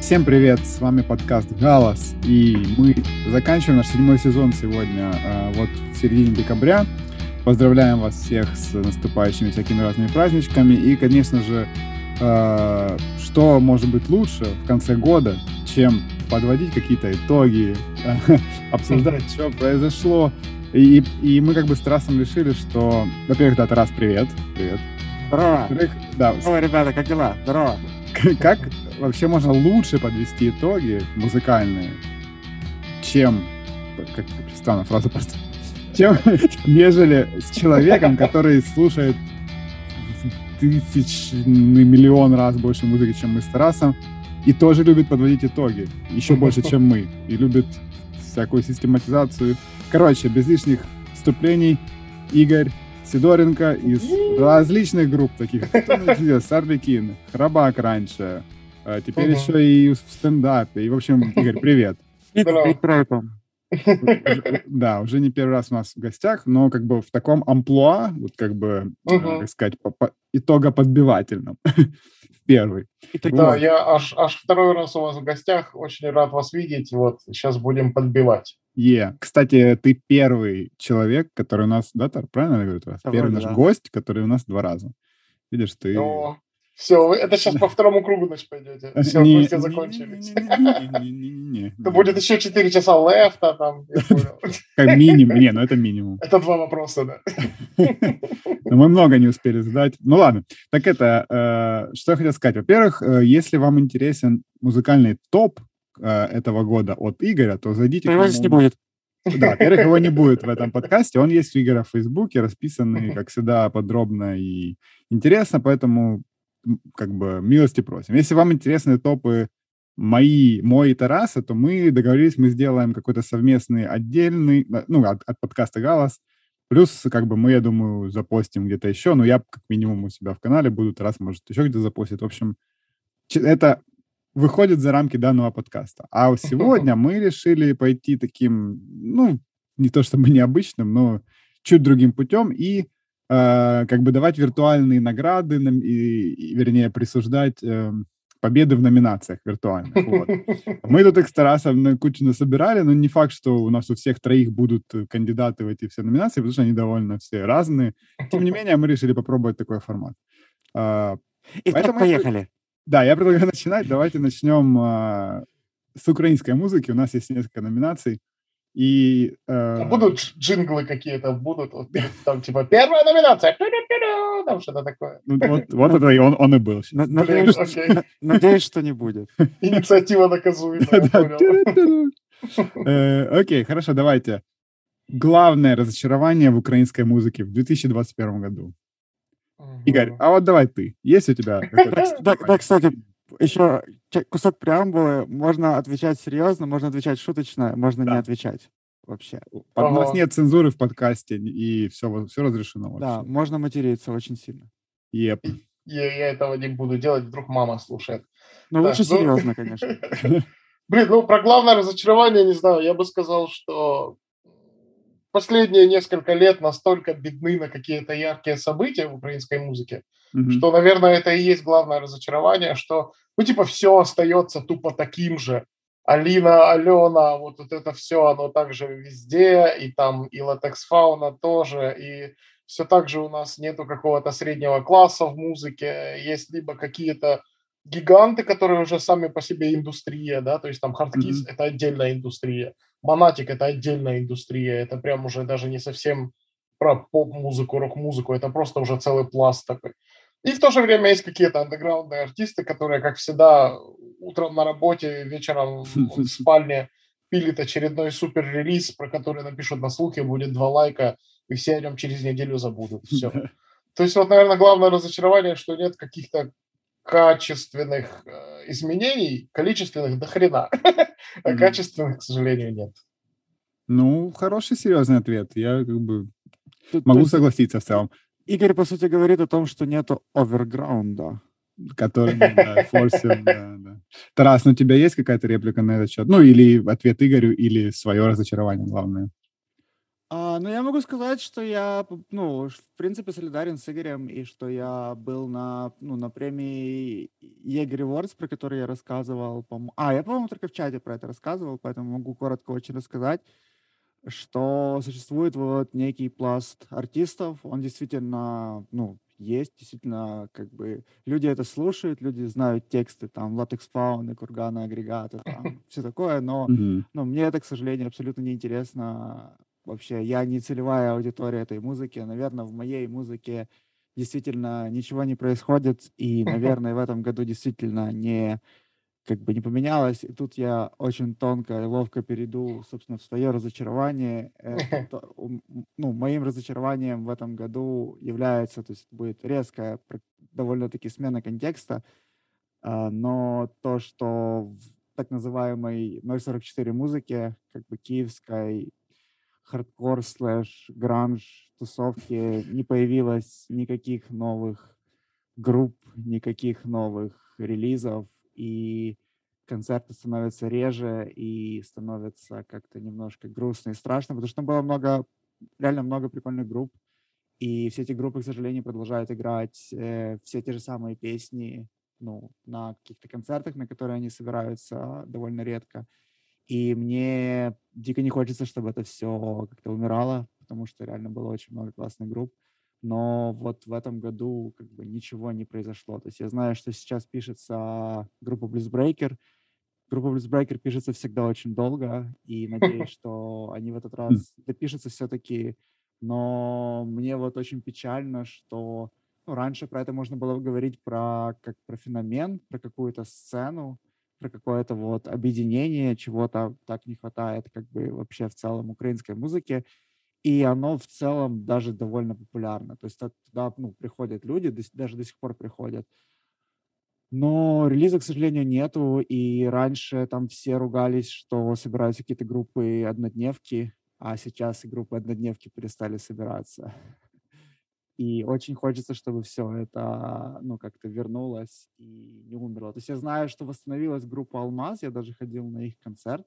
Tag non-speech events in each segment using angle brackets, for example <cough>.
Всем привет, с вами подкаст «Галас», и мы заканчиваем наш седьмой сезон сегодня, а, вот в середине декабря. Поздравляем вас всех с наступающими всякими разными праздничками, и, конечно же, а, что может быть лучше в конце года, чем подводить какие-то итоги, <laughs> обсуждать, <laughs> что произошло. И, и мы как бы с Тарасом решили, что, во-первых, да, Тарас, привет. Привет. Здорово. Да. Здорово, ребята, как дела? Здорово. <laughs> Как вообще можно лучше подвести итоги музыкальные, чем, как странная фраза просто, чем, <laughs> нежели с человеком, который слушает тысячный миллион раз больше музыки, чем мы с Тарасом, и тоже любит подводить итоги, еще больше, чем мы, и любит всякую систематизацию. Короче, без лишних вступлений, Игорь Сидоренко из различных групп таких, <laughs> Сарликин, Храбак раньше, а теперь еще и в стендапе. И, в общем, Игорь, привет. <laughs> Да, уже не первый раз у нас в гостях, но как бы в таком амплуа, вот как бы, uh как сказать, итогоподбивательном. <laughs> Первый. Да, я аж, аж второй раз у вас в гостях, очень рад вас видеть, вот сейчас будем подбивать. Е. Кстати, ты первый человек, который у нас, да, Тар, правильно я говорю? Первый наш гость, который у нас два раза. Видишь, ты... Но... Все, это сейчас по второму кругу, значит, пойдете. Все, не, гости закончились. Это будет еще 4 часа лефта там, <laughs> Как минимум, не, ну это минимум. Это два вопроса, да. <laughs> Мы много не успели задать. Ну ладно, так это, э, что я хотел сказать. Во-первых, э, если вам интересен музыкальный топ э, этого года от Игоря, то зайдите... Его здесь не будет. Да, во-первых, его не будет в этом <laughs> подкасте. Он есть у Игоря в Фейсбуке, расписанный, как всегда, подробно и интересно, поэтому как бы милости просим. Если вам интересны топы мои, мой и Тараса, то мы договорились, мы сделаем какой-то совместный отдельный, ну, от, от подкаста «Галас», Плюс, как бы, мы, я думаю, запостим где-то еще, но я, как минимум, у себя в канале буду, Тарас, может, еще где-то запостит. В общем, это выходит за рамки данного подкаста. А <laughs> сегодня мы решили пойти таким, ну, не то чтобы <laughs> необычным, но чуть другим путем и э, как бы давать виртуальные награды, и, и, вернее, присуждать э, победы в номинациях виртуальных. <laughs> Вот. Мы тут их с Тарасом на кучу насобирали, но не факт, что у нас у всех троих будут кандидаты в эти все номинации, потому что они довольно все разные. Тем не менее, мы решили попробовать такой формат. А, и так поехали. Да, я предлагаю <laughs> начинать. Давайте начнем а, с украинской музыки. У нас есть несколько номинаций. И, э... Будут джинглы какие-то, будут, вот, там, типа, первая номинация, там что-то такое. Ну, вот, вот это и он, он и был. Надеюсь, надеюсь, что не будет. <laughs> Инициатива наказуемая. <laughs> Э, окей, хорошо, давайте. Главное разочарование в украинской музыке в 2021 году. Игорь, а вот давай ты. Есть у тебя? <laughs> Да, кстати, еще кусок преамбулы, можно отвечать серьезно, можно отвечать шуточно, можно не отвечать вообще. У нас нет цензуры в подкасте, и все, все разрешено вообще. Да, можно материться очень сильно. Yep. Я, я этого не буду делать, вдруг мама слушает. Ну, лучше ну... серьезно, <laughs> конечно. <laughs> Блин, ну, про главное разочарование, не знаю, я бы сказал, что последние несколько лет настолько бедны на какие-то яркие события в украинской музыке, mm-hmm. что, наверное, это и есть главное разочарование, что, ну, типа, все остается тупо таким же. Алина, Алена, вот, вот это все, оно также везде, и там и Latexfauna тоже, и все так же у нас нету какого-то среднего класса в музыке, есть либо какие-то гиганты, которые уже сами по себе индустрия, да, то есть там Hardkiss mm-hmm. это отдельная индустрия, Монатик это отдельная индустрия, это прям уже даже не совсем про поп-музыку, рок-музыку, это просто уже целый пласт такой. И в то же время есть какие-то андеграундные артисты, которые, как всегда, утром на работе, вечером в <laughs> спальне пилит очередной супер-релиз, про который напишут на слухе, будет два лайка, и все о нем через неделю забудут. Все. <laughs> То есть вот, наверное, главное разочарование, что нет каких-то качественных э, изменений, количественных до хрена, <laughs> а качественных, к сожалению, нет. Ну, хороший серьезный ответ. Я как бы могу согласиться в целом. Игорь, по сути, говорит о том, что нету оверграунда. Который, да, да, да. Тарас, ну у тебя есть какая-то реплика на этот счет? Ну, или ответ Игорю, или свое разочарование, главное. А, ну, я могу сказать, что я, ну, в принципе, солидарен с Игорем, и что я был на, ну, на премии Егерь Awards, про который я рассказывал. По а, я, по-моему, только в чате про это рассказывал, поэтому могу коротко очень рассказать, что существует вот некий пласт артистов, он действительно, ну, есть, действительно, как бы люди это слушают, люди знают тексты, там, латекс фауны, курганы, агрегаты, там, <laughs> все такое, но, но мне это, к сожалению, абсолютно неинтересно вообще. Я не целевая аудитория этой музыки, наверное, в моей музыке действительно ничего не происходит, и, <laughs> наверное, в этом году действительно не как бы не поменялось. И тут я очень тонко и ловко перейду, собственно, в свое разочарование. Это, <laughs> ну, моим разочарованием в этом году является, то есть будет резкая довольно-таки смена контекста, а, но то, что в так называемой 044 музыке, как бы киевской хардкор слэш гранж тусовки не появилось никаких новых групп, никаких новых релизов, и концерты становятся реже и становятся как-то немножко грустно и страшно, потому что там было много, реально много прикольных групп, и все эти группы, к сожалению, продолжают играть э, все те же самые песни, ну, на каких-то концертах, на которые они собираются довольно редко. И мне дико не хочется, чтобы это все как-то умирало, потому что реально было очень много классных групп но вот в этом году как бы ничего не произошло. То есть я знаю, что сейчас пишется группа Bluesbreaker. Группа Bluesbreaker пишется всегда очень долго, и <laughs> надеюсь, что они в этот раз допишутся все-таки. Но мне вот очень печально, что ну, раньше про это можно было говорить про как про феномен, про какую-то сцену, про какое-то вот объединение, чего-то так не хватает как бы вообще в целом украинской музыке и оно в целом даже довольно популярно. То есть туда ну, приходят люди, даже до сих пор приходят. Но релиза, к сожалению, нету, и раньше там все ругались, что собираются какие-то группы однодневки, а сейчас и группы однодневки перестали собираться. И очень хочется, чтобы все это, ну, как-то вернулось и не умерло. То есть я знаю, что восстановилась группа «Алмаз», я даже ходил на их концерт,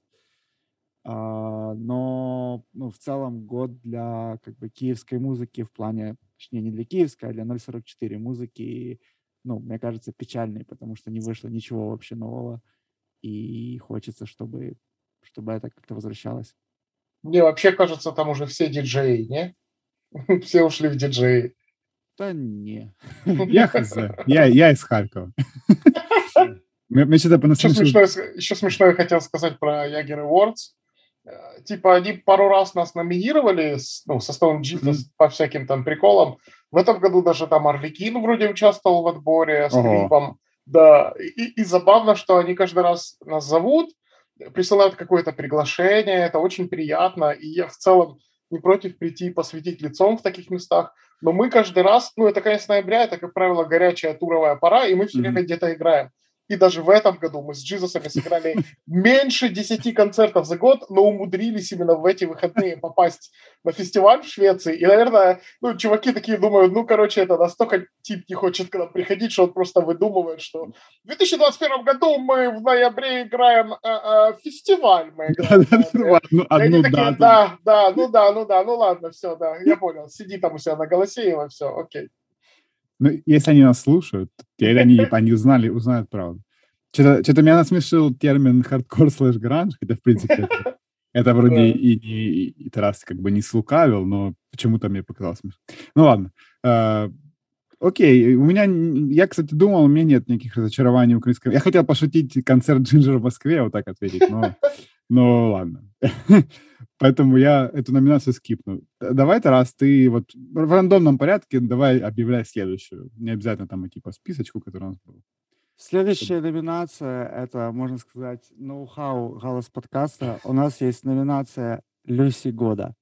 а, но ну, в целом год для как бы киевской музыки в плане, точнее не для киевской, а для 044 музыки, ну, мне кажется, печальный, потому что не вышло ничего вообще нового, и хочется, чтобы, чтобы это как-то возвращалось. Мне вообще кажется, там уже все диджеи, не? <laughs> Все ушли в диджеи. Да не. <laughs> Я хз. Я, я из Харькова. Мне что-то еще, смешное, еще смешное я хотел сказать про Ягер Awards. Э, типа они пару раз нас номинировали ну, со Stone Jesus mm-hmm. по всяким там приколам. В этом году даже там Орликин вроде участвовал в отборе с клипом. Да, и, и забавно, что они каждый раз нас зовут, присылают какое-то приглашение, это очень приятно, и я в целом не против прийти и посветить лицом в таких местах, но мы каждый раз, ну это конец ноября, это, как правило, горячая туровая пора, и мы все время mm-hmm. где-то играем. И даже в этом году мы с Джизусами сыграли меньше 10 концертов за год, но умудрились именно в эти выходные попасть на фестиваль в Швеции. И, наверное, ну, чуваки такие думают, ну, короче, это настолько тип не хочет к нам приходить, что он просто выдумывает, что в 2021 году мы в ноябре играем э, э, фестиваль. Мы играем, ну, одну такие, да, да, ну да, ну да, ну ладно, все, да, я понял. Сиди там у себя на голосе, и все, окей. Ну, если они нас слушают, теперь они, <laughs> они узнали, узнают правду. Что-то, что-то меня насмешил термин хардкор слэш гранж, хотя, в принципе, это, <laughs> это вроде и, и, и Тарас как бы не слукавил, но почему-то мне показалось смешно. Ну ладно. Uh, окей, у меня, я, кстати, думал, у меня нет никаких разочарований в украинском. Я хотел пошутить концерт Jinjer в Москве, вот так ответить, но, но ладно. <laughs> Поэтому я эту номинацию скипну. Давай, раз ты вот в рандомном порядке давай объявляй следующую. Не обязательно там идти по списочку, который у нас был. Следующая номинация — это, можно сказать, ноу-хау «Голос подкаста». У нас есть номинация «Люси года».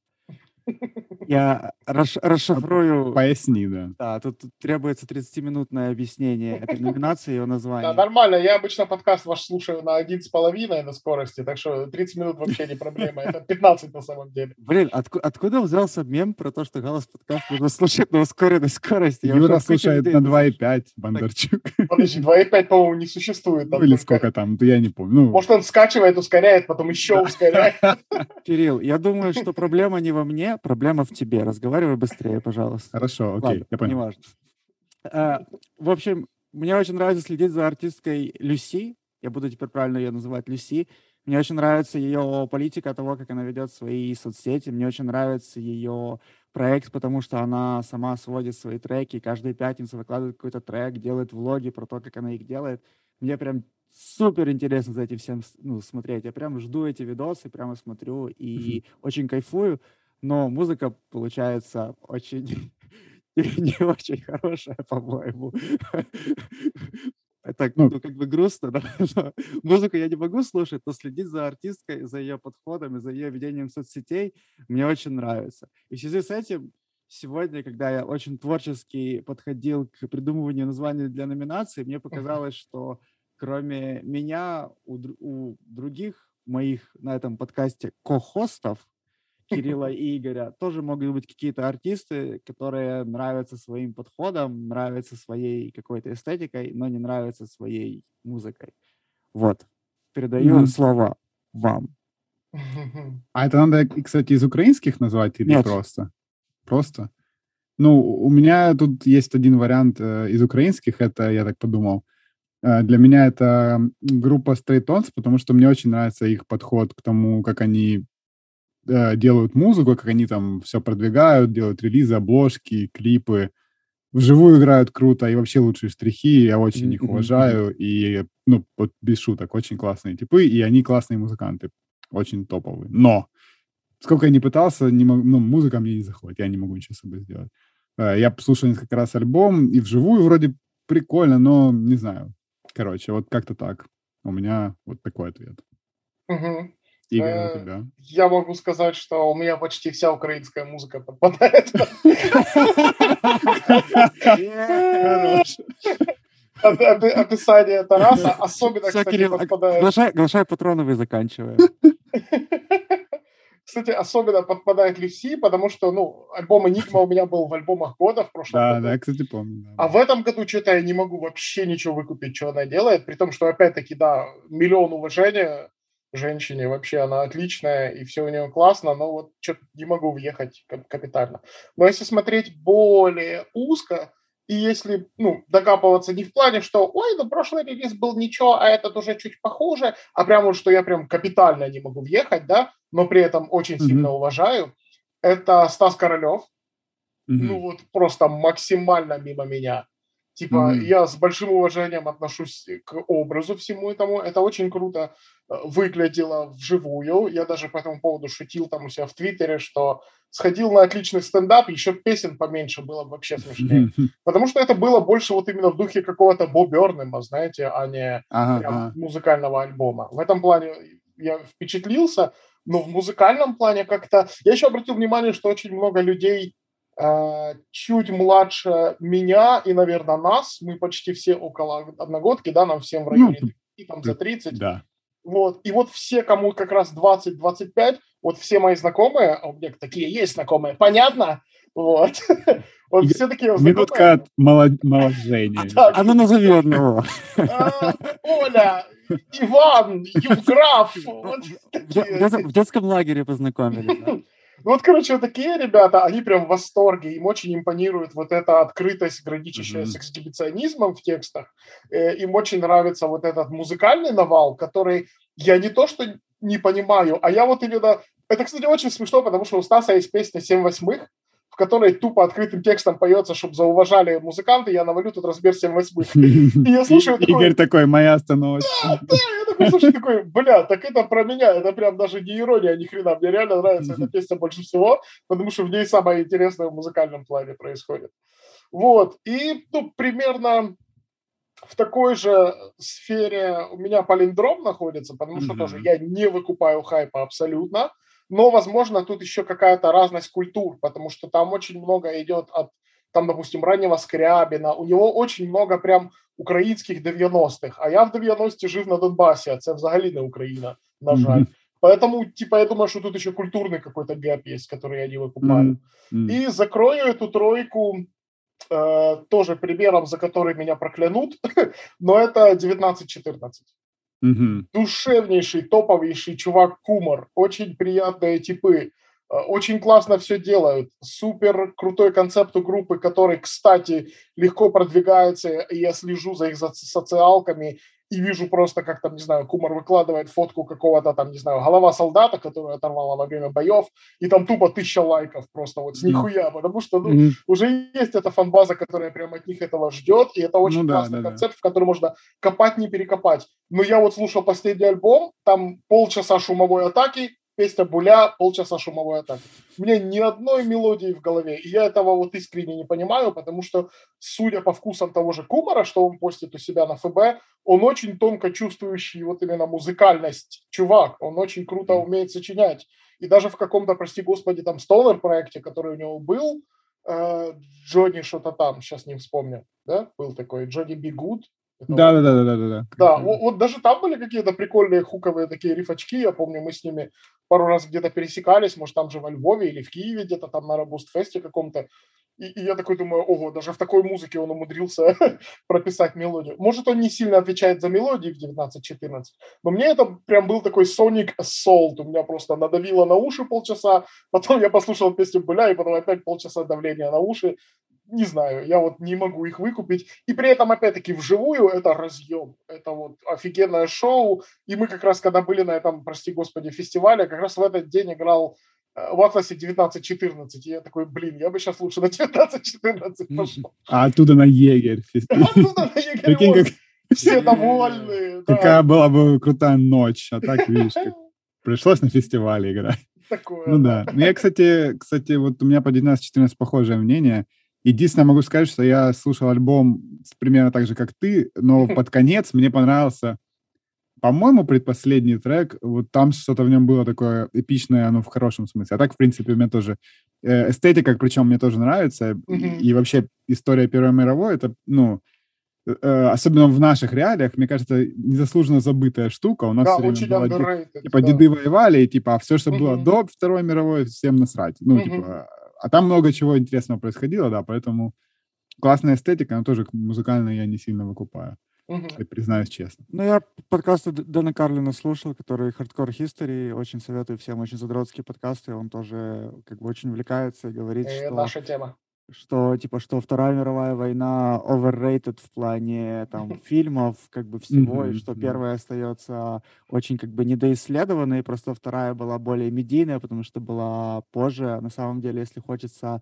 Я расшифрую... Поясни, да. Да, тут, тут требуется 30-минутное объяснение этой номинации и ее названия. Да, нормально. Я обычно подкаст ваш слушаю на один с половиной на скорости, так что 30 минут вообще не проблема. Это 15 на самом деле. Блин, отку- откуда взялся мем про то, что голос подкаст нужно слушать на ускоренной скорости? Я Юра слушает на 2,5, Бондарчук. Подожди, 2,5, по-моему, не существует. Ну или сколько там, я не помню. Ну... Может, он скачивает, ускоряет, потом еще ускоряет. <laughs> Кирилл, я думаю, что проблема не во мне, проблема в тебе. Разговаривай быстрее, пожалуйста. Хорошо, окей, Ладно, я понял. Неважно. А, в общем, мне очень нравится следить за артисткой Люси. Я буду теперь правильно ее называть Люси. Мне очень нравится ее политика того, как она ведет свои соцсети. Мне очень нравится ее проект, потому что она сама сводит свои треки, каждую пятницу выкладывает какой-то трек, делает влоги про то, как она их делает. Мне прям супер интересно за этим всем ну, смотреть. Я прям жду эти видосы, прямо смотрю и очень кайфую. Но музыка получается очень <laughs> не очень хорошая, по-моему. <laughs> Это ну, ну, как бы грустно, <laughs> да? Музыку я не могу слушать, но следить за артисткой, за ее подходами, за ее ведением соцсетей мне очень нравится. И в связи с этим сегодня, когда я очень творчески подходил к придумыванию названий для номинации, мне показалось, что кроме меня у, у других моих на этом подкасте ко-хостов, Кирилла и Игоря, тоже могут быть какие-то артисты, которые нравятся своим подходом, нравятся своей какой-то эстетикой, но не нравятся своей музыкой. Вот. Передаю mm-hmm. слово вам. <laughs> А это надо, кстати, из украинских назвать или Нет. просто? Просто? Ну, у меня тут есть один вариант э, из украинских, это, я так подумал, э, для меня это группа Stray Tones, потому что мне очень нравится их подход к тому, как они э, делают музыку, как они там все продвигают, делают релизы, обложки, клипы. Вживую играют круто, и вообще лучшие штрихи, я очень их уважаю, и, ну, вот без шуток, очень классные типы, и они классные музыканты, очень топовые. Но сколько я не пытался, не мог, ну, музыка мне не заходит, я не могу ничего с собой сделать. Э, я послушал несколько раз альбом, и вживую вроде прикольно, но не знаю. Короче, вот как-то так. У меня вот такой ответ. Угу. Игорь, у э, тебя? Я могу сказать, что у меня почти вся украинская музыка подпадает. Описание Тараса особенно, кстати, подпадает. Глашай Патроновый заканчивая. Кстати, особенно подпадает Люси, потому что, ну, альбом Enigma у меня был в альбомах года в прошлом да, году. Да, да, кстати, помню. Да. А в этом году что-то я не могу вообще ничего выкупить, что она делает, при том, что, опять-таки, да, миллион уважения женщине, вообще она отличная, и все у нее классно, но вот что-то не могу въехать капитально. Но если смотреть более узко, и если, ну, докапываться не в плане, что, ой, ну, прошлый релиз был ничего, а этот уже чуть похуже, а прям вот, что я прям капитально не могу въехать, да, но при этом очень mm-hmm. сильно уважаю, это Стас Королев. Mm-hmm. Ну, вот просто максимально мимо меня. Типа, mm-hmm. я с большим уважением отношусь к образу всему этому. Это очень круто э, выглядело вживую. Я даже по этому поводу шутил там у себя в Твиттере, что сходил на отличный стендап, еще песен поменьше было вообще смешнее. Mm-hmm. <laughs> Потому что это было больше вот именно в духе какого-то Бо Бернема, знаете, а не ага, прям музыкального альбома. В этом плане я впечатлился, но в музыкальном плане как-то... Я еще обратил внимание, что очень много людей чуть младше меня и, наверное, нас. Мы почти все около одногодки, да, нам всем в районе ну, 30, там за 30. Да. Вот. И вот все, кому как раз 20-25, вот все мои знакомые, а у меня такие есть знакомые, понятно? Вот. <laughs> Вот все такие Минутка от моложения. А ну назови одного. А, Оля, Иван, <laughs> Евграф. В детском лагере познакомились. Ну вот, короче, вот такие ребята, они прям в восторге, им очень импонирует вот эта открытость, граничащая mm-hmm. с эксгибиционизмом в текстах. Э, им очень нравится вот этот музыкальный навал, который я не то что не понимаю, а я вот именно... Это, кстати, очень смешно, потому что у Стаса есть песня «Семь восьмых», которой тупо открытым текстом поется, чтобы зауважали музыканты, я навалю тут размер 7 восьмых. И я слушаю <laughs> Игорь такой, моя остановочка. Да, да, я такой, слушай, такой, бля, так это про меня, это прям даже не ирония, ни хрена, мне реально нравится эта песня больше всего, потому что в ней самое интересное в музыкальном плане происходит. Вот, и, ну, примерно в такой же сфере у меня палиндром находится, потому что тоже я не выкупаю хайпа абсолютно, но, возможно, тут еще какая-то разность культур, потому что там очень много идет от, там, допустим, раннего Скрябина. У него очень много прям українських 90-х. А я в 90-ті жив на Донбасі, а це взагалі не Україна, на жаль. Поэтому, типа, я думаю, что тут еще культурный какой-то гэп есть, который я не выкупаю. Mm-hmm. И закрою эту тройку э, тоже примером, за который меня проклянут, <laughs> но это 19-14. Угу. Душевнейший, топовейший чувак Кумар. Очень приятные типы. очень классно все делают. Супер крутой концепт у группы, который, кстати, легко продвигается. Я слежу за их социалками и вижу просто, как там, не знаю, Кумар выкладывает фотку какого-то там, не знаю, голова солдата, которую оторвала во время боев, и там тупо тысяча лайков просто вот с нихуя, потому что ну, mm-hmm. уже есть эта фанбаза, которая прямо от них этого ждет, и это очень ну, классный да, концепт, да. в который можно копать, не перекопать. Но я вот слушал последний альбом, там полчаса шумовой атаки, песня Буля, полчаса шумовой атаки. У меня ни одной мелодии в голове, и я этого вот искренне не понимаю, потому что, судя по вкусам того же Кумара, что он постит у себя на ФБ, он очень тонко чувствующий вот именно музыкальность чувак, он очень круто умеет сочинять. И даже в каком-то, прости господи, там Stoner проекте, который у него был, э, Джонни что-то там, сейчас не вспомню, да, был такой, Джонни Би Гуд, да, да, да, да, да, да. Да, вот, вот даже там были какие-то прикольные хуковые такие рифачки. Я помню, мы с ними пару раз где-то пересекались, может, там же во Львове или в Киеве где-то там на Робустфесте каком-то. И, и я такой думаю, ого, даже в такой музыке он умудрился <laughs> прописать мелодию. Может, он не сильно отвечает за мелодии в 19-14, но мне это прям был такой Sonic Assault. У меня просто надавило на уши полчаса, потом я послушал песню Буля, и потом опять полчаса давления на уши не знаю, я вот не могу их выкупить. И при этом, опять-таки, вживую это разъем. Это вот офигенное шоу. И мы как раз, когда были на этом, прости господи, фестивале, как раз в этот день играл э, в Атласе 19-14. И я такой, блин, я бы сейчас лучше на 19-14 пошел. А оттуда на Егерь. <laughs> Оттуда на Егерь. Все довольны. Какая была бы крутая ночь. А так, видишь, <laughs> пришлось на фестивале играть. Такое. Ну да. Ну я, кстати, кстати, вот у меня по 19-14 похожее мнение. Единственное, могу сказать, что я слушал альбом примерно так же, как ты, но <laughs> под конец мне понравился, по-моему, предпоследний трек. Вот там что-то в нем было такое эпичное, ну, в хорошем смысле. А так, в принципе, меня тоже э, эстетика, причем мне тоже нравится. Mm-hmm. И, вообще история Первой мировой, это, ну, э, э, особенно в наших реалиях, мне кажется, незаслуженно забытая штука. У нас да, все очень время была, типа, да. деды воевали, и, типа, а все, что mm-hmm. было до Второй мировой, всем насрать. Ну, mm-hmm. типа, а там много чего интересного происходило, да, поэтому классная эстетика, но тоже музыкально я не сильно выкупаю. Угу. признаюсь честно. Ну, я подкасты Дэна Карлина слушал, который Hardcore History. Очень советую всем, очень задротские подкасты. Он тоже как бы очень увлекается и говорит, и что... наша тема что типа что Вторая мировая война overrated в плане там <laughs> фильмов как бы всего и что первая остается очень как бы недоисследованной просто вторая была более медийная потому что была позже. На самом деле если хочется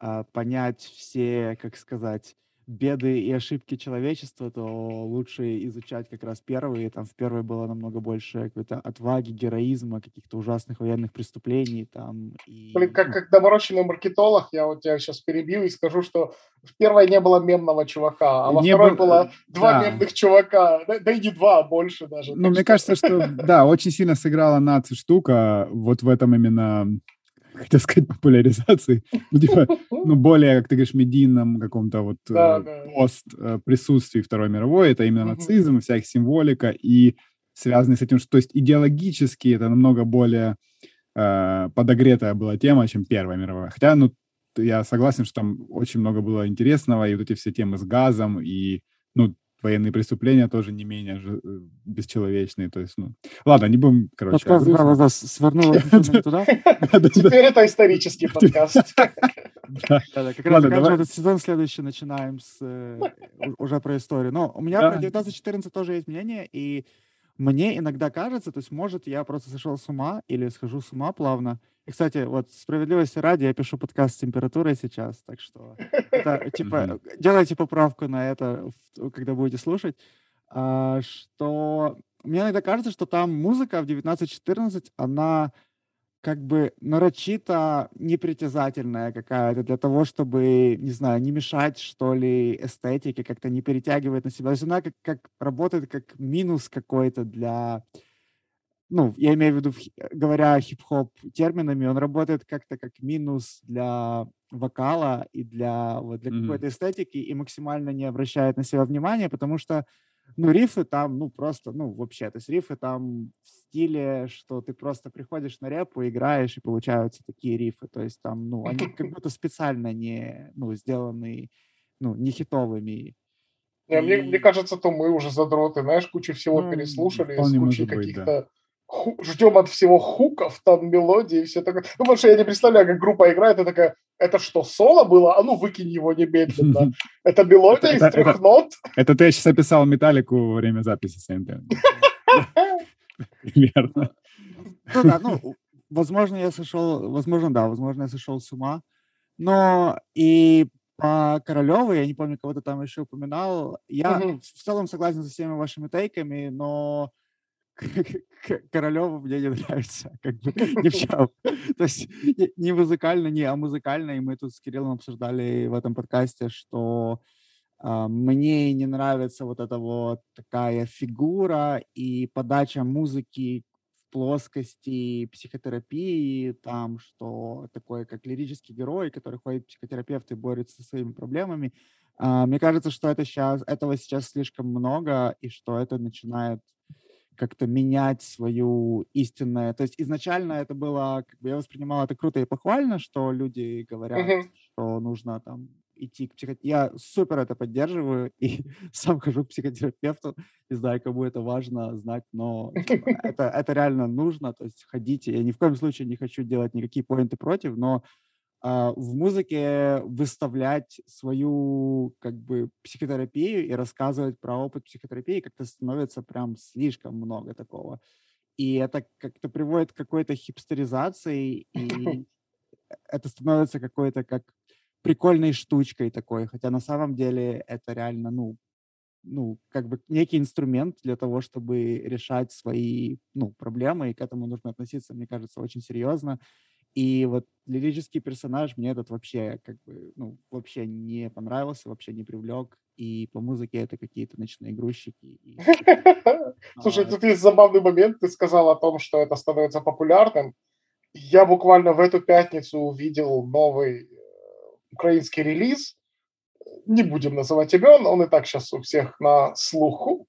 э, понять все как сказать беды и ошибки человечества, то лучше изучать как раз первые. Там в первой было намного больше какой-то отваги, героизма, каких-то ужасных военных преступлений. Там, и... Блин, как, ну как доморощенный маркетолог, я вот тебя сейчас перебью и скажу, что в первой не было мемного чувака, а во не второй был... было два да. мемных чувака. Да, да и не два, а больше даже. Ну, мне что... кажется, что, да, очень сильно сыграла наци штука вот в этом именно <laughs> хотел сказать, популяризации, ну, типа, <laughs> ну, более, как ты говоришь, медийном каком-то вот да, э, да. пост э, присутствии Второй мировой, это именно нацизм, вся их символика, и связанный с этим, что, то есть идеологически это намного более э, подогретая была тема, чем Первая мировая. Хотя, ну, я согласен, что там очень много было интересного, и вот эти все темы с газом, и, ну, военные преступления тоже не менее же, э, бесчеловечные. То есть, ну, ладно, не будем, короче. Подкаст да, да, да, свернула <laughs> туда. Теперь это исторический подкаст. <laughs> Как раз этот сезон следующий начинаем с э, уже про историю. Но у меня про 19-14 тоже есть мнение, и мне иногда кажется, то есть, может, я просто сошел с ума или схожу с ума плавно, и, кстати, вот справедливости ради, я пишу подкаст с температурой сейчас, так что это, типа, делайте поправку на это, когда будете слушать, а, что мне иногда кажется, что там музыка в 19-14, она как бы нарочито непритязательная какая-то для того, чтобы, не знаю, не мешать, что ли, эстетике, как-то не перетягивать на себя. То есть она как, как работает как минус какой-то для ну, я имею в виду, говоря хип-хоп терминами, он работает как-то как минус для вокала и для, вот, для mm-hmm. какой-то эстетики и максимально не обращает на себя внимания, потому что, ну, рифы там, ну, просто, ну, вообще, то есть рифы там в стиле, что ты просто приходишь на репу, играешь, и получаются такие рифы, то есть там, ну, они как <laughs> будто специально не, ну, сделаны, ну, не хитовыми. Не, и... мне, мне кажется, то мы уже задроты, знаешь, кучу всего ну, переслушали, из кучи каких-то... Да ждем от всего хуков, там мелодии и все такое. Ну, потому что я не представляю, как группа играет, и такая, это что, соло было? А ну, выкинь его немедленно. <laughs> Это мелодия из трех нот? Это ты сейчас описал металлику во время записи СНТ. Примерно. Ну да, ну, возможно, я сошел, возможно, да, возможно, я сошел с ума. Но и по Королеву, я не помню, кого ты там еще упоминал, я в целом согласен со всеми вашими тейками, но Королева мне не <laughs> нравится, как бы ни в чем. То есть не музыкально, не а музыкально, и мы тут с Кириллом обсуждали в этом подкасте, что э, мне не нравится вот эта вот такая фигура и подача музыки в плоскости психотерапии, там, что такое как лирический герой, который ходит к психотерапевту и борется со своими проблемами. Э, мне кажется, что это сейчас, этого сейчас слишком много, и что это начинает как-то менять свою истинное. То есть изначально это было, как бы я воспринимал это круто и похвально, что люди говорят, uh-huh. что нужно там идти к психотерапевту. Я супер это поддерживаю <laughs> и сам хожу к психотерапевту. Не знаю, кому это важно знать, но типа, <laughs> это, это реально нужно. То есть ходите. Я ни в коем случае не хочу делать никакие поинты против, но в музыке выставлять свою как бы психотерапию и рассказывать про опыт психотерапии как-то становится прям слишком много такого. И это как-то приводит к какой-то хипстеризации, <laughs> и это становится какой-то как прикольной штучкой такой, хотя на самом деле это реально, ну, ну, как бы некий инструмент для того, чтобы решать свои, ну, проблемы, и к этому нужно относиться, мне кажется, очень серьезно. И вот лирический персонаж мне этот вообще как бы, ну, вообще не понравился, вообще не привлек. И по музыке это какие-то ночные грузчики. <laughs> Слушай, тут есть забавный момент. Ты сказал о том, что это становится популярным. Я буквально в эту пятницу увидел новый э, украинский релиз. Не будем называть имен, он и так сейчас у всех на слуху.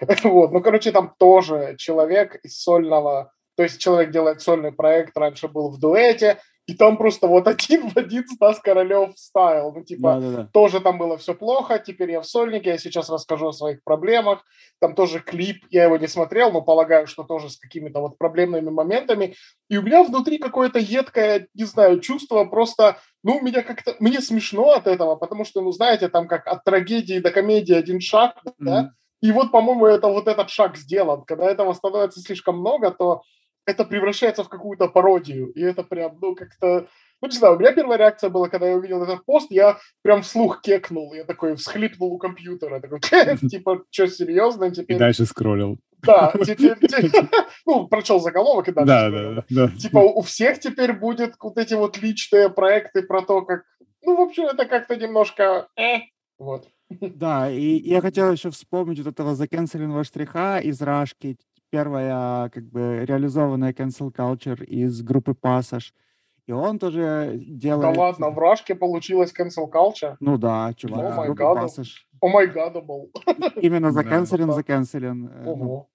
<laughs> Вот, ну, короче, там тоже человек из сольного то есть человек делает сольный проект, раньше был в дуэте, и там просто вот один в один Стас Королев вставил. Ну, типа, да, да, да. тоже там было все плохо, теперь я в сольнике, я сейчас расскажу о своих проблемах. Там тоже клип, я его не смотрел, но полагаю, что тоже с какими-то вот проблемными моментами. И у меня внутри какое-то едкое, не знаю, чувство просто, ну, меня как-то, мне смешно от этого, потому что, ну, знаете, там как от трагедии до комедии один шаг, mm-hmm. да, и вот, по-моему, это вот этот шаг сделан. Когда этого становится слишком много, то это превращается в какую-то пародию. И это прям, ну, как-то... Ну, не знаю, у меня первая реакция была, когда я увидел этот пост, я прям вслух кекнул. Я такой всхлипнул у компьютера. Такой, <laughs> типа, что, серьезно? Теперь... И дальше скроллил. Да, теперь, <laughs> ну, прочел заголовок и дальше. Да, да, да. Типа, у всех теперь будет вот эти вот личные проекты про то, как... Ну, в общем, это как-то немножко... Э, вот. Да, и я хотел еще вспомнить вот этого закенселенного штриха из Рашки, первая как бы реализованная cancel culture из группы Passage. И он тоже делает... Да ладно, в Рашке получилась cancel culture? Ну да, чувак, oh группы Passage. Oh my God, бл. Именно заканцелен, заканцелен. Э, ну,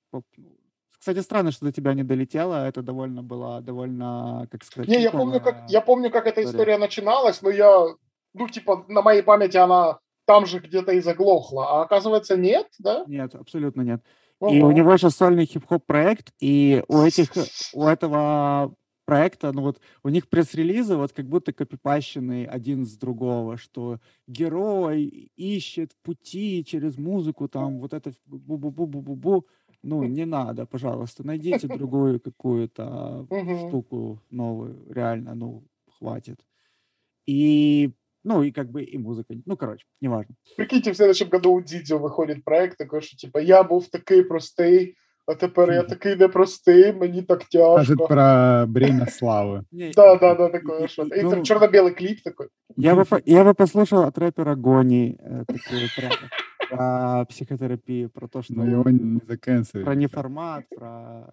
кстати, странно, что до тебя не долетело. Это довольно было, довольно, как сказать... Не, я помню, как, я помню, как эта история начиналась, но я, ну, типа, на моей памяти она там же где-то и заглохла. А оказывается, нет, да? Нет, абсолютно нет. И у него сейчас сольный хип-хоп проект, и у этих, у этого проекта, ну вот у них пресс-релизы вот как будто копипащены один с другого, что герой ищет пути через музыку, там вот это бу-бу-бу-бу-бу-бу. Ну, не надо, пожалуйста, найдите <laughs> другую какую-то штуку новую, реально, ну, хватит. И ну, и как бы и музыка. Ну, короче, неважно. Прикиньте, в следующем году у Дидзо выходит проект такой, що типа я був такий простий, а тепер я такий непростий, мені так тяжко. Кажет про бремя славы. <laughs> Да, да, да, такое что И там ну, черно-белый клип такой. Я бы, <laughs> я бы послушал от рэпера Гони э, такой про психотерапию, про то, что... Но его не заканцелили. Про неформат, про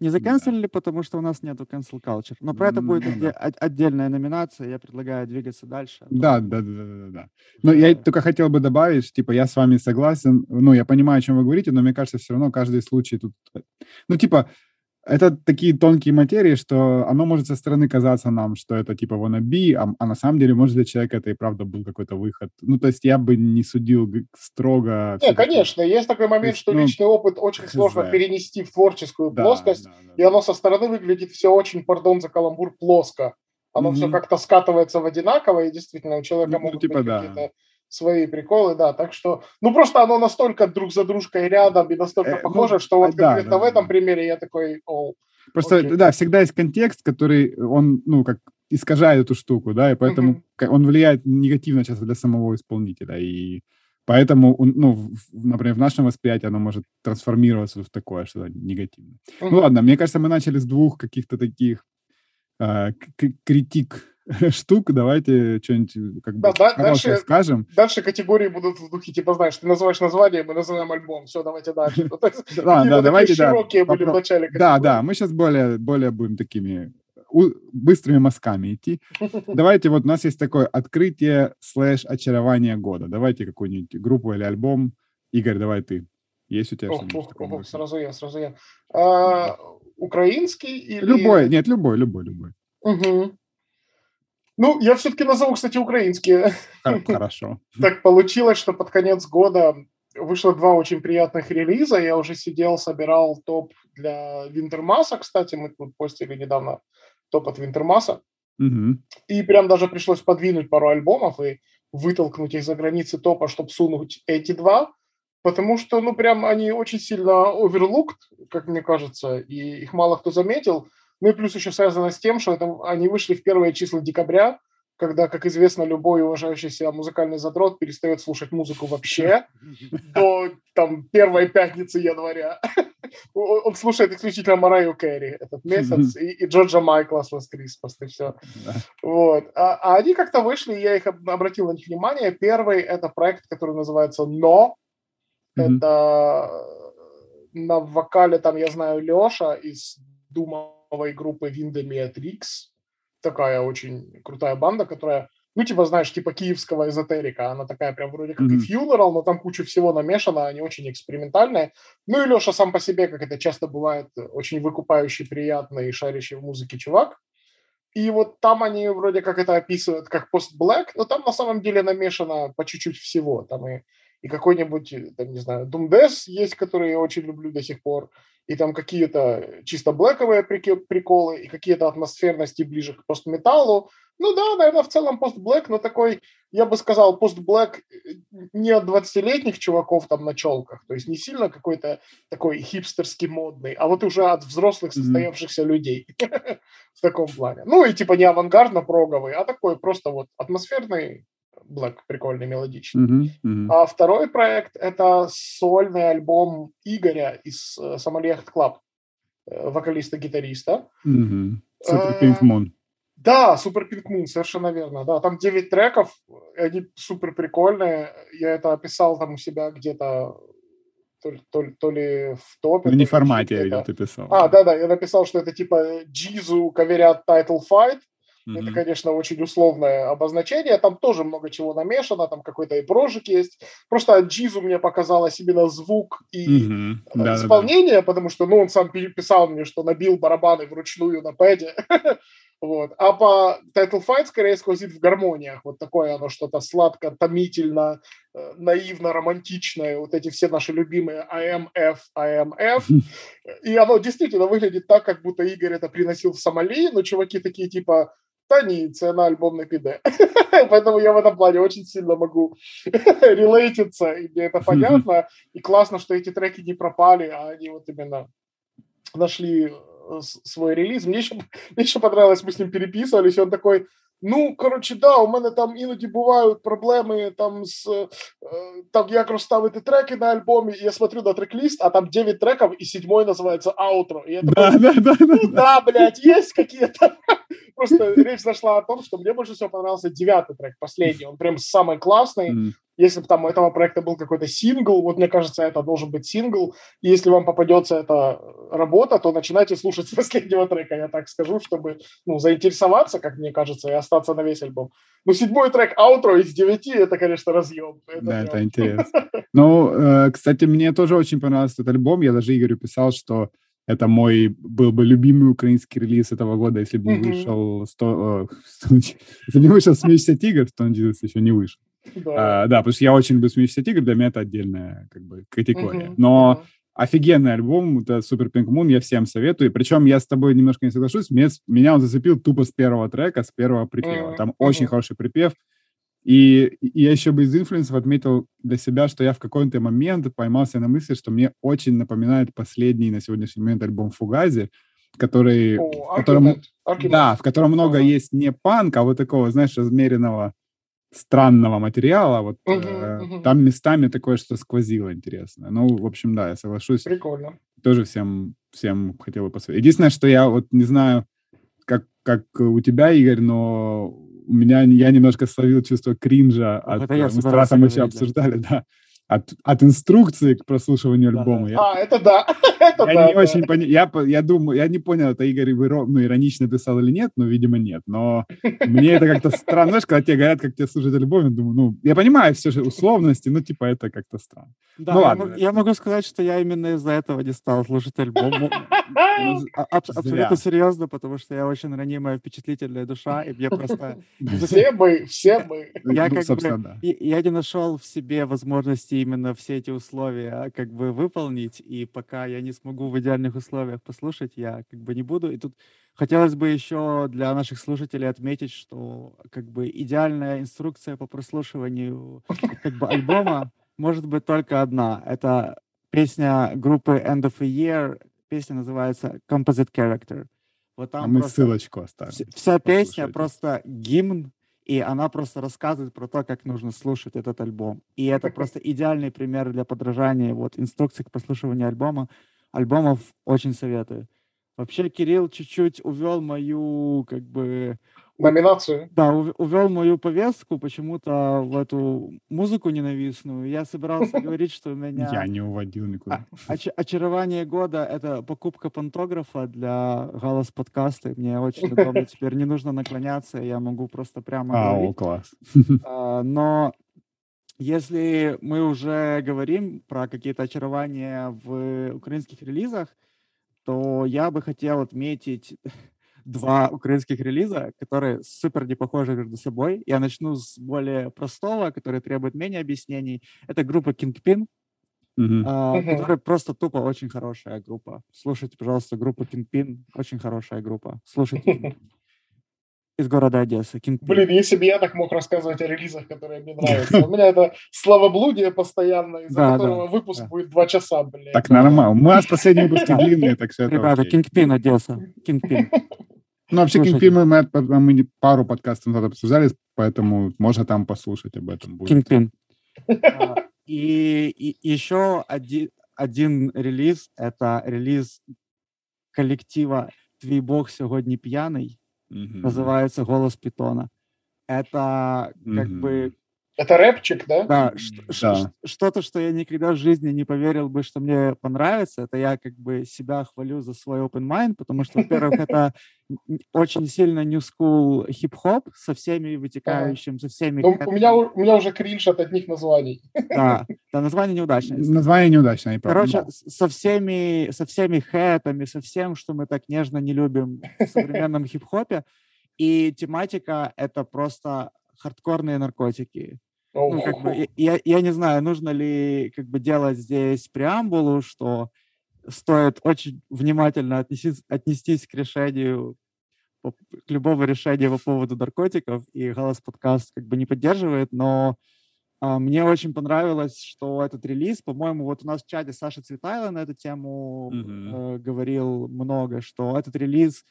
не заканцелили, потому что у нас нету cancel culture. Но про это будет да. отдельная номинация. Я предлагаю двигаться дальше. Да, да, да, да, да. Но я только хотел бы добавить, типа, я с вами согласен. Ну, я понимаю, о чем вы говорите, но мне кажется, все равно каждый случай тут... Ну, типа, это такие тонкие материи, что оно может со стороны казаться нам, что это типа wannabe, а, а на самом деле, может, для человека это и правда был какой-то выход. Ну, то есть я бы не судил строго. Не, конечно, есть такой момент, есть, что ну, личный опыт очень сложно перенести в творческую да, плоскость, да, да, и оно со стороны выглядит все очень, пардон за каламбур, плоско. Оно mm-hmm. все как-то скатывается в одинаково, и действительно у человека ну, могут типа, быть да. какие-то свои приколы, да, так что, ну просто оно настолько друг за дружкой рядом и настолько э, похоже, ну, что вот да, конкретно да, в этом да. примере я такой, о, Просто, окей. да, всегда есть контекст, который, он, ну, как искажает эту штуку, да, и поэтому uh-huh. он влияет негативно часто для самого исполнителя, и поэтому, ну, например, в нашем восприятии оно может трансформироваться в такое что-то негативное. Uh-huh. Ну ладно, мне кажется, мы начали с двух каких-то таких э, критик <laughs> штук, давайте что-нибудь э, как бы да, дальше, скажем. Дальше категории будут в духе, типа, знаешь, ты называешь название, мы называем альбом, все, давайте дальше. <laughs> Да, да, давайте, широкие были в начале Да, да, мы сейчас более, более будем такими быстрыми мазками идти. <laughs> Давайте, вот у нас есть такое открытие слэш очарование года. Давайте какую-нибудь группу или альбом. Игорь, давай ты. Есть у тебя что-нибудь? Сразу я, сразу я. А, украинский или... Любой, нет, любой, любой, любой. Угу. Ну, я все-таки назову, кстати, украинские. <laughs> Хорошо. Так получилось, что под конец года вышло два очень приятных релиза. Я уже сидел, собирал топ для Винтермаса. Кстати, мы тут постили недавно топ от Винтермаса. Угу. И прям даже пришлось подвинуть пару альбомов и вытолкнуть их за границы топа, чтобы сунуть эти два. Потому что, ну, прям они очень сильно overlooked, как мне кажется, и их мало кто заметил. Ну и плюс еще связано с тем, что это, они вышли в первые числа декабря, когда, как известно, любой уважающий себя музыкальный задрот перестает слушать музыку вообще <laughs> до там, первой пятницы января. <laughs> Он слушает исключительно Мараю Кэрри этот месяц и, и Джорджа Майкла с Last Christmas, и все. Вот. А, а они как-то вышли, я их обратил на них внимание. Первый — это проект, который называется «Но». Это на вокале там, я знаю, Леша из Дума новой группы Виндомиатрикс. Такая очень крутая банда, которая, ну, типа, знаешь, типа киевского эзотерика. Она такая прям вроде как mm-hmm. и Funeral, но там куча всего намешано, они очень экспериментальные. Ну и Леша сам по себе, как это часто бывает, очень выкупающий, приятный и шарящий в музыке чувак. И вот там они вроде как это описывают как пост-блэк, но там на самом деле намешано по чуть-чуть всего. Там и, и какой-нибудь, там, не знаю, Думдес есть, который я очень люблю до сих пор и там какие-то чисто блэковые приколы, и какие-то атмосферности ближе к постметаллу. Ну да, наверное, в целом пост-блэк, но такой, я бы сказал, пост-блэк э, не от 20-летних чуваков там на челках, то есть не сильно какой-то такой хипстерский модный, а вот уже от взрослых состоявшихся mm-hmm. людей <laughs> в таком плане. Ну и типа не авангардно-проговый, а такой просто вот атмосферный Black прикольный, мелодичный. Uh-huh, uh-huh. А второй проект — это сольный альбом Игоря из uh, Самолехт Club, uh, вокалиста-гитариста. Uh-huh. Super Pink Moon. Да, Super Pink Moon, совершенно верно. Да, там 9 треков, они супер прикольные. Я это описал там у себя где-то то, то, то ли в топе. В неформате я видел, ты писал. А, да-да, я написал, что это типа Джизу каверят Title Fight, Mm-hmm. Это, конечно, очень условное обозначение. Там тоже много чего намешано, там какой-то и прожик есть. Просто Джизу мне показалось именно звук и mm-hmm. да, исполнение, да, да. потому что, ну, он сам писал мне, что набил барабаны вручную на пэде. <laughs> Вот. А по Title Fight скорее сквозит в гармониях. Вот такое оно что-то сладко, томительно, э, наивно, романтичное. Вот эти все наши любимые AMF, AMF. <laughs> И оно действительно выглядит так, как будто Игорь это приносил в Сомали, но чуваки такие типа Та ні, це на альбом не піде. <laughs> Поэтому я в этом плане очень сильно могу <laughs> релейтиться, и мне это понятно. И классно, что эти треки не пропали, а они вот именно нашли э, свой релиз. Мне еще, <laughs> мне еще понравилось, мы с ним переписывались, и он такой, Ну, коротше, да, у мене там іноді бувають проблеми там з э, там, як розставити треки на альбомі. І я смотрю на трек-лист, а там 9 треков, и седьмой называется аутро. И я такой, да, да, да, ну, да, блядь, есть какие-то. Просто речь зашла о том, что мне больше всего понравился девятый трек, последний. Он прям самый классный. Mm. Если бы там у этого проекта был какой-то сингл, вот мне кажется, это должен быть сингл. И если вам попадется эта работа, то начинайте слушать с <laughs> последнего трека, я так скажу, чтобы ну, заинтересоваться, как мне кажется, и остаться на весь альбом. Ну, седьмой трек аутро из девяти, это, конечно, разъем. Это да, прям... это <laughs> интересно. Ну, э, кстати, мне тоже очень понравился этот альбом. Я даже Игорю писал, что это мой был бы любимый украинский релиз этого года, если бы не вышел 100, <laughs> если не вышел «Смеешься, тигр», то он еще не вышел. Да. А, да, потому что я очень люблю «Смеешься, тигр», для меня это отдельная как бы категория. Но офигенный альбом, это Супер Pink Moon, я всем советую. Причем я с тобой немножко не соглашусь, меня, меня он зацепил тупо с первого трека, с первого припева. Там очень хороший припев. И, и я еще бы из инфлюенсов отметил для себя, что я в какой-то момент поймался на мысли, что мне очень напоминает последний на сегодняшний момент альбом Фугази, который, О, в котором, да, в котором много ага. есть не панка, а вот такого, знаешь, размеренного странного материала. Вот угу, э, угу. там местами такое, что сквозило интересно. Ну, в общем, да, я соглашусь. Прикольно. Тоже всем, всем хотел бы посоветовать. Единственное, что я вот не знаю, как, как у тебя, Игорь, но у меня я немножко словил чувство кринжа. От, это я мы с Тарасом еще обсуждали, да от, от инструкции к прослушиванию да, альбома. Да. Я, а, это да. <laughs> это я да, не да. очень понял. Я, я думаю, я не понял, это Игорь ну, иронично писал или нет, но, видимо, нет. Но мне это как-то странно. Знаешь, когда тебе говорят, как тебе слушать альбом, я думаю, ну, я понимаю все же условности, но, типа, это как-то странно. Да, ну, я, ладно. Могу, я могу сказать, что я именно из-за этого не стал слушать альбом. Ну, ну, а, абсолютно серьезно, потому что я очень ранимая, впечатлительная душа, и мне просто... <laughs> <laughs> Все мы, все мы. Я как бы... Я не нашел в себе возможности именно все эти условия как бы выполнить, и пока я не смогу в идеальных условиях послушать, я как бы не буду. И тут хотелось бы еще для наших слушателей отметить, что как бы идеальная инструкция по прослушиванию как бы альбома может быть только одна. Это песня группы End of a Year, песня называется Composite Character. Вот там а мы ссылочку оставим. Вся песня просто гимн и она просто рассказывает про то, как нужно слушать этот альбом. И это просто идеальный пример для подражания. Вот инструкции к прослушиванию альбома. Альбомов очень советую. Вообще Кирилл чуть-чуть увел мою, как бы, номинацию. Да, увел мою повестку почему-то в эту музыку ненавистную. Я собирался <laughs> говорить, что у меня... Я не уводил никуда. Оч очарование года — это покупка пантографа для голос подкаста. Мне очень удобно. <laughs> Теперь не нужно наклоняться, я могу просто прямо а, говорить. класс. А, но если мы уже говорим про какие-то очарования в украинских релизах, то я бы хотел отметить два украинских релиза, которые супер не похожи между собой. Я начну с более простого, который требует менее объяснений. Это группа Kingpin, uh-huh. uh, которая просто тупо очень хорошая группа. Слушайте, пожалуйста, группу Kingpin, очень хорошая группа. Слушайте. <laughs> Из города Одесса. Kingpin. Блин, если бы я так мог рассказывать о релизах, которые мне нравятся. У меня это словоблудие постоянно, из-за да, которого да, выпуск да. будет два часа, блин. Так нормально. У нас последние выпуски длинные, так что Ребята, Kingpin Одесса. Kingpin. <laughs> Ну, вообще, Слушайте. Kingpin мы, мы пару подкастов назад обсуждали, поэтому можно там послушать об этом. Будет. Kingpin. А, и, и еще один, один релиз, это релиз коллектива «Твій Бог сьогодні пьяный», называется «Голос питона». Это как бы это рэпчик, да? Да, да. что-то, что я никогда в жизни не поверил бы, что мне понравится. Это я как бы себя хвалю за свой open mind, потому что, во-первых, это очень сильно new school хип-хоп со всеми вытекающим, со всеми... Ну, у, меня, у меня уже кринж от одних названий. <laughs> Да, да название неудачное. Название неудачное, Короче, со всеми, со всеми хэтами, со всем, что мы так нежно не любим в современном <laughs> хип-хопе. И тематика — это просто хардкорные наркотики. Ну, как бы, я, я не знаю, нужно ли как бы делать здесь преамбулу, что стоит очень внимательно отнестись, отнестись к решению, к любому решению по поводу наркотиков, и голос подкаст как бы не поддерживает, но а, мне очень понравилось, что этот релиз, по-моему, вот у нас в чате Саша Цветайло на эту тему mm-hmm. э, говорил много, что этот релиз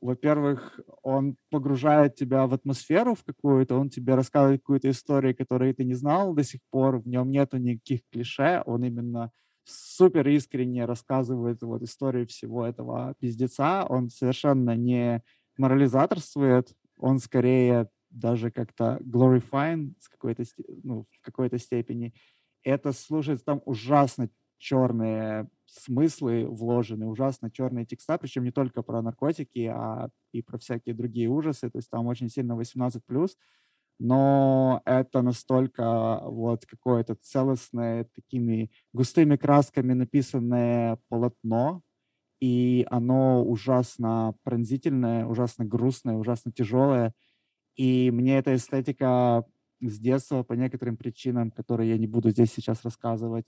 во-первых, он погружает тебя в атмосферу в какую-то, он тебе рассказывает какую-то историю, которую ты не знал до сих пор, в нем нету никаких клише, он именно супер искренне рассказывает вот историю всего этого пиздеца, он совершенно не морализаторствует, он скорее даже как-то glorifying с какой-то, ну, в какой-то степени. Это слушается там ужасно черные смыслы вложены, ужасно черные текста, причем не только про наркотики, а и про всякие другие ужасы, то есть там очень сильно 18+, но это настолько вот какое-то целостное, такими густыми красками написанное полотно, и оно ужасно пронзительное, ужасно грустное, ужасно тяжелое. И мне эта эстетика с детства по некоторым причинам, которые я не буду здесь сейчас рассказывать,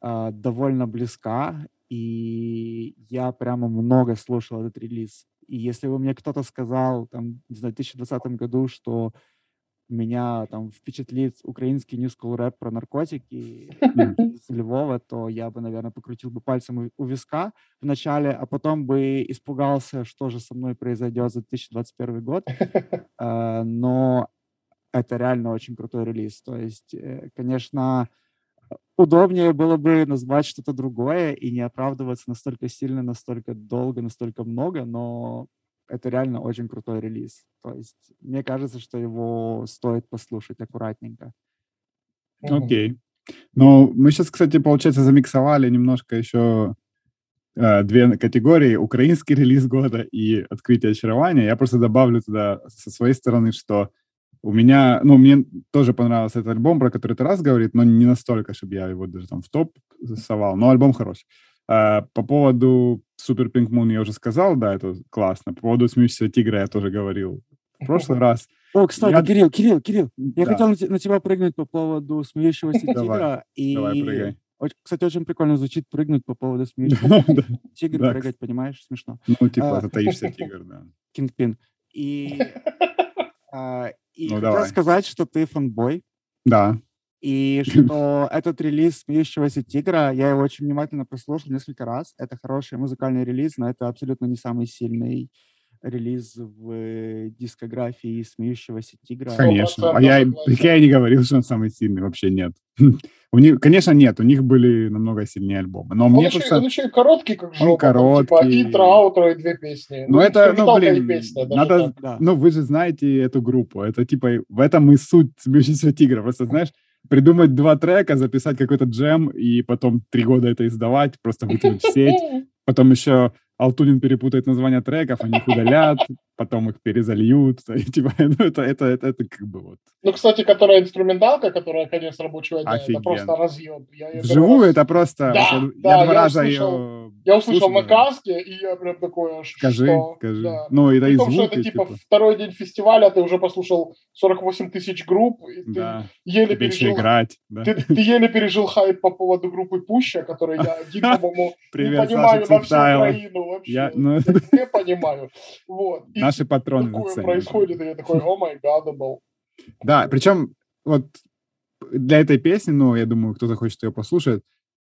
а, довольно близка, и я прямо много слушал этот релиз. И если бы мне кто-то сказал там, в 2020 году, что меня там впечатлит украинский New School рэп про наркотики из Львова, то я бы, наверное, покрутил бы пальцем у виска в начале, а потом бы испугался, что же со мной произойдет за 2021 год. <laughs> А, но это реально очень крутой релиз. То есть, э, конечно, удобнее было бы назвать что-то другое и не оправдываться настолько сильно, настолько долго, настолько много, но это реально очень крутой релиз. То есть мне кажется, что его стоит послушать аккуратненько. Окей. Okay. Ну, мы сейчас, кстати, получается, замиксовали немножко еще э, две категории. Украинский релиз года и открытие очарования. Я просто добавлю туда со своей стороны, что у меня, ну, мне тоже понравился этот альбом, про который ты раз говорит, но не настолько, чтобы я его даже там в топ засовал, но альбом хороший. А, по поводу Super Pink Moon я уже сказал, да, это классно. По поводу Смеющегося тигра я тоже говорил в прошлый раз. О, кстати, я... Кирилл, Кирилл, Кирилл, я да. хотел на тебя прыгнуть по поводу Смеющегося <laughs> тигра. И... Давай, прыгай. Кстати, очень прикольно звучит прыгнуть по поводу <laughs> смеющегося тигра, прыгать, понимаешь, смешно. Ну, типа, а, таишься тигр, да. <laughs> Кингпин. И а, и ну, хотел давай. сказать, что ты фанбой. Да. И <laughs> что этот релиз «Смеющегося тигра», я его очень внимательно прослушал несколько раз. Это хороший музыкальный релиз, но это абсолютно не самый сильный релиз в дискографии «Смеющегося тигра». Конечно. А я, я не говорил, что он самый сильный. Вообще нет. <laughs> У них, конечно, нет, у них были намного сильнее альбомы. Но он мне еще, просто... он еще и короткий, как жопа. Он короткий. Там, типа интро, аутро и две песни. Ну, ну это, ну, блин, песня, надо... Да. Ну, вы же знаете эту группу. Это, типа, в этом и суть «Смеющегося тигра». Просто, знаешь, придумать два трека, записать какой-то джем и потом три года это издавать, просто выкинуть в сеть. <laughs> Потом еще Алтунин перепутает названия треков, они их удалят, потом их перезальют. <laughs> И, типа, <laughs> ну, это, это, это, это как бы вот. Ну, кстати, которая инструменталка, которая конец рабочего дня, Офигенно. это просто разъем. Я Вживую раз... это просто... Да, я, да, я два я раза услышал, ее... Я услышал на каске, и я прям такой аж... Скажи, что... скажи. Да. Ну, это и звуки, что это типа, типа второй день фестиваля, ты уже послушал 48 тысяч групп, и ты да. еле Тебе пережил... играть. Да. Ты, ты еле пережил хайп по поводу группы Пуща, который я один, по-моему, не понимаю на всю Украину вообще. Я, ну... не понимаю. Вот. Наши патроны Такое нацелены. происходит, и я такой, о май гадабл. Да, причем вот для этой песни, ну, я думаю, кто захочет ее послушать,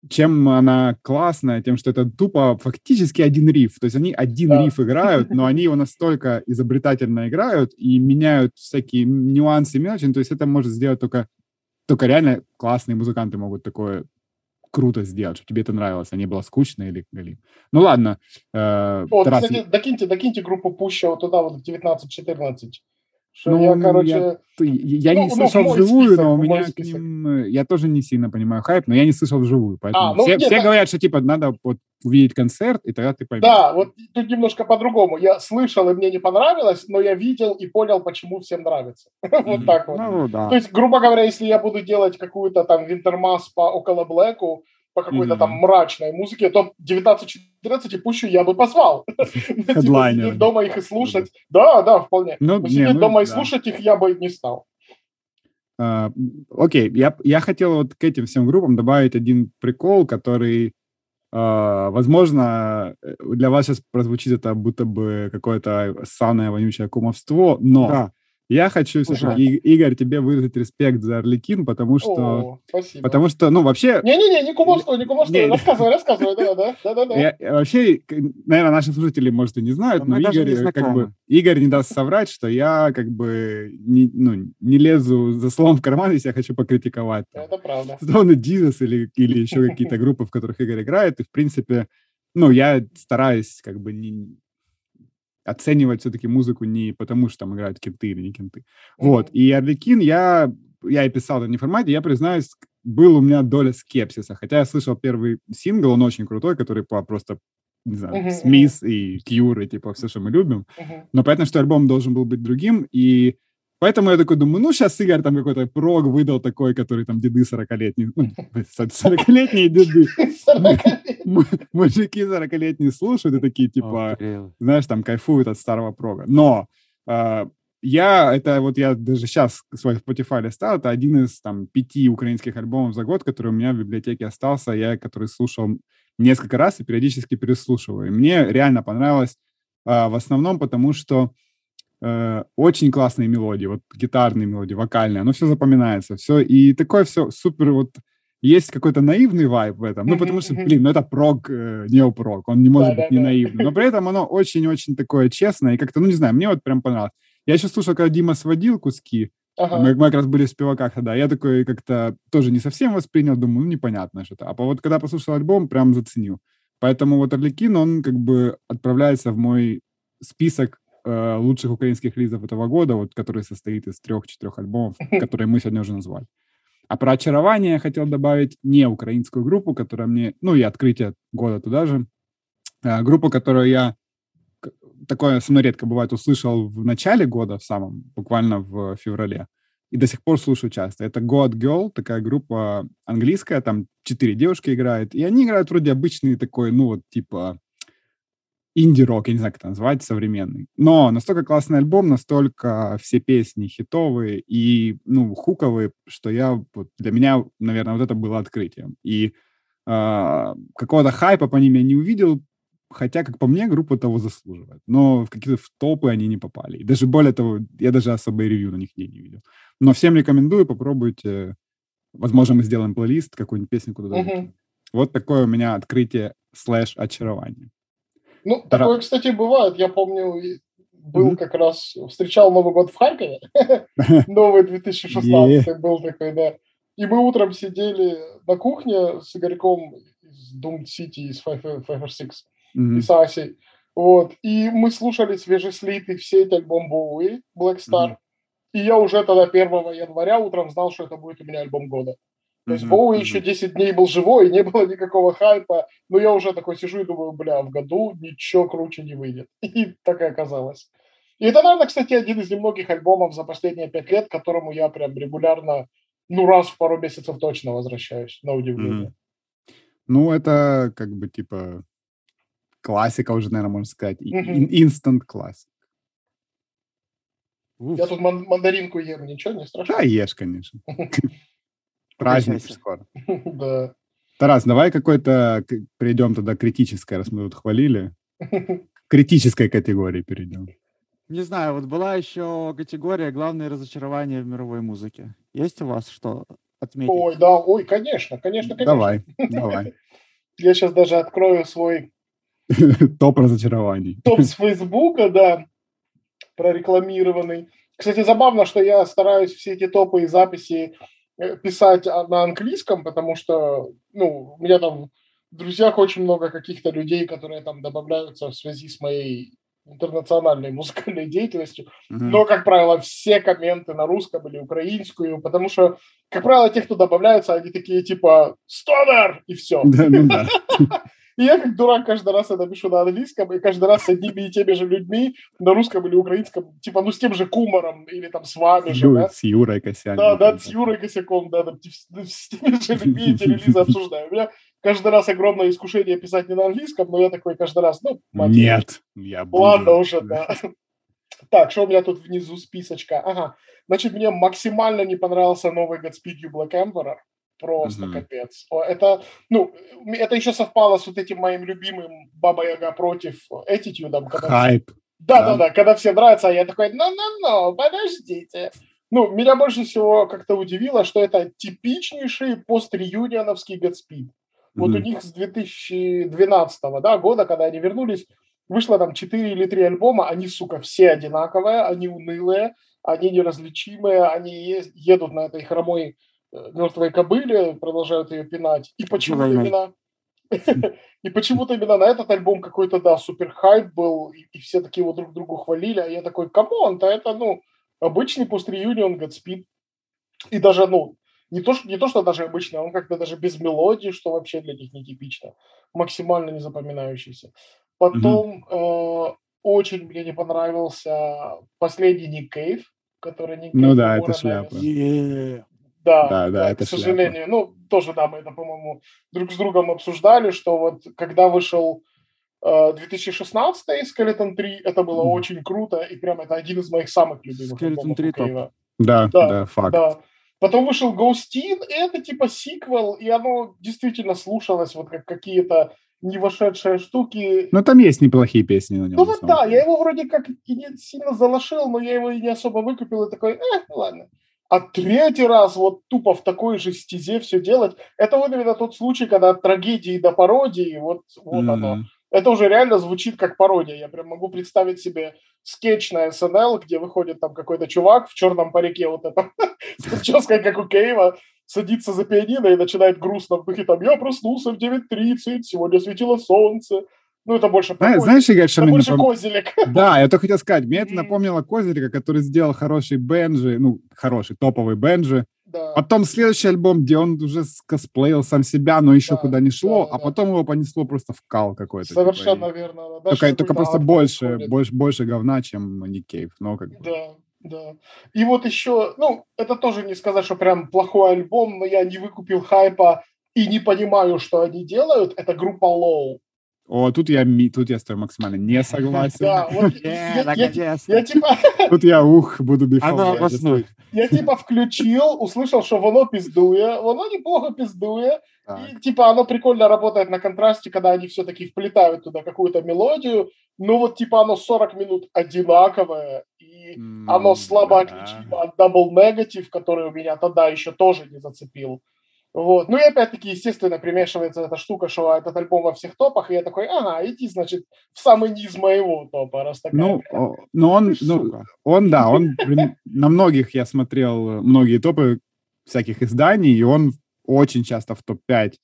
чем она классная, тем, что это тупо фактически один риф. То есть они один да. риф играют, но они его настолько изобретательно играют и меняют всякие нюансы, мелочи. То есть это может сделать только, только реально классные музыканты могут такое круто сделать, чтобы тебе это нравилось, а не было скучно или галим. Ну ладно. Э, вот, Тарас... кстати, докиньте, докиньте группу Пуща вот туда, вот 19-14. Что ну, я, короче... Я, я ну, не ну, слышал вживую, список, но у меня к ним... Э, я тоже не сильно понимаю хайп, но я не слышал вживую. Поэтому а, ну, все, все говорят, что типа надо вот увидеть концерт, и тогда ты поймешь. Да, вот тут немножко по-другому. Я слышал, и мне не понравилось, но я видел и понял, почему всем нравится. <laughs> вот так вот. Ну, да. То есть, грубо говоря, если я буду делать какую-то там Винтермас по около Блэку, по какой-то mm-hmm. там мрачной музыке, то 19-14 и пущу я бы позвал. <laughs> Типа сидеть дома их и слушать. Да, да, вполне. Ну, Но сидеть ну, дома и слушать их я бы не стал. А, окей, я, я хотел вот к этим всем группам добавить один прикол, который, uh, возможно, для вас сейчас прозвучит это будто бы какое-то ссаное вонючее кумовство, но. Я хочу, слушай, Игорь, тебе выразить респект за Орликин, потому что... О, спасибо. Потому что, ну, вообще... Не-не-не, не кумовство, не кумовство, не, рассказывай, рассказывай, да-да, да-да. Я, вообще, наверное, наши слушатели, может, и не знают, но, но Игорь, не как бы, Игорь не даст соврать, что я, как бы, не, ну, не лезу за словом в карман, если я хочу покритиковать. Это правда. Stone Jesus или, или еще какие-то группы, в которых Игорь играет, и, в принципе, ну, я стараюсь, как бы, не оценивать все-таки музыку не потому, что там играют кенты или не кенты. Вот. И Арлекин я, я и писал это не в формате, я признаюсь, был у меня доля скепсиса. Хотя я слышал первый сингл, он очень крутой, который по просто не знаю, uh-huh, Смис uh-huh. и Кьюр, и типа все, что мы любим. Uh-huh. Но понятно, что альбом должен был быть другим, и Поэтому я такой думаю, ну, сейчас Игорь там какой-то прог выдал такой, который там деды 40-летние, ну, 40-летние деды, <laughs> мужики 40-летние слушают и такие, типа, знаешь, там кайфуют от старого прога. Но а, я, это вот я даже сейчас свой Spotify листал, это один из там пяти украинских альбомов за год, который у меня в библиотеке остался, я который слушал несколько раз и периодически переслушиваю. И мне реально понравилось а, в основном потому, что э, очень классные мелодии, вот гитарные мелодии, вокальные, оно все запоминается, все, и такое все супер вот есть какой-то наивный вайб в этом, ну, потому что, блин, ну, это прог, э, неопрог, он не может да, быть да, не да. наивный, но при этом оно очень-очень такое честное, и как-то, ну, не знаю, мне вот прям понравилось. Я еще слушал, когда Дима сводил куски, ага. мы, мы как раз были в спиваках тогда, я такой как-то тоже не совсем воспринял, думаю, ну, непонятно что-то. А вот когда послушал альбом, прям заценил. Поэтому вот Арлекин, он как бы отправляется в мой список э, лучших украинских релизов этого года, вот, который состоит из трех-четырех альбомов, которые мы сегодня уже назвали. А про очарование я хотел добавить не украинскую группу, которая мне, ну и открытие года туда же, а группу, которую я такое со мной редко бывает, услышал в начале года, в самом, буквально в феврале, и до сих пор слушаю часто. Это God Girl, такая группа английская, там четыре девушки играют, и они играют вроде обычный такой, ну вот типа инди-рок, я не знаю, как это назвать, современный. Но настолько классный альбом, настолько все песни хитовые и, ну, хуковые, что я, вот, для меня, наверное, вот это было открытием. И э, какого-то хайпа по ним я не увидел, хотя, как по мне, группа того заслуживает. Но в какие-то в топы они не попали. И даже более того, я даже особой ревью на них не, не видел. Но всем рекомендую, попробуйте. Возможно, мы сделаем плейлист, какую-нибудь песенку туда. Угу. Вот такое у меня открытие слэш очарование. Ну, Тара... такое, кстати, бывает. Я помню, был mm-hmm. как раз, встречал Новый год в Харькове. <laughs> Новый 2016 был такой, да. И мы утром сидели на кухне с Игорьком из Doom City, из Five, Five Six mm-hmm. и Саси. Вот. И мы слушали свежеслитый все эти альбом Боуи, Black Star. Mm-hmm. И я уже тогда 1 января утром знал, что это будет у меня альбом года. То есть mm-hmm. Боуи еще 10 дней был живой, не было никакого хайпа. Но я уже такой сижу и думаю, бля, в году ничего круче не выйдет. <laughs> И так и оказалось. И это, наверное, кстати, один из немногих альбомов за последние пять лет, к которому я прям регулярно, ну, раз в пару месяцев точно возвращаюсь, на удивление. Mm-hmm. Ну, это как бы типа классика уже, наверное, можно сказать. Instant классик. Я тут мандаринку ем, ничего, не страшно? Да, ешь, конечно. <laughs> Праздник скоро. <laughs> Да. Тарас, давай какой-то перейдем тогда критическое, раз мы тут хвалили. <laughs> критической категории перейдем. Не знаю, вот была еще категория «Главные разочарования в мировой музыке». Есть у вас что отметить? Ой, да, ой, конечно, конечно, конечно. Давай, <laughs> давай. Я сейчас даже открою свой Топ разочарований. Топ с Фейсбука, да, прорекламированный. Кстати, забавно, что я стараюсь все эти топы и записи писать на английском, потому что, ну, у меня там в друзьях очень много каких-то людей, которые там добавляются в связи с моей интернациональной <laughs> музыкальной деятельностью, mm-hmm. но, как правило, все комменты на русском или украинскую, потому что, как правило, те, кто добавляются, они такие типа «Стонер!» и все. Да, ну да. <laughs> И я как дурак каждый раз это пишу на английском, и каждый раз с одними и теми же людьми на русском или украинском, типа, ну, с тем же Кумаром, или там с вами же, да? С Юрой Косяком. Да, да, с Юрой Косяком, да, там, с теми же людьми эти релизы обсуждаю. У меня каждый раз огромное искушение писать не на английском, но я такой каждый раз, ну, Нет, я буду. Ладно уже, да. Так, что у меня тут внизу списочка? Ага. Значит, мне максимально не понравился новый Godspeed You Black Emperor. Просто mm-hmm. капец. Это, ну, это еще совпало с вот этим моим любимым Баба Яга против Attitude. Хайп. Да, да, да, да, когда все нравятся, а я такой, ну-ну-ну, подождите. Ну, меня больше всего как-то удивило, что это типичнейший постреюнионовский Godspeed. Вот mm-hmm. у них с 2012 да, года, когда они вернулись, вышло там 4 или 3 альбома, они, сука, все одинаковые, они унылые, они неразличимые, они едут на этой хромой мертвой кобыле, продолжают ее пинать. И почему-то именно... <laughs> И почему-то именно на этот альбом какой-то, да, супер хайп был, и, все такие его друг другу хвалили, а я такой, come on, да это, ну, обычный пост-реюнион Godspeed. И даже, ну, не то, что, не то, что даже обычный, он как-то даже без мелодии, что вообще для них нетипично. Максимально не запоминающийся. Потом mm-hmm. э, очень мне не понравился последний Ник Кейв, который не Ну да, это шляпа. Да, да, да, это к сожалению. Шляпа. Ну, тоже, да, мы это, по-моему, друг с другом обсуждали, что вот когда вышел 2016 э, Skeleton 3, это было mm. очень круто, и прям это один из моих самых любимых Skeleton 3 топ. Да, да, да, факт. Да. Потом вышел Ghostin, и это типа сиквел, и оно действительно слушалось вот как какие-то не вошедшие штуки. Ну, там есть неплохие песни на нем. Ну, вот да, я его вроде как и не сильно залошил, но я его и не особо выкупил, и такой, э, ладно. А третий раз вот тупо в такой же стезе все делать, это вот именно тот случай, когда от трагедии до пародии, вот, вот mm-hmm. оно это уже реально звучит как пародия. Я прям могу представить себе скетч на СНЛ, где выходит там какой-то чувак в черном парике вот этом, <laughs> с прической, как у Кейва, садится за пианино и начинает грустно в духе там «Я проснулся в 9.30, сегодня светило солнце». Ну, это больше Знаешь, знаешь Игорь, что это больше напом... козелек. Да, я только хотел сказать, мне это напомнило Козелика, который сделал хороший бенджи, ну, хороший, топовый бенджи, да. Потом следующий альбом, где он уже косплеил сам себя, но еще да, куда не шло, да, а потом его понесло просто в кал какой-то. Типа, Совершенно типа, верно. Да. Только, только просто больше, больше, больше говна, чем Ник Кейв. Но как Да, да. И вот еще, ну, это тоже не сказать, что прям плохой альбом, но я не выкупил хайпа и не понимаю, что они делают. Это группа Low. О, тут я, тут я с тобой максимально не согласен. Да, вот я типа... <laughs> Тут я, ух, буду бифовать. Я типа включил, услышал, что воно пиздує, воно неплохо пиздує, и типа оно прикольно работает на контрасте, когда они все-таки вплетают туда какую-то мелодию, но вот типа оно 40 минут одинаковое, и оно слабо отличимо от Double Negative, который у меня тогда еще тоже не зацепил. Вот. Ну и опять-таки, естественно, примешивается эта штука, что этот альбом во всех топах, и я такой, ага, иди, значит, в самый низ моего топа, раз такая. Ну, ну он, ну, он, да, он на многих, я смотрел многие топы всяких изданий, и он очень часто в топ-5,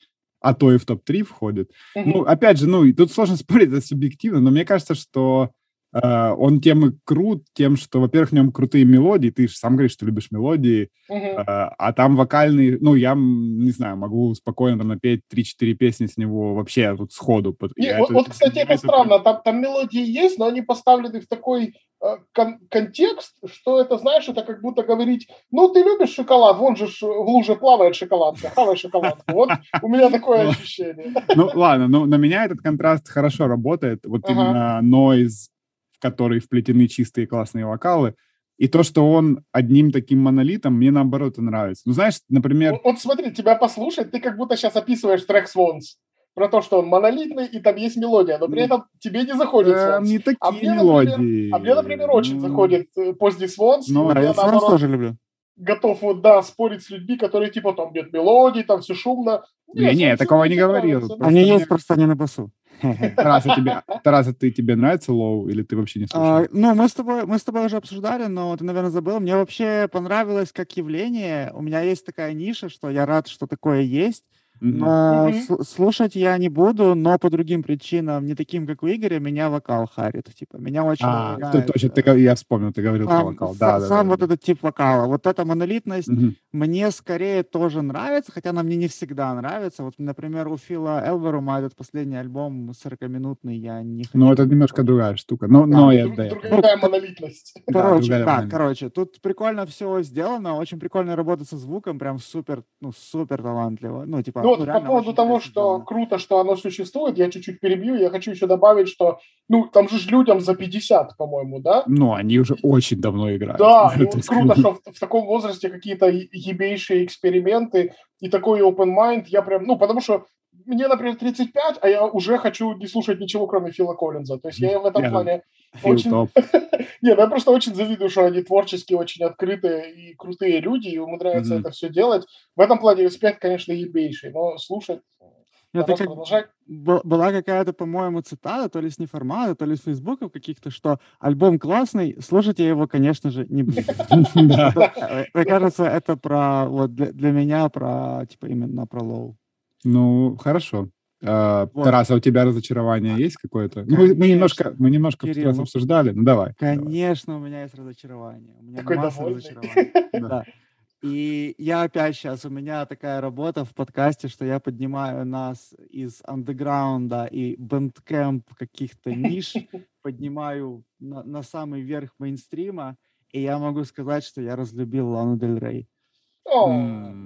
а то и в топ-3 входит. Ну, опять же, ну, тут сложно <laughs> спорить, это субъективно, но мне кажется, что он тем и крут, тем, что, во-первых, в нем крутые мелодии, ты же сам говоришь, что любишь мелодии, uh-huh. uh, а там вокальные, ну, я, не знаю, могу спокойно там напеть 3-4 песни с него вообще тут сходу. Не, вот, это, вот, кстати, это странно, там, там мелодии есть, но они поставлены в такой э, кон- контекст, что это, знаешь, это как будто говорить, ну, ты любишь шоколад, вон же в луже плавает шоколадка, хавай шоколадку. Вот у меня такое ну, ощущение. Ну, ладно, ну, на меня этот контраст хорошо работает, вот именно noise которой вплетены чистые классные вокалы, и то, что он одним таким монолитом, мне наоборот нравится. Ну, знаешь, например... Вот, вот смотри, тебя послушать, ты как будто сейчас описываешь трек Swans про то, что он монолитный, и там есть мелодия, но при этом тебе не заходит Swans. Не такие а мне, мелодии. Например, а мне, например, очень заходит э, поздний Swans. Ну, а я Swans тоже люблю. Готов вот, да, спорить с людьми, которые, типа, там нет мелодий, там все шумно. Не-не, я такого не говорил. Они есть, просто не на басу. <laughs> Тарас, а тебе, Тарас, а ты, тебе нравится Low или ты вообще не слушал? А, ну, мы с, тобой, мы с тобой уже обсуждали, но ты, наверное, забыл. Мне вообще понравилось как явление. У меня есть такая ниша, что я рад, что такое есть. Но mm-hmm. слушать я не буду, но по другим причинам, не таким, как у Игоря, меня вокал харит. Типа, меня очень а, ты, точно, ты, я вспомнил, ты говорил сам, про вокал. Да, да, сам да, вот да. этот тип вокала, вот эта монолитность mm-hmm. мне скорее тоже нравится, хотя она мне не всегда нравится. Вот, например, у Фила Элверума этот последний альбом 40-минутный, я не хочу... Ну, это немножко другая штука. Но, да, но я, да, другая ну, монолитность. <laughs> Короче, да, да короче, тут прикольно все сделано, очень прикольно работать со звуком, прям супер, ну, супер талантливо. Ну, типа, ну, вот по поводу того, что да. круто, что оно существует, я чуть-чуть перебью, я хочу еще добавить, что, ну, там же людям за 50, по-моему, да? Ну, они уже очень давно играют. Да, <laughs> вот круто, что в, в таком возрасте какие-то ебейшие эксперименты и такой open mind, я прям, ну, потому что мне, например, 35, а я уже хочу не слушать ничего, кроме Фила Коллинза. То есть я в этом yeah. плане очень... <laughs> Нет, ну, я просто очень завидую, что они творчески очень открытые и крутые люди, и умудряются mm-hmm. это все делать. В этом плане респект, конечно, ебейший, но слушать нет, как продолжать. Была какая-то, по-моему, цитата, то ли с неформата, то ли с Фейсбука каких-то, что альбом классный, слушать я его, конечно же, не буду. <laughs> <laughs> Э, мне кажется, это про, вот для меня, про, типа, именно про Low. Ну, хорошо. А, вот. Тарас, а у тебя разочарование есть какое-то? Ну, мы, мы немножко, мы немножко Кирилл, раз обсуждали, ну давай. Конечно, давай. у меня есть разочарование. У меня Какой масса довольный. разочарований. <laughs> Да. И я опять сейчас, у меня такая работа в подкасте, что я поднимаю нас из андеграунда и Bandcamp каких-то ниш, <laughs> поднимаю на, на самый верх мейнстрима, и я могу сказать, что я разлюбил Лану Дель Рей.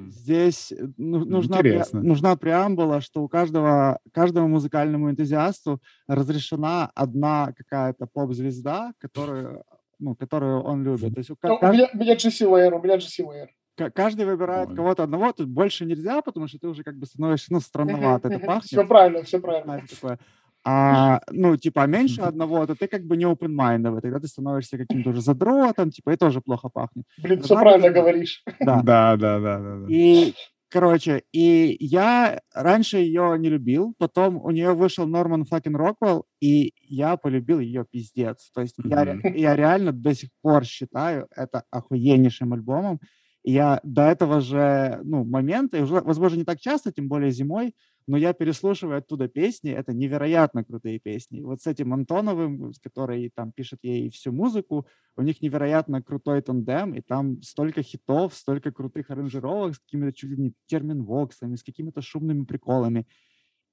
Здесь э, ну, нужна, пре, нужна преамбула, что у каждого, каждому музыкальному энтузиасту разрешена одна какая-то поп-звезда, которую, ну, которую он любит. То есть у, ну, кажд... у, меня, у меня Джесси Уэйр, у меня Джесси Уэйр. Каждый выбирает Ой. кого-то одного, тут больше нельзя, потому что ты уже как бы становишься, ну, странновато это <laughs> пахнет. Все правильно, все правильно. Такое. А, ну, типа, меньше одного, то ты как бы не open-minded, тогда ты становишься каким-то уже задротом, типа, и тоже плохо пахнет. Блин, все правильно быть... говоришь. <laughs> Да. да, да, да, да. И, короче, и я раньше ее не любил, потом у нее вышел Норман Факин Роквелл, и я полюбил ее пиздец. То есть mm-hmm. я, я реально до сих пор считаю это охуеннейшим альбомом. И я до этого же, ну, момента, и уже, возможно, не так часто, тем более зимой, но я переслушиваю оттуда песни, это невероятно крутые песни. Вот с этим Антоновым, который там пишет ей всю музыку, у них невероятно крутой тандем, и там столько хитов, столько крутых аранжировок с какими-то чуть ли не терминвоксами, с какими-то шумными приколами.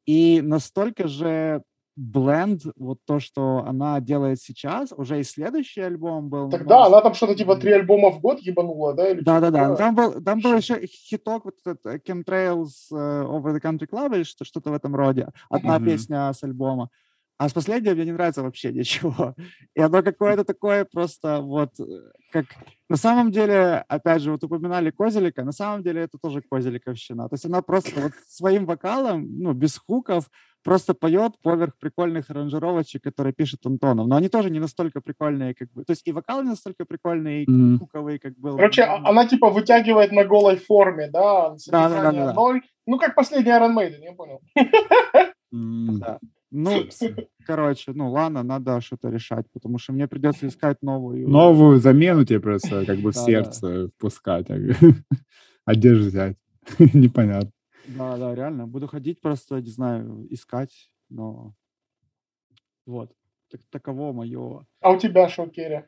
И настолько же бленд, вот то, что она делает сейчас, уже и следующий альбом был. Тогда она там что-то типа три альбома в год ебанула, да? Да-да-да, там был, там был еще хиток, вот этот э, Chemtrails uh, Over the Country Club или что-то в этом роде, одна mm-hmm. песня с альбома. А с последнего мне не нравится вообще ничего. И оно какое-то такое просто вот, э, как... На самом деле, опять же, вот упоминали Козелика, на самом деле это тоже Козеликовщина. То есть она просто вот своим вокалом, ну, без хуков, просто поет поверх прикольных аранжировочек, которые пишет Антонов. Но они тоже не настолько прикольные, как бы. То есть и вокал не настолько прикольный, и mm-hmm. хуковый, как был. Короче, а, она типа вытягивает на голой форме, да? Да, да, да, да. Ноль. Ну, как последний Iron Maiden, я понял. Да. <laughs> Ну, короче, ну ладно, надо что-то решать, потому что мне придется искать новую. Новую замену тебе просто как бы в сердце впускать, <laughs> одежду взять. <laughs> Непонятно. Да, да, реально. Буду ходить просто, не знаю, искать, но вот. Так, таково мое. А у тебя что, Керри?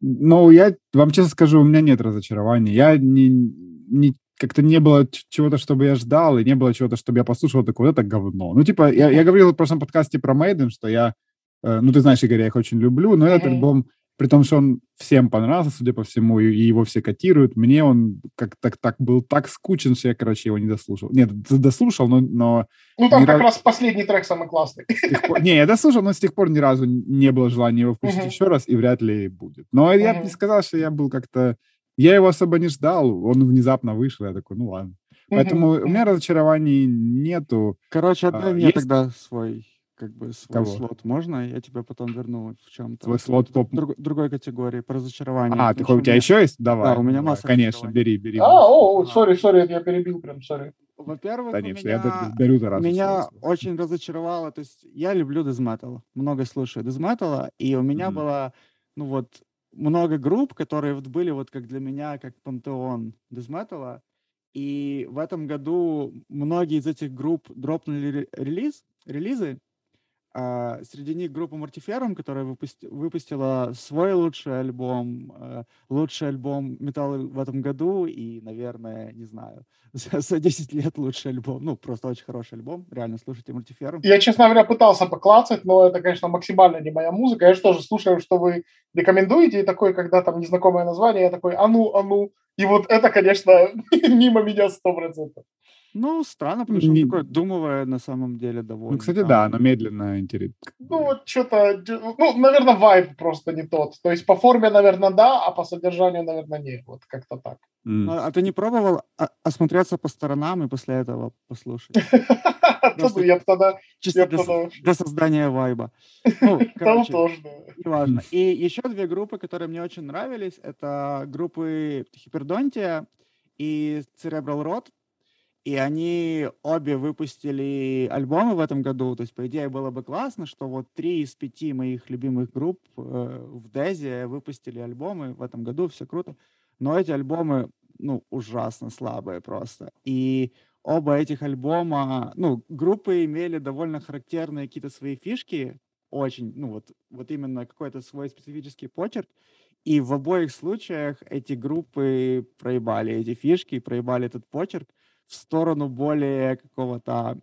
Ну, я вам честно скажу, у меня нет разочарования. Я не, не как-то не было чего-то, чтобы я ждал, и не было чего-то, чтобы я послушал, такое, это говно. Ну, типа, я, я говорил в прошлом подкасте про Мейден, что я, э, ну, ты знаешь, Игорь, я их очень люблю, но этот альбом при том, что он всем понравился, судя по всему, и его все котируют. Мне он как так так был так скучен, что я, короче, его не дослушал. Нет, дослушал, но... но ну, там как раз... раз последний трек самый классный. Пор... Не, я дослушал, но с тех пор ни разу не было желания его включить uh-huh. еще раз, и вряд ли будет. Но uh-huh. я бы не сказал, что я был как-то... Я его особо не ждал, он внезапно вышел, я такой, ну ладно. Поэтому uh-huh. у меня разочарований нету. Короче, отдай а, мне есть... тогда свой как бы свой Кого? слот. Можно? Я тебе потом верну в чем-то. Свой слот по... Друг, другой категории, по разочарованию. А, ты, у тебя еще есть? Давай. Да, у меня давай, масса Конечно, бери, бери. А, о, сори, сори, я перебил прям, сори. Во-первых, Конечно, меня, я дарю за раз. Меня очень разочаровало, то есть я люблю дезметал, много слушаю дезметала, и у меня mm-hmm. было, ну вот, много групп, которые вот были вот как для меня, как пантеон дезметала, и в этом году многие из этих групп дропнули релиз, релизы, а, среди них группа Mortiferum, которая выпусти, выпустила свой лучший альбом, э, лучший альбом металла в этом году и, наверное, не знаю, <laughs> за, за 10 лет лучший альбом. Ну, просто очень хороший альбом. Реально, слушайте Mortiferum. Я, честно говоря, пытался поклацать, но это, конечно, максимально не моя музыка. Я же тоже слушаю, что вы рекомендуете, и такой, когда там незнакомое название, я такой, а ну, а ну. И вот это, конечно, <laughs> мимо меня сто процентов. Ну, странно, потому что Не... такое думовое на самом деле довольно. Ну, кстати, да, оно медленно интересно. Ну, вот что-то, ну, наверное, вайб просто не тот. То есть по форме, наверное, да, а по содержанию, наверное, нет. Вот как-то так. Mm. А, а ты не пробовал осмотреться по сторонам и после этого послушать? <laughs> Я тогда... Чисто для создания вайба. <laughs> Ну, тоже, Неважно. И еще две группы, которые мне очень нравились, это группы Хипердонтия и Cerebral Rot. И они обе выпустили альбомы в этом году. То есть, по идее, было бы классно, что вот три из пяти моих любимых групп э, в Дезе выпустили альбомы в этом году, все круто. Но эти альбомы, ну, ужасно слабые просто. И оба этих альбома, ну, группы имели довольно характерные какие-то свои фишки, очень, ну, вот, вот именно какой-то свой специфический почерк. И в обоих случаях эти группы проебали эти фишки, проебали этот почерк в сторону более какого-то,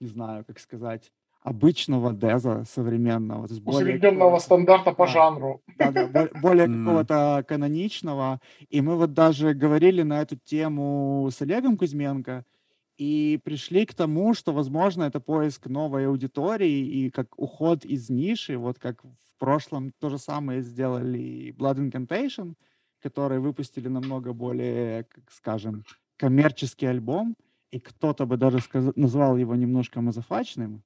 не знаю, как сказать, обычного деза современного. То есть Усредненного стандарта по да, жанру. Да, да, более какого-то каноничного. И мы вот даже говорили на эту тему с Олегом Кузьменко, и пришли к тому, что, возможно, это поиск новой аудитории и как уход из ниши, вот как в прошлом то же самое сделали Blood Incantation, которые выпустили намного более, как скажем, коммерческий альбом, и кто-то бы даже сказ... назвал его немножко мазафачным,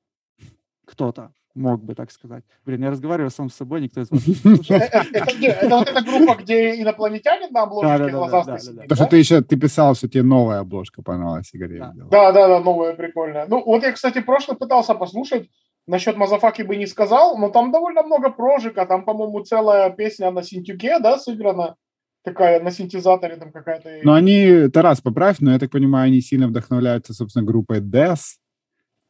кто-то мог бы так сказать. Блин, я разговариваю сам с собой, никто из вас не слушает. Это вот эта группа, где инопланетянин на обложке глазастый Потому что ты еще, ты писал, что тебе новая обложка понравилась, Игорь. Да, да, да, новая, прикольная. Ну, вот я, кстати, прошлый пытался послушать, насчет Мазафаки бы не сказал, но там довольно много прожика, там, по-моему, целая песня на синтюке, да, сыграна такая на синтезаторе там какая-то. Но они, Тарас, поправь, но я так понимаю, они сильно вдохновляются, собственно, группой Death,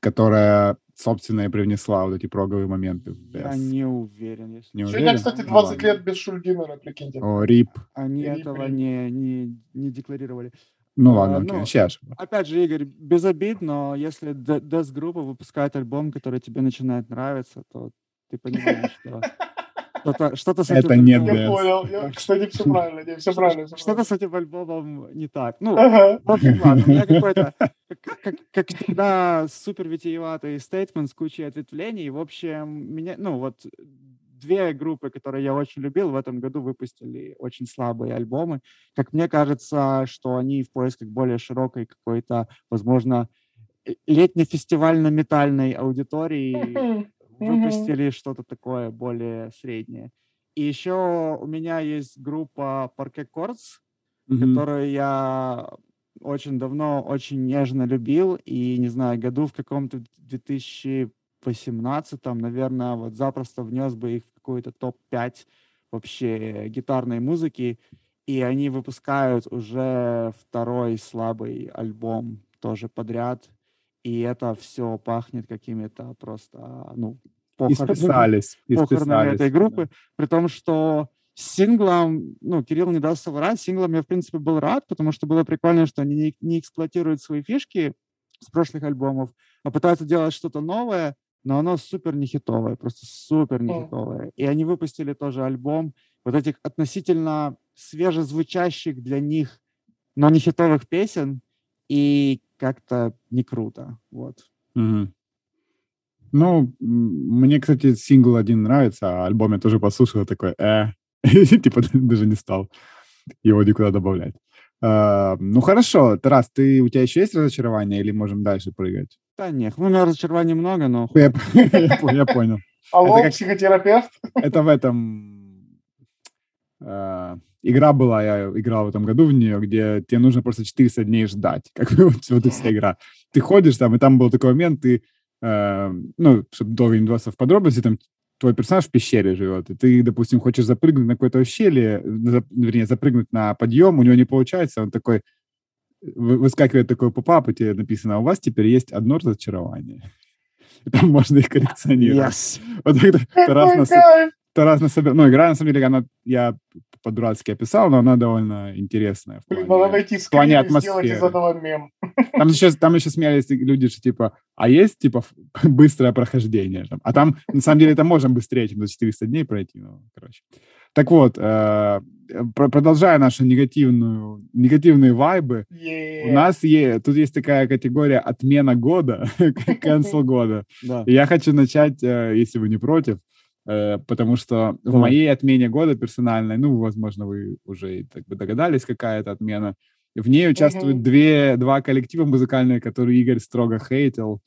которая собственно, и привнесла вот эти проговые моменты. Я не уверен. Если... Не Сегодня, уверен? кстати, 20 ну, лет без Шульгинера, прикиньте. О, рип. Они рип, этого рип. Не, не, не декларировали. Ну ладно, а, окей, ну, сейчас. Опять же, Игорь, без обид, но если Death группа выпускает альбом, который тебе начинает нравиться, то ты понимаешь, что что-то, что-то с этим Это не Я понял. Я, кстати, все правильно. Не, все правильно. Все что-то с этим альбомом не так. Ну, ага. в общем, ладно. У меня какой-то, <laughs> как, как, как всегда, супер витиеватый стейтмент с кучей ответвлений. В общем, меня, ну, вот две группы, которые я очень любил, в этом году выпустили очень слабые альбомы. Как мне кажется, что они в поисках более широкой какой-то, возможно, летне-фестивально-метальной аудитории <laughs> выпустили mm-hmm. что-то такое более среднее. И еще у меня есть группа Parquet Chords, mm-hmm. которую я очень давно, очень нежно любил, и, не знаю, году в каком-то 2018, наверное, вот запросто внес бы их в какой-то топ-5 вообще гитарной музыки, и они выпускают уже второй слабый альбом тоже подряд, и это все пахнет какими-то просто, ну, похоронами, <laughs> похоронами этой группы, да. при том, что синглом, ну, Кирилл не даст соврать, синглом я, в принципе, был рад, потому что было прикольно, что они не, не эксплуатируют свои фишки с прошлых альбомов, а пытаются делать что-то новое, но оно супер не хитовое, просто супер не хитовое. И они выпустили тоже альбом вот этих относительно свежезвучащих для них, но не хитовых песен, и как-то не круто, вот. Угу. Ну, мне, кстати, сингл один нравится, а альбом я тоже послушал, такой, э, <laughs> типа даже не стал его никуда добавлять. Uh, ну хорошо, Тарас, ты, у тебя еще есть разочарование или можем дальше прыгать? Да нет, ну, у меня разочарований много, но... Я, <laughs> я понял. Алло, это как, психотерапевт? Это в этом... Uh, игра была, я играл в этом году в нее, где тебе нужно просто 400 дней ждать, <laughs> как бы вот, вот и вся игра. Ты ходишь там, и там был такой момент, ты, э, ну, чтобы долго не вдаваться в подробности, там твой персонаж в пещере живет, и ты, допустим, хочешь запрыгнуть на какое-то ущелье, за, вернее, запрыгнуть на подъем, у него не получается, он такой, выскакивает такой попап, и тебе написано, «А у вас теперь есть одно разочарование. <laughs> И там можно их коллекционировать. Yes. Вот это раз на, Тарас на себе... Ну, игра, на самом деле, она, я по-дурацки описал, но она довольно интересная. В плане, Блин, надо найти скрин плане атмосферы. сделать из этого мем. Там еще, там еще смеялись люди, что типа, а есть типа <laughs> быстрое прохождение? А там, на самом деле, это можно быстрее, чем за 400 дней пройти. Ну, короче. Так вот, э, продолжая наши негативную, негативные вайбы, yeah. у нас есть, тут есть такая категория отмена года, <laughs> <laughs> cancel года. Я хочу начать, э, если вы не против, Э, потому что в моей отмене года персональной, ну, возможно, вы уже так бы догадались, какая это отмена, в ней участвуют uh-huh. две, два коллектива музыкальные, которые Игорь строго хейтил,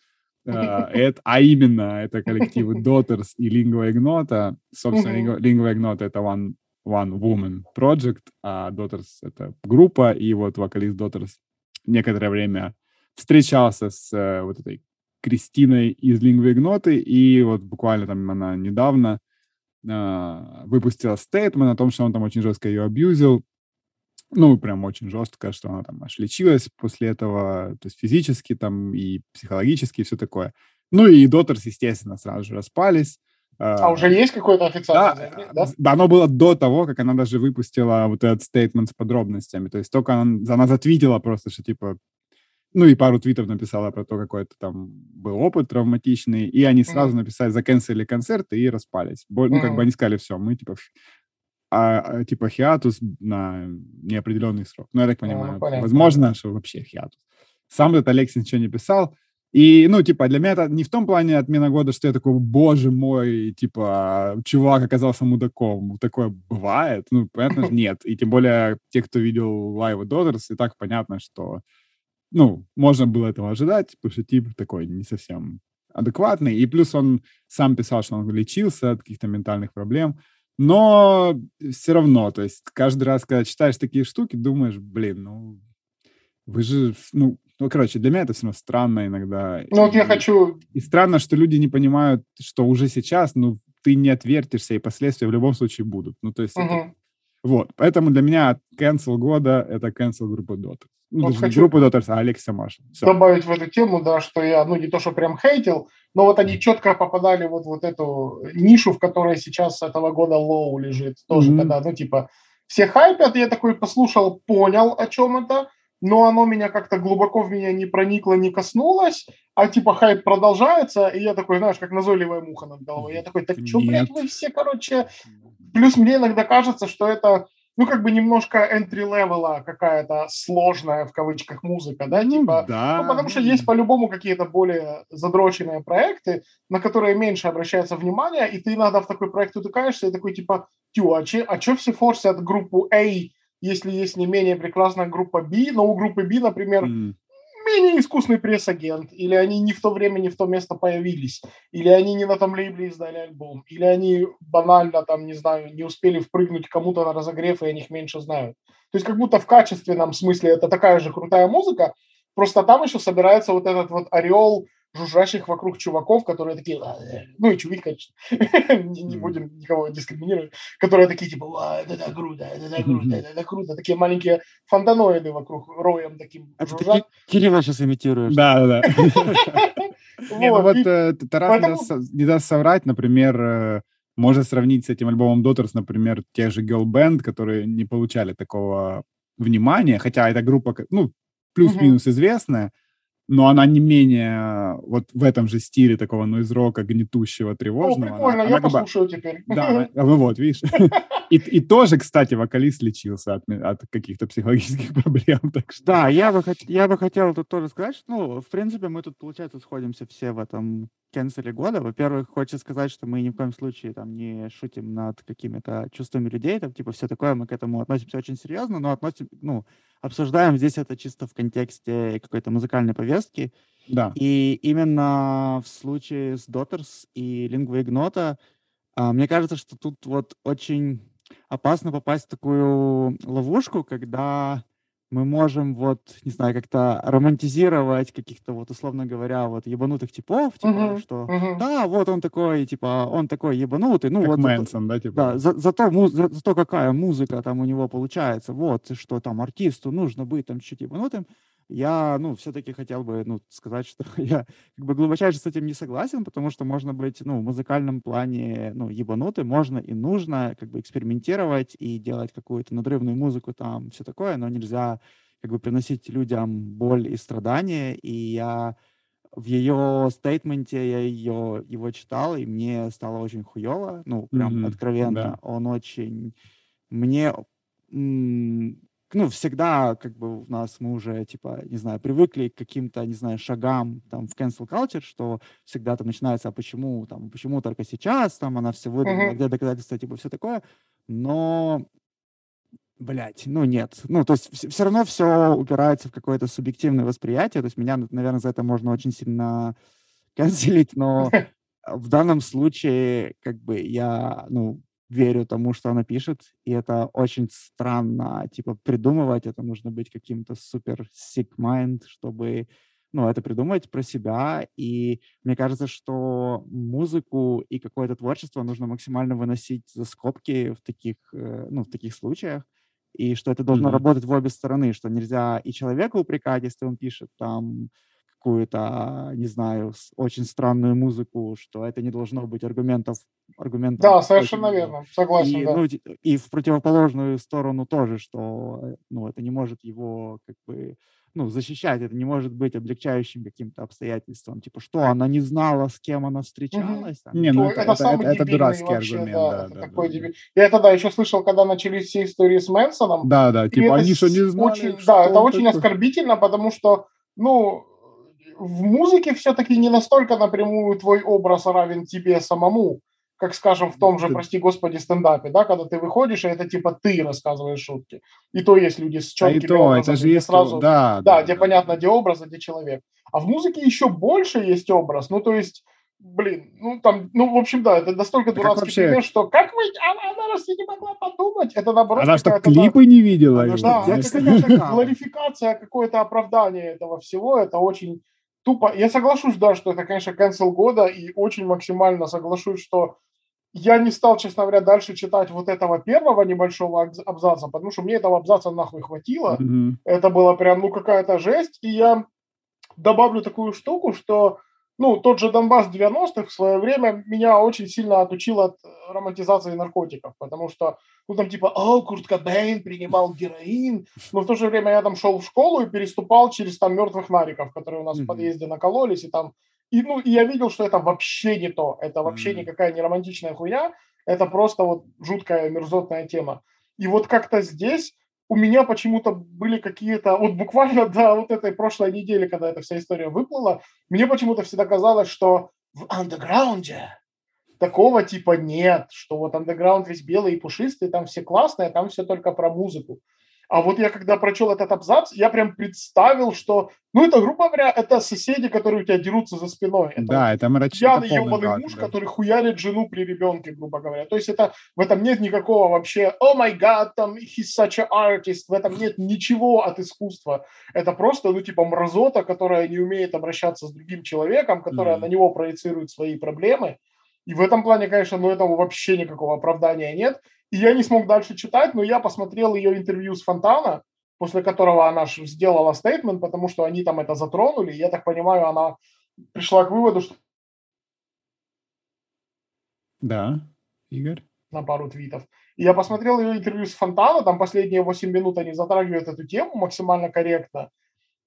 э, <laughs> это, а именно это коллективы Daughters и Lingua Ignota. Собственно, uh-huh. Lingua Ignota — это One, one Woman Project, а Daughters — это группа, и вот вокалист Daughters некоторое время встречался с э, вот этой Кристиной из Лингвигноты, и вот буквально там она недавно э, выпустила стейтмент о том, что он там очень жестко ее абьюзил, ну, прям очень жестко, что она там аж лечилась после этого, то есть физически там и психологически, и все такое. Ну и Дотерс, естественно, сразу же распались. А, а уже есть какое-то официальное да, да? Оно было до того, как она даже выпустила вот этот стейтмент с подробностями. То есть только она, она затвитила просто, что типа ну и пару твитов написала про то, какой это там был опыт травматичный, и они сразу mm-hmm. написали, заканцелили концерты и распались. Ну, mm-hmm. как бы они сказали, все, мы типа а, а, типа хиатус на неопределенный срок. Ну, я так понимаю, ну, возможно, что вообще хиатус. Сам этот Алексей ничего не писал. И, ну, типа, для меня это не в том плане отмена года, что я такой, боже мой, типа, чувак оказался мудаком. Такое бывает? Ну, понятно, <laughs> нет. И тем более те, кто видел Live Daughters, и так понятно, что, ну, можно было этого ожидать, потому что тип такой не совсем адекватный. И плюс он сам писал, что он лечился от каких-то ментальных проблем. Но все равно, то есть каждый раз, когда читаешь такие штуки, думаешь, блин, ну, вы же, ну, ну, короче, для меня это все равно странно иногда. Ну, вот я хочу... И странно, что люди не понимают, что уже сейчас, ну, ты не отвертишься, и последствия в любом случае будут. Ну, то есть угу. это... Вот, поэтому для меня cancel года — это cancel группы Dota. Ну, вот хочу... группы Dota, а Алекса Маша. Все. Добавить в эту тему, да, что я, ну, не то, что прям хейтил, но вот они четко попадали вот, вот эту нишу, в которой сейчас этого года лоу лежит. Тоже, mm-hmm. когда, ну, типа, все хайпят, я такой послушал, понял, о чем это, но оно меня как-то глубоко в меня не проникло, не коснулось, а типа хайп продолжается, и я такой, знаешь, как назойливая муха над головой. Я такой, так что, блядь, вы все, короче... Плюс мне иногда кажется, что это, ну, как бы немножко entry-level какая-то сложная, в кавычках, музыка, да, ну типа... Да. Ну, потому что есть по-любому какие-то более задроченные проекты, на которые меньше обращается внимание, и ты иногда в такой проект утыкаешься и такой, типа, тю, а че, а че все форсят группу A, если есть не менее прекрасная группа B, но у группы B, например, mm. менее искусный пресс-агент, или они не в то время, не в то место появились, или они не на том лейбле издали альбом, или они банально, там, не знаю, не успели впрыгнуть кому-то на разогрев, и о них меньше знают. То есть как будто в качественном смысле это такая же крутая музыка, просто там еще собирается вот этот вот орел жужжащих вокруг чуваков, которые такие, ну и чувик, конечно, <laughs> не, не будем никого дискриминировать, которые такие типа, это так круто, это так круто, это так круто, такие маленькие фонтаноиды вокруг роем таким Это ты Кирилла сейчас имитируешь. Да, да, да. <laughs> Ну вот, э, Тарас не даст соврать, например, э, можно сравнить с этим альбомом Daughters, например, тех же Girl Band, которые не получали такого внимания, хотя эта группа, ну, плюс-минус известная, но она не менее вот в этом же стиле такого нойз-рока гнетущего, тревожного. О, прикольно, она, я она послушаю бы, теперь. Да, <laughs> ну вот, видишь. <laughs> И, и тоже, кстати, вокалист лечился от, от каких-то психологических <laughs> проблем. Так что... Да, я бы, я бы хотел тут тоже сказать, что, ну, в принципе, мы тут, получается, сходимся все в этом кенселе года. Во-первых, хочется сказать, что мы ни в коем случае там не шутим над какими-то чувствами людей, там, типа, все такое, мы к этому относимся очень серьезно, но относим, ну, обсуждаем здесь это чисто в контексте какой-то музыкальной повестки. Да. И именно в случае с Daughters и Lingua Ignota, а, мне кажется, что тут вот очень опасно попасть в такую ловушку, когда мы можем вот, не знаю, как-то романтизировать каких-то вот, условно говоря, вот ебанутых типов, типа, uh-huh, что uh-huh. да, вот он такой, типа, он такой ебанутый, ну как вот... Мэнсон, да, типа? Да, за, за, то, му, за, за то, какая музыка там у него получается, вот, что там артисту нужно быть там чуть ебанутым, я, ну, все-таки хотел бы, ну, сказать, что <laughs> я как бы глубочайше с этим не согласен, потому что можно быть, ну, в музыкальном плане, ну, ебанутым, можно и нужно как бы экспериментировать и делать какую-то надрывную музыку там, все такое, но нельзя как бы приносить людям боль и страдания, и я в ее стейтменте я ее его читал, и мне стало очень хуево, ну, прям mm-hmm, откровенно. Да. Он очень... Мне ну, всегда, как бы, у нас мы уже, типа, не знаю, привыкли к каким-то, не знаю, шагам, там, в cancel culture, что всегда там начинается, а почему, там, почему только сейчас, там, она все выдала, uh-huh. где доказательства, типа, все такое, но, блядь, ну, нет, ну, то есть все, все равно все упирается в какое-то субъективное восприятие, то есть меня, наверное, за это можно очень сильно <laughs> канцелить, но <laughs> в данном случае, как бы, я, ну, верю тому, что она пишет, и это очень странно, типа, придумывать, это нужно быть каким-то супер sick mind, чтобы, ну, это придумать про себя, и мне кажется, что музыку и какое-то творчество нужно максимально выносить за скобки в таких, э, ну, в таких случаях, и что это должно mm-hmm. работать в обе стороны, что нельзя и человека упрекать, если он пишет там какую-то, не знаю, очень странную музыку, что это не должно быть аргументов. аргументов да, совершенно очень, верно, согласен. И, да. ну, и в противоположную сторону тоже, что ну, это не может его как бы ну, защищать. Это не может быть облегчающим каким-то обстоятельством. Типа, что, она не знала, с кем она встречалась? Там? Не, ну, это, это, это, это, это дурацкий вообще, аргумент. Да, да, это да, такой да, дебиль. Я тогда еще слышал, когда начались все истории с Мэнсоном. Да, да, типа, они что, не знали? Очень, да, это очень оскорбительно, потому что, ну, в музыке все-таки не настолько напрямую твой образ равен тебе самому как, скажем, в том же, прости господи, стендапе, да, когда ты выходишь, и это типа ты рассказываешь шутки. И то есть люди с четкими а то, образом, это же есть сразу, да, да, да, где да. понятно, где образ, а где человек. А в музыке еще больше есть образ, ну, то есть блин, ну там, ну, в общем, да, это настолько а дурацкий вообще... пример, что как вы, она, она раз не могла подумать, это наоборот Она что, клипы не видела? Она, да, это какая-то гларификация, какое-то оправдание этого всего, это очень тупо. Я соглашусь, да, что это, конечно, cancel года, и очень максимально соглашусь, что я не стал, честно говоря, дальше читать вот этого первого небольшого абзаца, потому что мне этого абзаца нахуй хватило. Mm-hmm. Это было прям, ну, какая-то жесть. И я добавлю такую штуку, что, ну, тот же Донбасс 90-х в свое время меня очень сильно отучил от романтизации наркотиков, потому что, ну, там типа, о, Курт Кобейн принимал героин, но в то же время я там шел в школу и переступал через там мертвых нариков, которые у нас mm-hmm. в подъезде накололись, и там и, ну, и я видел, что это вообще не то. Это вообще mm. никакая не романтичная хуйня. Это просто вот жуткая мерзотная тема. И вот как-то здесь у меня почему-то были какие-то... Вот буквально <laughs> до вот этой прошлой недели, когда эта вся история выплыла, мне почему-то всегда казалось, что в андеграунде такого типа нет, что вот андеграунд весь белый и пушистый, там все классные, там все только про музыку. А вот я когда прочел этот абзац, я прям представил, что, ну, это, грубо говоря, это соседи, которые у тебя дерутся за спиной. Это да, это мрачно. Пьяный ебаный муж, да. который хуярит жену при ребенке, грубо говоря. То есть это, в этом нет никакого вообще, о май гад, там, he's such an artist, в этом нет ничего от искусства. Это просто, ну, типа, мразота, которая не умеет обращаться с другим человеком, которая mm. на него проецирует свои проблемы. И в этом плане, конечно, ну, этому вообще никакого оправдания нет. И я не смог дальше читать, но я посмотрел ее интервью с Фонтана, после которого она сделала стейтмент, потому что они там это затронули. Я так понимаю, она пришла к выводу, что... Да, Игорь? На пару твитов. И я посмотрел ее интервью с Фонтана, там последние 8 минут они затрагивают эту тему максимально корректно.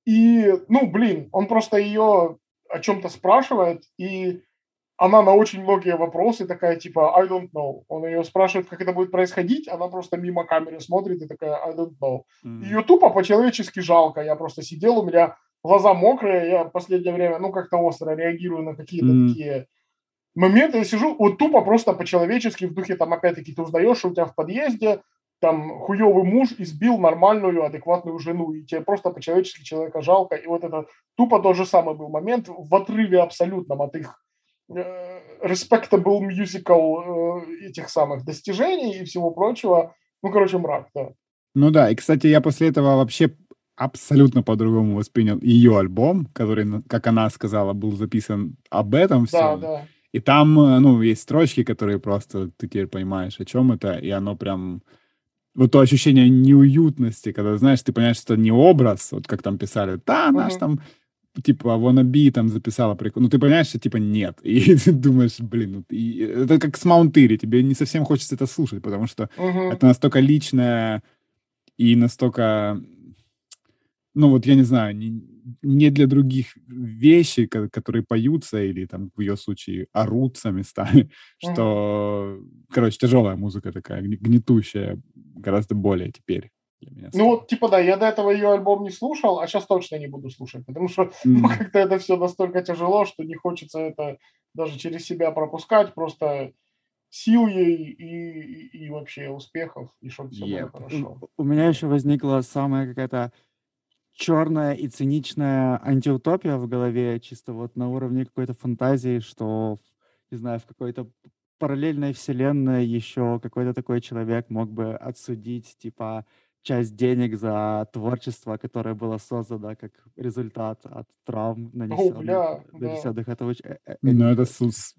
И, ну, блин, он просто ее о чем-то спрашивает, и она на очень многие вопросы такая, типа, I don't know. Он ее спрашивает, как это будет происходить, она просто мимо камеры смотрит и такая, I don't know. Mm. Ее тупо по-человечески жалко. Я просто сидел, у меня глаза мокрые, я в последнее время, ну, как-то остро реагирую на какие-то mm. такие моменты. Я сижу, вот тупо просто по-человечески, в духе, там, опять-таки, ты узнаешь, что у тебя в подъезде там хуёвый муж избил нормальную, адекватную жену, и тебе просто по-человечески человека жалко. И вот это тупо тот же самый был момент в отрыве абсолютном от их Э, respectable musical э, этих самых достижений и всего прочего. Ну, короче, мрак, да. Ну да, и, кстати, я после этого вообще абсолютно по-другому воспринял ее альбом, который, как она сказала, был записан об этом все. Да, да. И там, э, ну, есть строчки, которые просто ты теперь понимаешь, о чем это, и оно прям вот то ощущение неуютности, когда, знаешь, ты понимаешь, что это не образ, вот как там писали, да, наш uh-huh. там типа, wannabe там записала прикол. Ну, ты понимаешь, что, типа, нет. И <laughs> ты думаешь, блин, ну, и, это как с Маунтыри, тебе не совсем хочется это слушать, потому что uh-huh. это настолько личное и настолько, ну, вот я не знаю, не, не для других вещи, которые поются или там в ее случае орутся местами, uh-huh. <laughs> что, короче, тяжелая музыка такая, гнетущая гораздо более теперь для меня. Ну вот, типа, да, я до этого ее альбом не слушал, а сейчас точно не буду слушать, потому что <laughs> mm. ну, как-то это все настолько тяжело, что не хочется это даже через себя пропускать, просто сил ей и, и, и вообще успехов, и чтобы все yep. было хорошо. У, у меня еще возникла самая какая-то черная и циничная антиутопия в голове, чисто вот на уровне какой-то фантазии, что, не знаю, в какой-то параллельной вселенной еще какой-то такой человек мог бы отсудить, типа, часть денег за творчество, которое было создано как результат от травм, нанесенных, О, бля, нанесенных да. это очень... Э, э, ну, это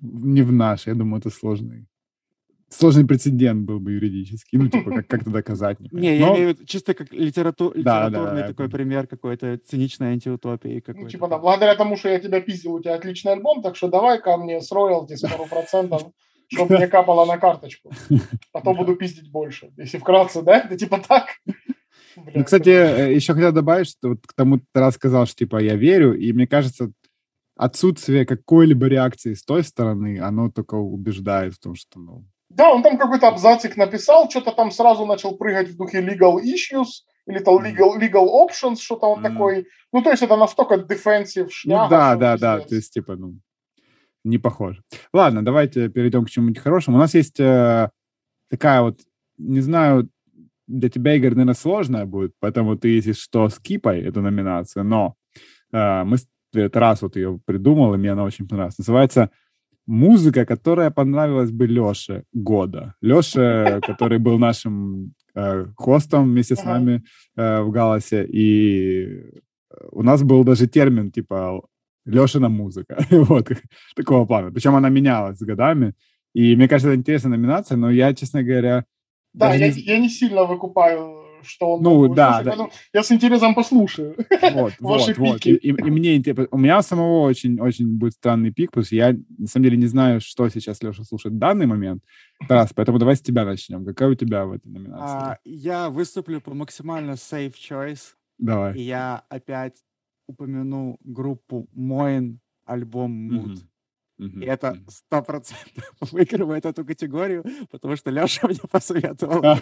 не в наш, я думаю, это сложный сложный прецедент был бы юридический. Ну, типа, как, как это <laughs> доказать? Не, не я имею в виду чисто как литерату... да, литературный да, такой да. пример какой-то циничной антиутопии. Ну, типа, да, благодаря тому, что я тебя пиздил, у тебя отличный альбом, так что давай ко мне с роялти с пару процентов чтобы мне капало на карточку. То буду пиздить больше. Если вкратце, да? Это типа так? ну, кстати, э, еще хотел добавить, что вот к тому ты раз сказал, что типа я верю, и мне кажется, отсутствие какой-либо реакции с той стороны, оно только убеждает в том, что, ну... Да, он там какой-то абзацик написал, что-то там сразу начал прыгать в духе legal issues, или там legal, legal options, что-то он mm. такой. Ну, то есть это настолько defensive шняга. Ну, да, да, да, то есть, типа, ну, не похоже. Ладно, давайте перейдем к чему-нибудь хорошему. У нас есть э, такая вот, не знаю, для тебя, Игорь, наверное, сложная будет, поэтому ты, если что, скипай эту номинацию, но э, мы это раз вот ее придумал, и мне она очень понравилась. Называется «Музыка, которая понравилась бы Леше года». Леше, который был нашим э, хостом вместе с нами э, в «Галасе», и у нас был даже термин типа Лешина музыка, <laughs> вот, такого плана. Причем она менялась с годами, и мне кажется, это интересная номинация, но я, честно говоря, да, я, не... я не сильно выкупаю, что он... Ну, да, да. Я с интересом послушаю. <laughs> Вот, вот, вот. И, и, и мне у меня самого очень, очень будет странный пик, потому что я, на самом деле, не знаю, что сейчас Леша слушает в данный момент. Тарас, поэтому давай с тебя начнем. Какая у тебя в этой номинации? А, я выступлю по максимально safe choice. Давай. И я опять упомяну группу Моин, альбом Mood. Mm-hmm. И это сто процентов <laughs> выигрывает эту категорию, потому что Леша мне посоветовал. <laughs>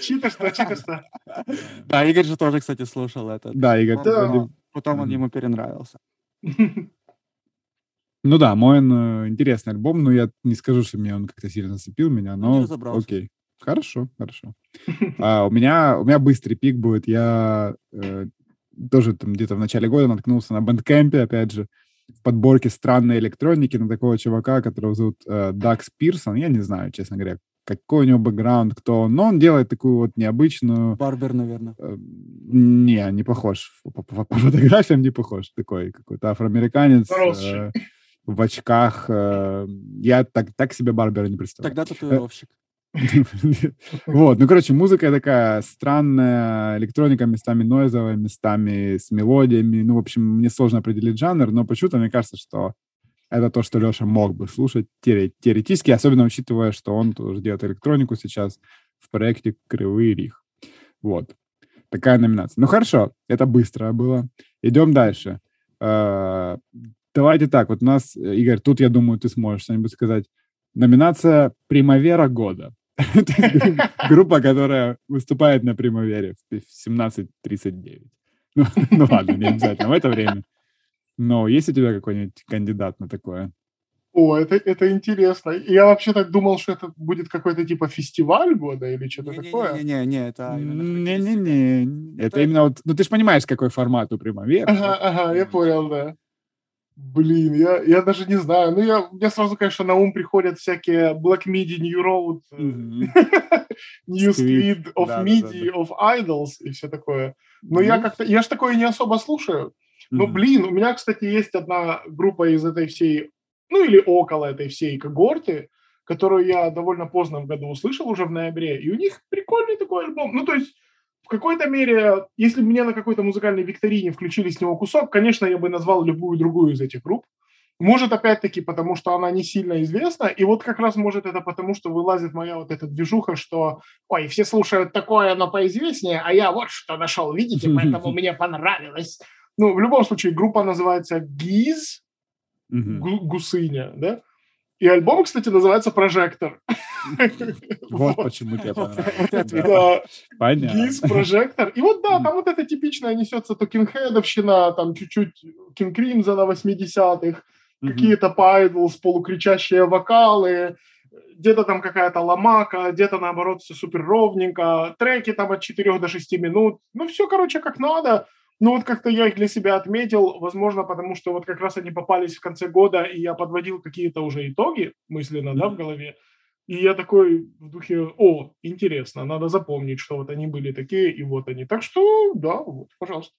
Читерство, читерство. <laughs> Да, Игорь же тоже, кстати, слушал это. Да, Игорь. Потом он ему перенравился. Ну да, мой э, интересный альбом, но я не скажу, что мне он как-то сильно зацепил меня, но окей. Хорошо, хорошо. А, у меня у меня быстрый pick будет. Я э, тоже там где-то в начале года наткнулся на Bandcamp е, опять же, в подборке странной электроники на такого чувака, которого зовут э, Dax Pierson. Я не знаю, честно говоря, какой у него бэкграунд, кто он, но он делает такую вот необычную... Барбер, наверное. Э, не, не похож. По, по, по фотографиям не похож. Такой какой-то афроамериканец э, в очках. Э, я так, так себе Барбера не представляю. Тогда татуировщик. <laughs> Вот, ну, короче, музыка такая странная, электроника местами нойзовая, местами с мелодиями. Ну, в общем, мне сложно определить жанр, но почему-то мне кажется, что это то, что Леша мог бы слушать теоретически, особенно учитывая, что он тоже делает электронику сейчас в проекте «Кривый рих». Вот. Такая номинация. Ну, хорошо, это быстро было. Идем дальше. А, давайте так, вот у нас, Игорь, тут, я думаю, ты сможешь что-нибудь сказать. Номинация «Примавера года». <laughs> Группа, которая выступает на Примавере в 17.39. Ну, ну ладно, не обязательно в это время. Но есть у тебя какой-нибудь кандидат на такое? О, это, это интересно. Я вообще так думал, что это будет какой-то типа фестиваль года или что-то такое. Не-не-не, это Не-не-не. Это именно вот... Ну, ты же понимаешь, какой формат у Примавера. Ага, ага, я понял, да. Блин, я, я даже не знаю. Ну, я, мне сразу, конечно, на ум приходят всякие Black Midi, New Road, <laughs> New Squid, of да, Midi, of Idols и все такое. Но я как-то, я ж такое не особо слушаю. Но, блин, у меня, кстати, есть одна группа из этой всей, ну или около этой всей когорты, которую я довольно поздно в году услышал, уже в ноябре, и у них прикольный такой альбом. Ну, то есть в какой-то мере, если бы мне на какой-то музыкальной викторине включили с него кусок, конечно, я бы назвал любую другую из этих групп. Может, опять-таки, потому что она не сильно известна, и вот как раз может это потому, что вылазит моя вот эта движуха, что, ой, все слушают такое, оно поизвестнее, а я вот что нашел, видите, <laughs> поэтому мне понравилось. Ну, в любом случае, группа называется Geese, гусыня, да? И альбом, кстати, называется «Прожектор». <laughs> Вот почему тебе понравилось. Geese, «Прожектор». И вот, да, там вот это типичная несется Talking Head овщина, там чуть-чуть King Crimson а 80-х, какие-то пайдлс, полукричащие вокалы, где-то там какая-то ломака, где-то, наоборот, все супер ровненько, треки там от 4 до 6 минут. Ну, все, короче, как надо. Ну вот как-то я их для себя отметил, возможно, потому что вот как раз они попались в конце года, и я подводил какие-то уже итоги мысленно, да, в голове. И я такой в духе, о, интересно, надо запомнить, что вот они были такие, и вот они. Так что, да, вот, пожалуйста.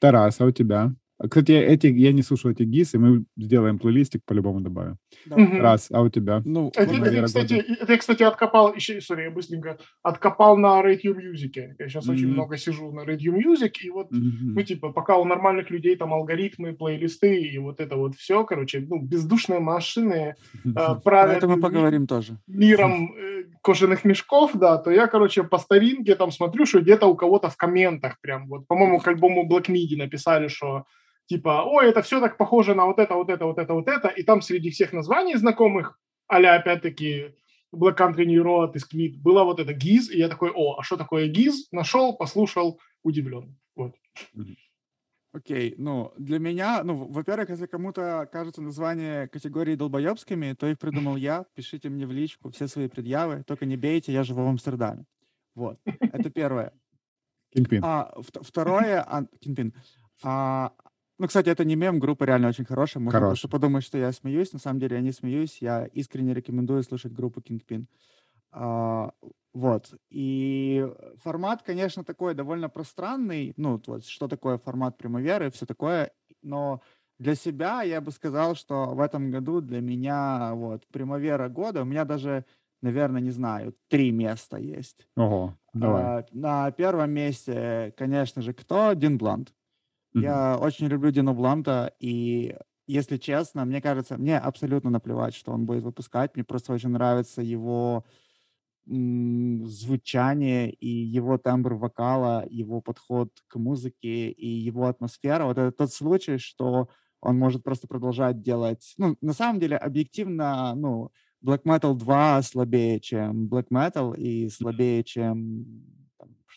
Тарас, а у тебя? А, кстати, эти, я не слушал эти ГИС, и мы сделаем плейлистик, по-любому добавим. Да. Раз, а у тебя? Ну, это, это, кстати, это я, кстати, откопал, еще, сори, я быстренько, откопал на Radio Music. Я сейчас mm-hmm. очень много сижу на Radio Music, и вот, mm-hmm. ну, типа, пока у нормальных людей там алгоритмы, плейлисты, и вот это вот все, короче, ну, бездушные машины <laughs> э, правят... Про это мы поговорим тоже. Миром, э, кожаных мешков, да, то я, короче, по старинке там смотрю, что где-то у кого-то в комментах прям, вот, по-моему, к альбому Black Midi написали, что типа, ой, это все так похоже на вот это, вот это, вот это, вот это, и там среди всех названий знакомых, а опять-таки Black Country New Road из Квит, была вот эта ГИЗ, и я такой, о, а что такое ГИЗ? Нашел, послушал, удивлен. Вот. Окей, ну, для меня, ну, во-первых, если кому-то кажется название категории долбоебскими, то их придумал я. Пишите мне в личку все свои предъявы, только не бейте, я живу в Амстердаме. Вот, это первое. Кингпин. А, второе, а, Кингпин. А, ну, кстати, это не мем, группа реально очень хорошая. Можно Хорош. просто подумать, что я смеюсь. На самом деле я не смеюсь. Я искренне рекомендую слушать группу Kingpin. А, вот. И формат, конечно, такой довольно пространный. Ну, вот, что такое формат Примаверы, все такое. Но для себя я бы сказал, что в этом году для меня вот Примавера года, у меня даже, наверное, не знаю, три места есть. Ого, давай. А, на первом месте, конечно же, кто? Дин Блант. Mm-hmm. Я очень люблю Дину Бланта, и если честно, мне кажется, мне абсолютно наплевать, что он будет выпускать. Мне просто очень нравится его звучание и его тембр вокала, его подход к музыке и его атмосфера. Вот это тот случай, что он может просто продолжать делать. Ну, на самом деле, объективно, ну, Black Metal 2 слабее, чем Black Metal и слабее, чем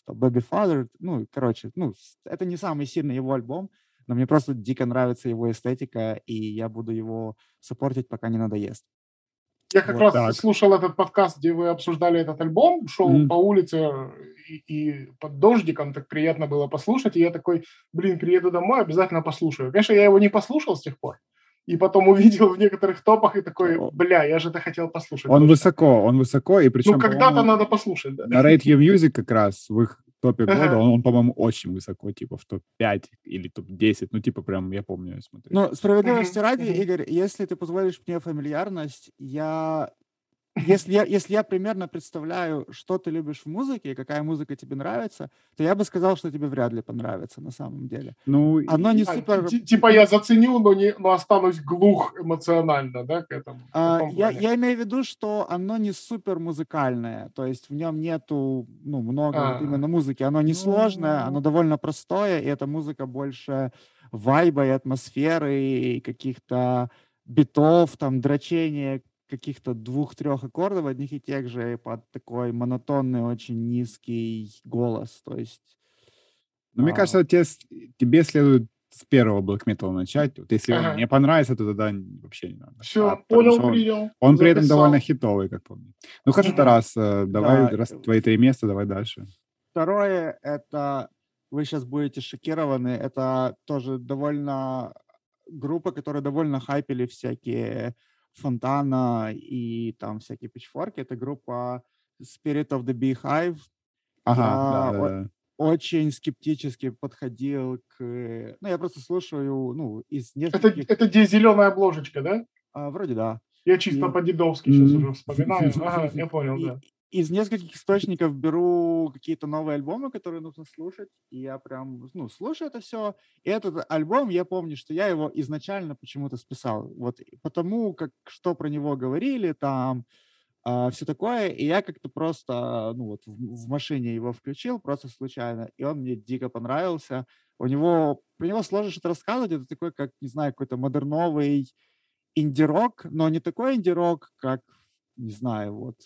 что Baby Father. Ну, короче, ну, это не самый сильный его альбом, но мне просто дико нравится его эстетика, и я буду его саппортить, пока не надоест. Я как вот раз так. слушал этот подкаст, где вы обсуждали этот альбом, шел mm. по улице и, и под дождиком, так приятно было послушать, и я такой, блин, приеду домой, обязательно послушаю. Конечно, я его не послушал с тех пор, и потом увидел в некоторых топах и такой, бля, я же это хотел послушать. Он высоко, он высоко, и причем... Ну, когда-то надо послушать, да. На Rate Music как раз в их топе года, он, он по-моему, очень высоко, типа в топ-5 или топ-10, ну, типа прям, я помню, я смотрел. Ну, справедливости ради, Игорь, если ты позволишь мне фамильярность, я если я, если я примерно представляю, что ты любишь в музыке и какая музыка тебе нравится, то я бы сказал, что тебе вряд ли понравится на самом деле. Ну, Оно не а, супер... Типа я заценю, но, не, но останусь глух эмоционально, да, к этому? А, я, я имею в виду, что оно не супер музыкальное, то есть в нем нету ну, много а, вот именно музыки. Оно не сложное, оно довольно простое, и эта музыка больше вайба и атмосферы, и каких-то битов, там, дрочения каких-то двух-трех аккордов одних и тех же под такой монотонный, очень низкий голос. То есть... Ну, а... мне кажется, тебе, тебе следует с первого Black Metal начать. Вот если ага. он не понравится, то тогда вообще не надо. Все, а, понял, принял. Он, при этом довольно хитовый, как помню. Ну, хорошо, Тарас, э, давай, да. раз твои три места, давай дальше. Второе, это, вы сейчас будете шокированы, это тоже довольно группа, которая довольно хайпили всякие Фонтана и там всякие пичфорки. Это группа Spirit of the Beehive. Ага, я да, да, да. очень скептически подходил к... Ну, я просто слушаю, ну, из нескольких... Это, это где зеленая обложечка, да? А, вроде да. Я чисто и... по-дедовски сейчас уже вспоминаю. <laughs> Ага, я понял, да из нескольких источников беру какие-то новые альбомы, которые нужно слушать, и я прям, ну, слушаю это все. И этот альбом, я помню, что я его изначально почему-то списал. Вот потому, как, что про него говорили там, э, а, все такое, и я как-то просто, ну, вот в, в машине его включил, просто случайно, и он мне дико понравился. У него, про него сложно что-то рассказывать, это такой, как, не знаю, какой-то модерновый инди-рок, но не такой инди-рок, как, не знаю, вот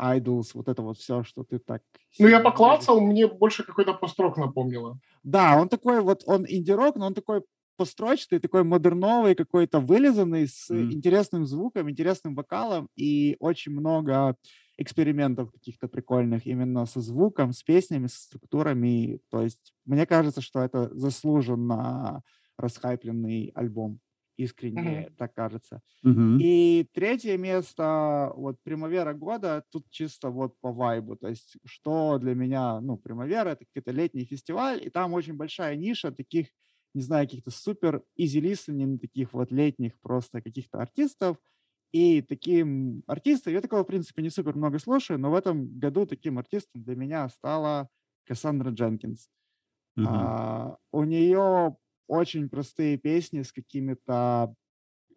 Idols, вот это вот все, что ты так... Ну, я поклацал, мне больше какой-то построк напомнило. Да, он такой вот, он инди-рок, но он такой построчный, такой модерновый, какой-то вылизанный, с mm. интересным звуком, интересным вокалом, и очень много экспериментов каких-то прикольных именно со звуком, с песнями, с структурами. То есть мне кажется, что это заслуженно расхайпленный альбом искренне, mm-hmm. так кажется. Mm-hmm. И третье место, вот Примавера года, тут чисто вот по вайбу, то есть что для меня, ну, Примавера, это какой-то летний фестиваль, и там очень большая ниша таких, не знаю, каких-то супер easy listening, таких вот летних просто каких-то артистов, и таким артистом, я такого, в принципе, не супер много слушаю, но в этом году таким артистом для меня стала Кассандра Дженкинс. Mm-hmm. А, у нее очень простые песни с какими-то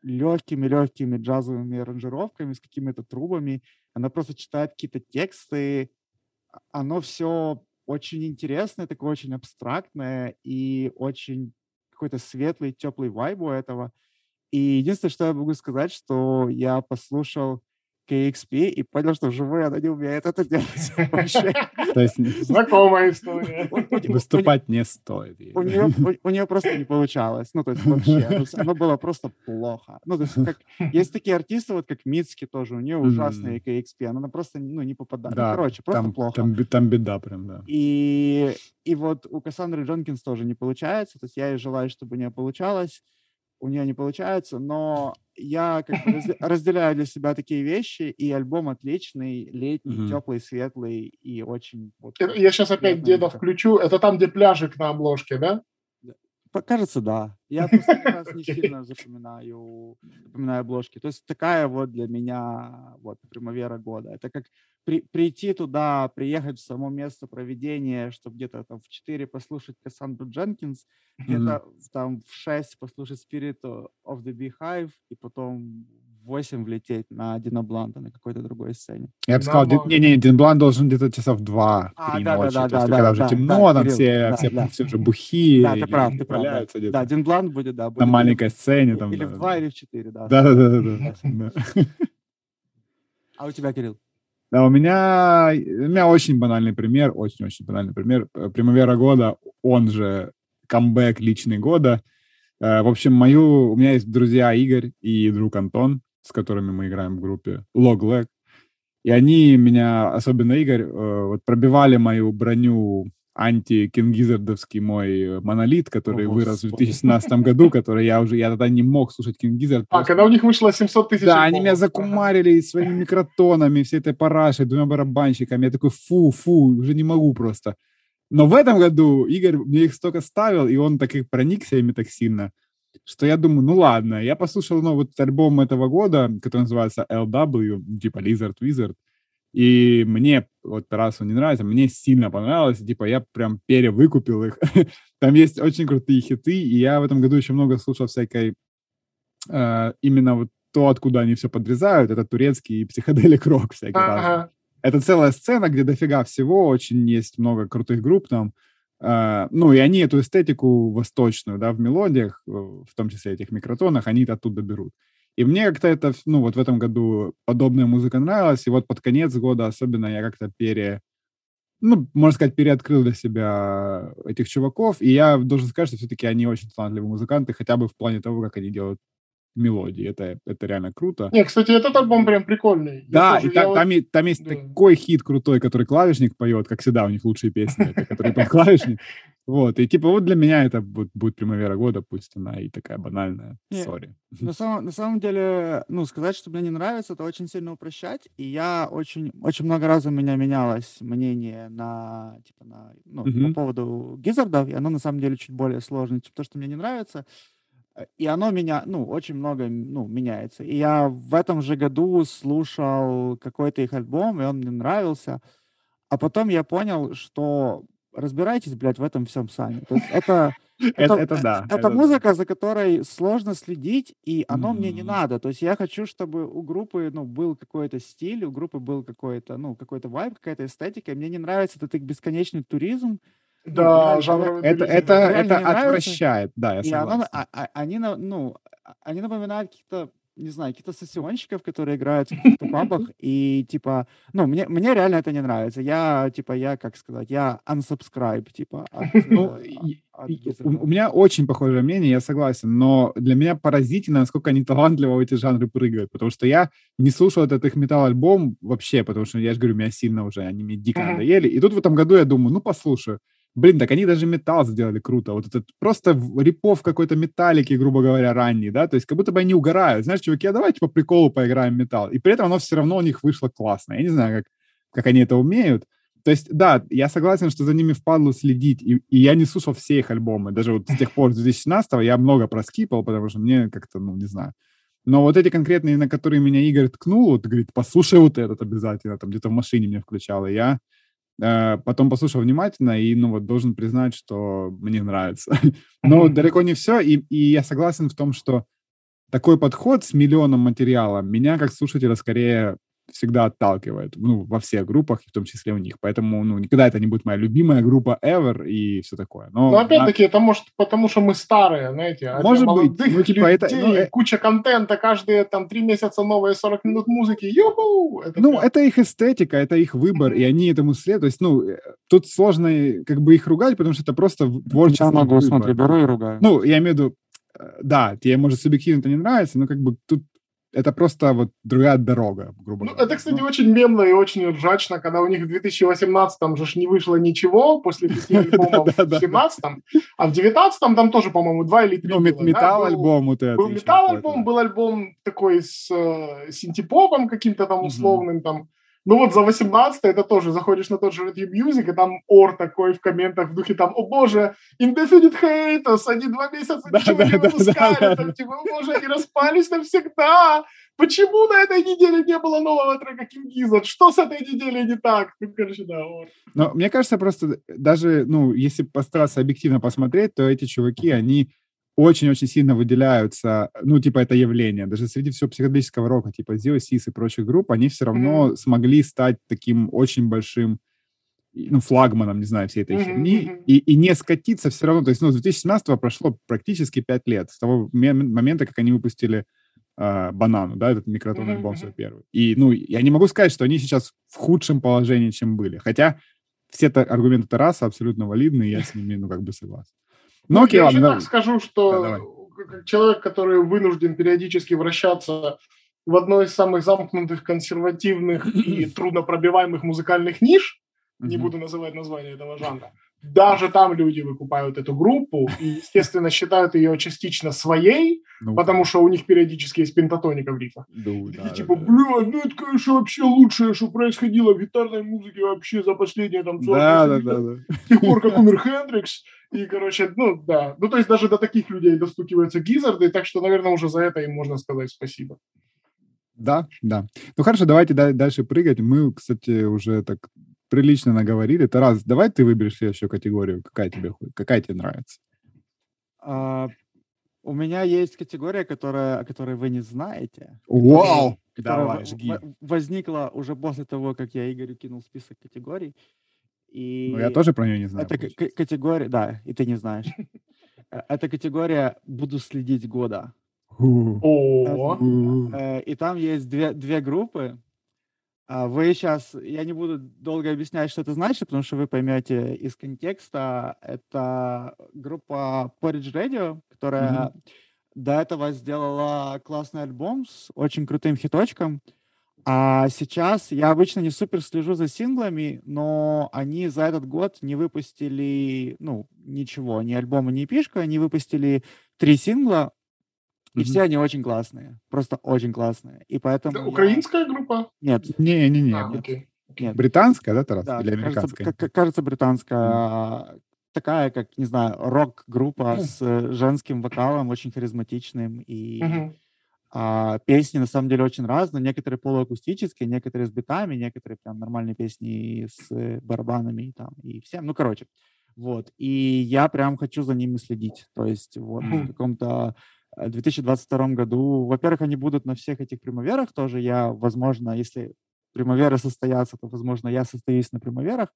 легкими-легкими джазовыми аранжировками, с какими-то трубами. Она просто читает какие-то тексты. А, оно все очень интересное, такое очень абстрактное и очень какой-то светлый, теплый вайб у этого. И единственное, что я могу сказать, что я послушал KXP и понял, что вживую она не умеет это делать <laughs> вообще. То есть <laughs> знакомая история. Выступать не стоит. У нее, у нее просто не получалось. Ну, то есть вообще. Оно было просто плохо. Ну, то есть как, есть такие артисты, вот как Мицки тоже, у нее ужасные KXP, она просто ну, не попадает. Да, ну, короче, просто плохо. Там, там беда прям, да. И, и вот у Кассандры Джонкинс тоже не получается. То есть я ей желаю, чтобы у нее получалось у нее не получается, но я как бы разделяю для себя такие вещи, и альбом отличный, летний, mm-hmm. теплый, светлый и очень... Вот, я сейчас опять деда включу. Это там, где пляжик на обложке, да? Кажется, да. Я просто раз не <laughs> сильно запоминаю, запоминаю обложки. То есть такая вот для меня вот примавера года. Это как при, прийти туда, приехать в само место проведения, чтобы где-то там в 4 послушать Кассандру Дженкинс, mm-hmm. где-то там в 6 послушать Spirit of the Beehive, и потом 8 влететь на Дина Бланта на какой-то другой сцене. Я бы сказал, не-не, Дин Блант должен где-то часов 2-3 а, да, ночи, да, да, то есть да, когда да, уже да, темно, да, там Кирилл, все, да, все, да. все уже бухие, да, ты прав, ты прав, да. да, Дин Блант будет, да. Будет на маленькой сцене. Там, или да, в 2, или в 4, да. Да-да-да. А у тебя, Кирилл? Да, у меня, у меня очень банальный пример, очень-очень банальный пример. Примавера года, он же камбэк личный года. Э, в общем, мою, у меня есть друзья Игорь и друг Антон, с которыми мы играем в группе Log Leg. И они меня, особенно Игорь, э, вот пробивали мою броню анти- King Gizzard овский мой э, монолит, который О, вырос в 2017 году, который я уже, я тогда не мог слушать King Gizzard. А, когда у них вышло 700 тысяч Да, они меня закумарили своими микротонами, всей этой парашей, двумя барабанщиками. Я такой, фу, фу, уже не могу просто. Но в этом году Игорь мне их столько ставил, и он так и проникся ими так сильно, что я думаю, ну ладно, я послушал ну, вот альбом этого года, который называется LW, типа Lizard Wizard, и мне, вот раз он не нравится, мне сильно понравилось, типа я прям перевыкупил их. <laughs> Там есть очень крутые хиты, и я в этом году еще много слушал всякой, э, именно вот то, откуда они все подрезают, это турецкий психоделик рок всякий ага. Это целая сцена, где дофига всего, очень есть много крутых групп там. Uh, ну, и они эту эстетику восточную, да, в мелодиях, в том числе этих микротонах, они оттуда берут. И мне как-то это, ну, вот в этом году подобная музыка нравилась, и вот под конец года особенно я как-то пере, ну, можно сказать, переоткрыл для себя этих чуваков, и я должен сказать, что все-таки они очень талантливые музыканты, хотя бы в плане того, как они делают мелодии. Это, это реально круто. Не, кстати, этот альбом прям прикольный. Да, тоже, и та, вот... там, там есть да. такой хит крутой, который клавишник поет, как всегда у них лучшие песни, это, который поет <laughs> клавишник. Вот, и типа вот для меня это будет, будет примавера года, пусть она и такая банальная, сори. На самом, на самом деле, ну, сказать, что мне не нравится, это очень сильно упрощать, и я очень, очень много раз у меня менялось мнение на, типа, на, ну, uh-huh. по поводу Гизардов, и оно на самом деле чуть более сложное, чем то, что мне не нравится, и оно меня, ну, очень много, ну, меняется. И я в этом же году слушал какой-то их альбом, и он мне нравился, а потом я понял, что разбирайтесь, блядь, в этом всем сами. То есть это, <laughs> это, это, да. Это, это музыка, за которой сложно следить, и оно mm-hmm. мне не надо. То есть я хочу, чтобы у группы, ну, был какой-то стиль, у группы был какой-то, ну, какой-то вайб, какая-то эстетика. мне не нравится этот их бесконечный туризм. Да, жанровый это, это, это отвращает, да, я согласен. И оно, а, а, они, ну, они напоминают каких-то не знаю, каких-то сессионщиков, которые играют в пабах, <laughs> и, типа, ну, мне, мне реально это не нравится. Я, типа, я, как сказать, я unsubscribe, типа, от, <laughs> ну, э, от, от у, у меня очень похожее мнение, я согласен, но для меня поразительно, насколько они талантливо в эти жанры прыгают, потому что я не слушал этот их металл-альбом вообще, потому что, я же говорю, меня сильно уже, они мне дико надоели, и тут в этом году я думаю, ну, послушаю, Блин, так они даже металл сделали круто. Вот этот просто рипов какой-то металлики, грубо говоря, ранний, да, то есть как будто бы они угорают. Знаешь, чуваки, а давайте по приколу поиграем металл. И при этом оно все равно у них вышло классно. Я не знаю, как, как они это умеют. То есть, да, я согласен, что за ними впадло следить, и, и я не слушал все их альбомы. Даже вот с тех пор, с 2017 я много проскипал, потому что мне как-то, ну, не знаю. Но вот эти конкретные, на которые меня Игорь ткнул, вот, говорит, послушай вот этот обязательно, там где-то в машине мне включал, и я потом послушал внимательно и, ну, вот, должен признать, что мне нравится. <laughs> Но далеко не все, и, и я согласен в том, что такой подход с миллионом материала меня как слушателя скорее всегда отталкивает, ну, во всех группах, в том числе у них. Поэтому, ну, никогда это не будет моя любимая группа ever и все такое. Но, Но опять-таки, а... это может потому, что мы старые, знаете. А может быть. Ну, типа, людей, это, ну, э куча контента, каждые там три месяца новые 40 минут музыки. Ю-ху! Это ну, прям... это их эстетика, это их выбор, mm-hmm. и они этому следуют. То есть, ну, э, тут сложно как бы их ругать, потому что это просто творчество. Я могу, выбор. смотри, беру и ругаю. Ну, я имею в виду, э, да, тебе, может, субъективно это не нравится, но как бы тут это просто вот другая дорога, грубо ну, говоря. Это, кстати, ну. очень мемно и очень ржачно, когда у них в 2018-м же не вышло ничего после пяти <laughs> альбомов в 17-м, а в 19-м там тоже, по-моему, два или три Ну, металл-альбом вот это. Был металл-альбом, был альбом такой с э, синтепопом каким-то там условным, там, ну вот за 18 это тоже, заходишь на тот же YouTube Music, и там ор такой в комментах в духе там, о боже, Indefinite Haters, они два месяца да, ничего да, не выпускали, да, там, типа, о боже, они распались навсегда, почему на этой неделе не было нового трека Gizzard, что с этой неделей не так? Ну, короче, да, ор. Но мне кажется, просто даже, ну, если постараться объективно посмотреть, то эти чуваки, они очень-очень сильно выделяются, ну, типа, это явление. Даже среди всего психоделического рока, типа Zio, Sis и прочих групп, они все равно mm-hmm. смогли стать таким очень большим, ну, флагманом, не знаю, всей этой mm-hmm. херни, и, и не скатиться все равно. То есть, ну, с 2017 прошло практически пять лет, с того момента, как они выпустили э, «Банану», да, этот микротон альбом mm-hmm. свой первый. И, ну, я не могу сказать, что они сейчас в худшем положении, чем были. Хотя все аргументы Тараса абсолютно валидны, и я с ними, ну, как бы согласен. Ну, окей, я ладно, так скажу, что да, человек, который вынужден периодически вращаться в одной из самых замкнутых, консервативных и <clears throat> труднопробиваемых музыкальных ниш, не буду называть название этого жанра, даже там люди выкупают эту группу и, естественно, считают ее частично своей, ну, потому что у них периодически есть пентатоника в рифах. Ну, да, типа, да, бля, ну это, конечно, вообще лучшее, что происходило в гитарной музыке вообще за последние там 40 да, да, да, да. С тех пор, как умер Хендрикс. И, короче, ну, да. Ну, то есть даже до таких людей достукиваются гизарды, так что, наверное, уже за это им можно сказать спасибо. Да, да. Ну, хорошо, давайте дальше прыгать. Мы, кстати, уже так прилично наговорили. Тарас, давай ты выберешь следующую категорию. Какая тебе, какая тебе нравится? А, у меня есть категория, которая, о которой вы не знаете. Вау! Давай, жги. Возникла уже после того, как я Игорю кинул список категорий. И ну, я тоже про нее не знаю. Это к- категория, да, и ты не <laughs> знаешь. Э, это категория «Буду следить года». Э, и там есть две, две группы. А вы сейчас, я не буду долго объяснять, что это значит, потому что вы поймете из контекста. Это группа Porridge Radio, которая mm-hmm. до этого сделала классный альбом с очень крутым хиточком. А сейчас я обычно не супер слежу за синглами, но они за этот год не выпустили, ну, ничего, ни альбома, ни пишка, они выпустили три сингла, и mm-hmm. все они очень классные, просто очень классные. И поэтому... Это я... украинская группа? Нет. Не-не-не. А, нет. Нет. Британская, да, Тарас? Да, Или американская? Кажется, кажется британская. Mm. Такая, как, не знаю, рок-группа mm. с женским вокалом, очень харизматичным. И mm-hmm. А, песни на самом деле очень разные, некоторые полуакустические, некоторые с битами, некоторые прям нормальные песни с э, барабанами там и всем. Ну, короче, вот. И я прям хочу за ними следить. То есть вот mm-hmm. в каком-то 2022 э, году, во-первых, они будут на всех этих примаверах тоже. Я, возможно, если примаверы состоятся, то, возможно, я состоюсь на примаверах.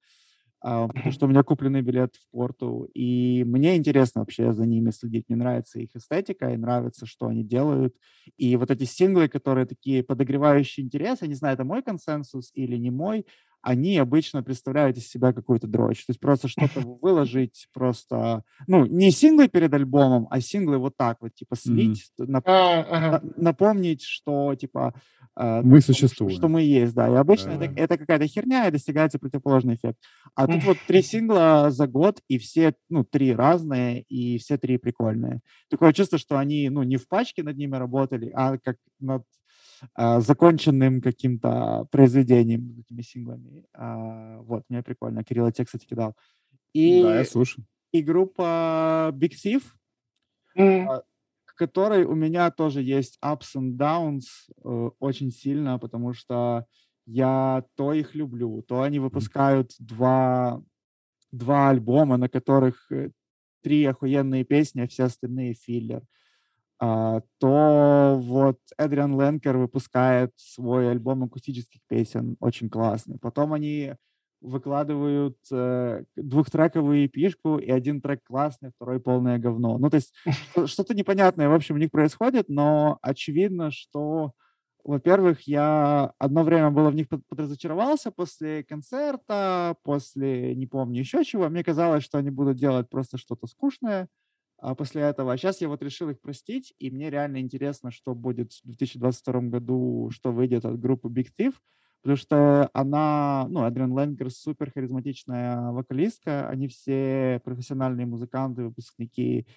А, потому что у меня купленный билет в порту, и мне интересно вообще за ними следить. Мне нравится их эстетика, и нравится, что они делают. И вот эти синглы, которые такие подогревающие интерес, я не знаю, это мой консенсус или не мой, они обычно представляют из себя какую-то дрочь. То есть просто что-то выложить, просто, ну, не синглы перед альбомом, а синглы вот так вот, типа, слить, mm-hmm. нап- а, напомнить, что, типа, э, мы существуем. Что мы есть, да. И обычно да. это, это какая-то херня, и достигается противоположный эффект. А тут вот три сингла за год, и все, ну, три разные, и все три прикольные. Такое чувство, что они, ну, не в пачке над ними работали, а как над а, законченным каким-то произведением, этими синглами. А, вот, мне прикольно. Кирилл те, кстати, кидал. И, да, я слушаю. И группа Big Thief, mm. к которой у меня тоже есть ups and downs э, очень сильно, потому что я то их люблю, то они выпускают два, два альбома, на которых э, три охуенные песни, а все остальные филлер. А, то вот Эдриан Ленкер выпускает свой альбом акустических песен, очень классный. Потом они выкладывают э, двухтрековую эпишку, и один трек классный, второй полное говно. Ну, то есть что-то непонятное, в общем, у них происходит, но очевидно, что, во-первых, я одно время было в них подразочаровался после концерта, после, не помню, еще чего. Мне казалось, что они будут делать просто что-то скучное, после этого. А сейчас я вот решил их простить, и мне реально интересно, что будет в 2022 году, что выйдет от группы Big Thief, потому что она, ну, Адриан Ленгер супер харизматичная вокалистка, они все профессиональные музыканты, выпускники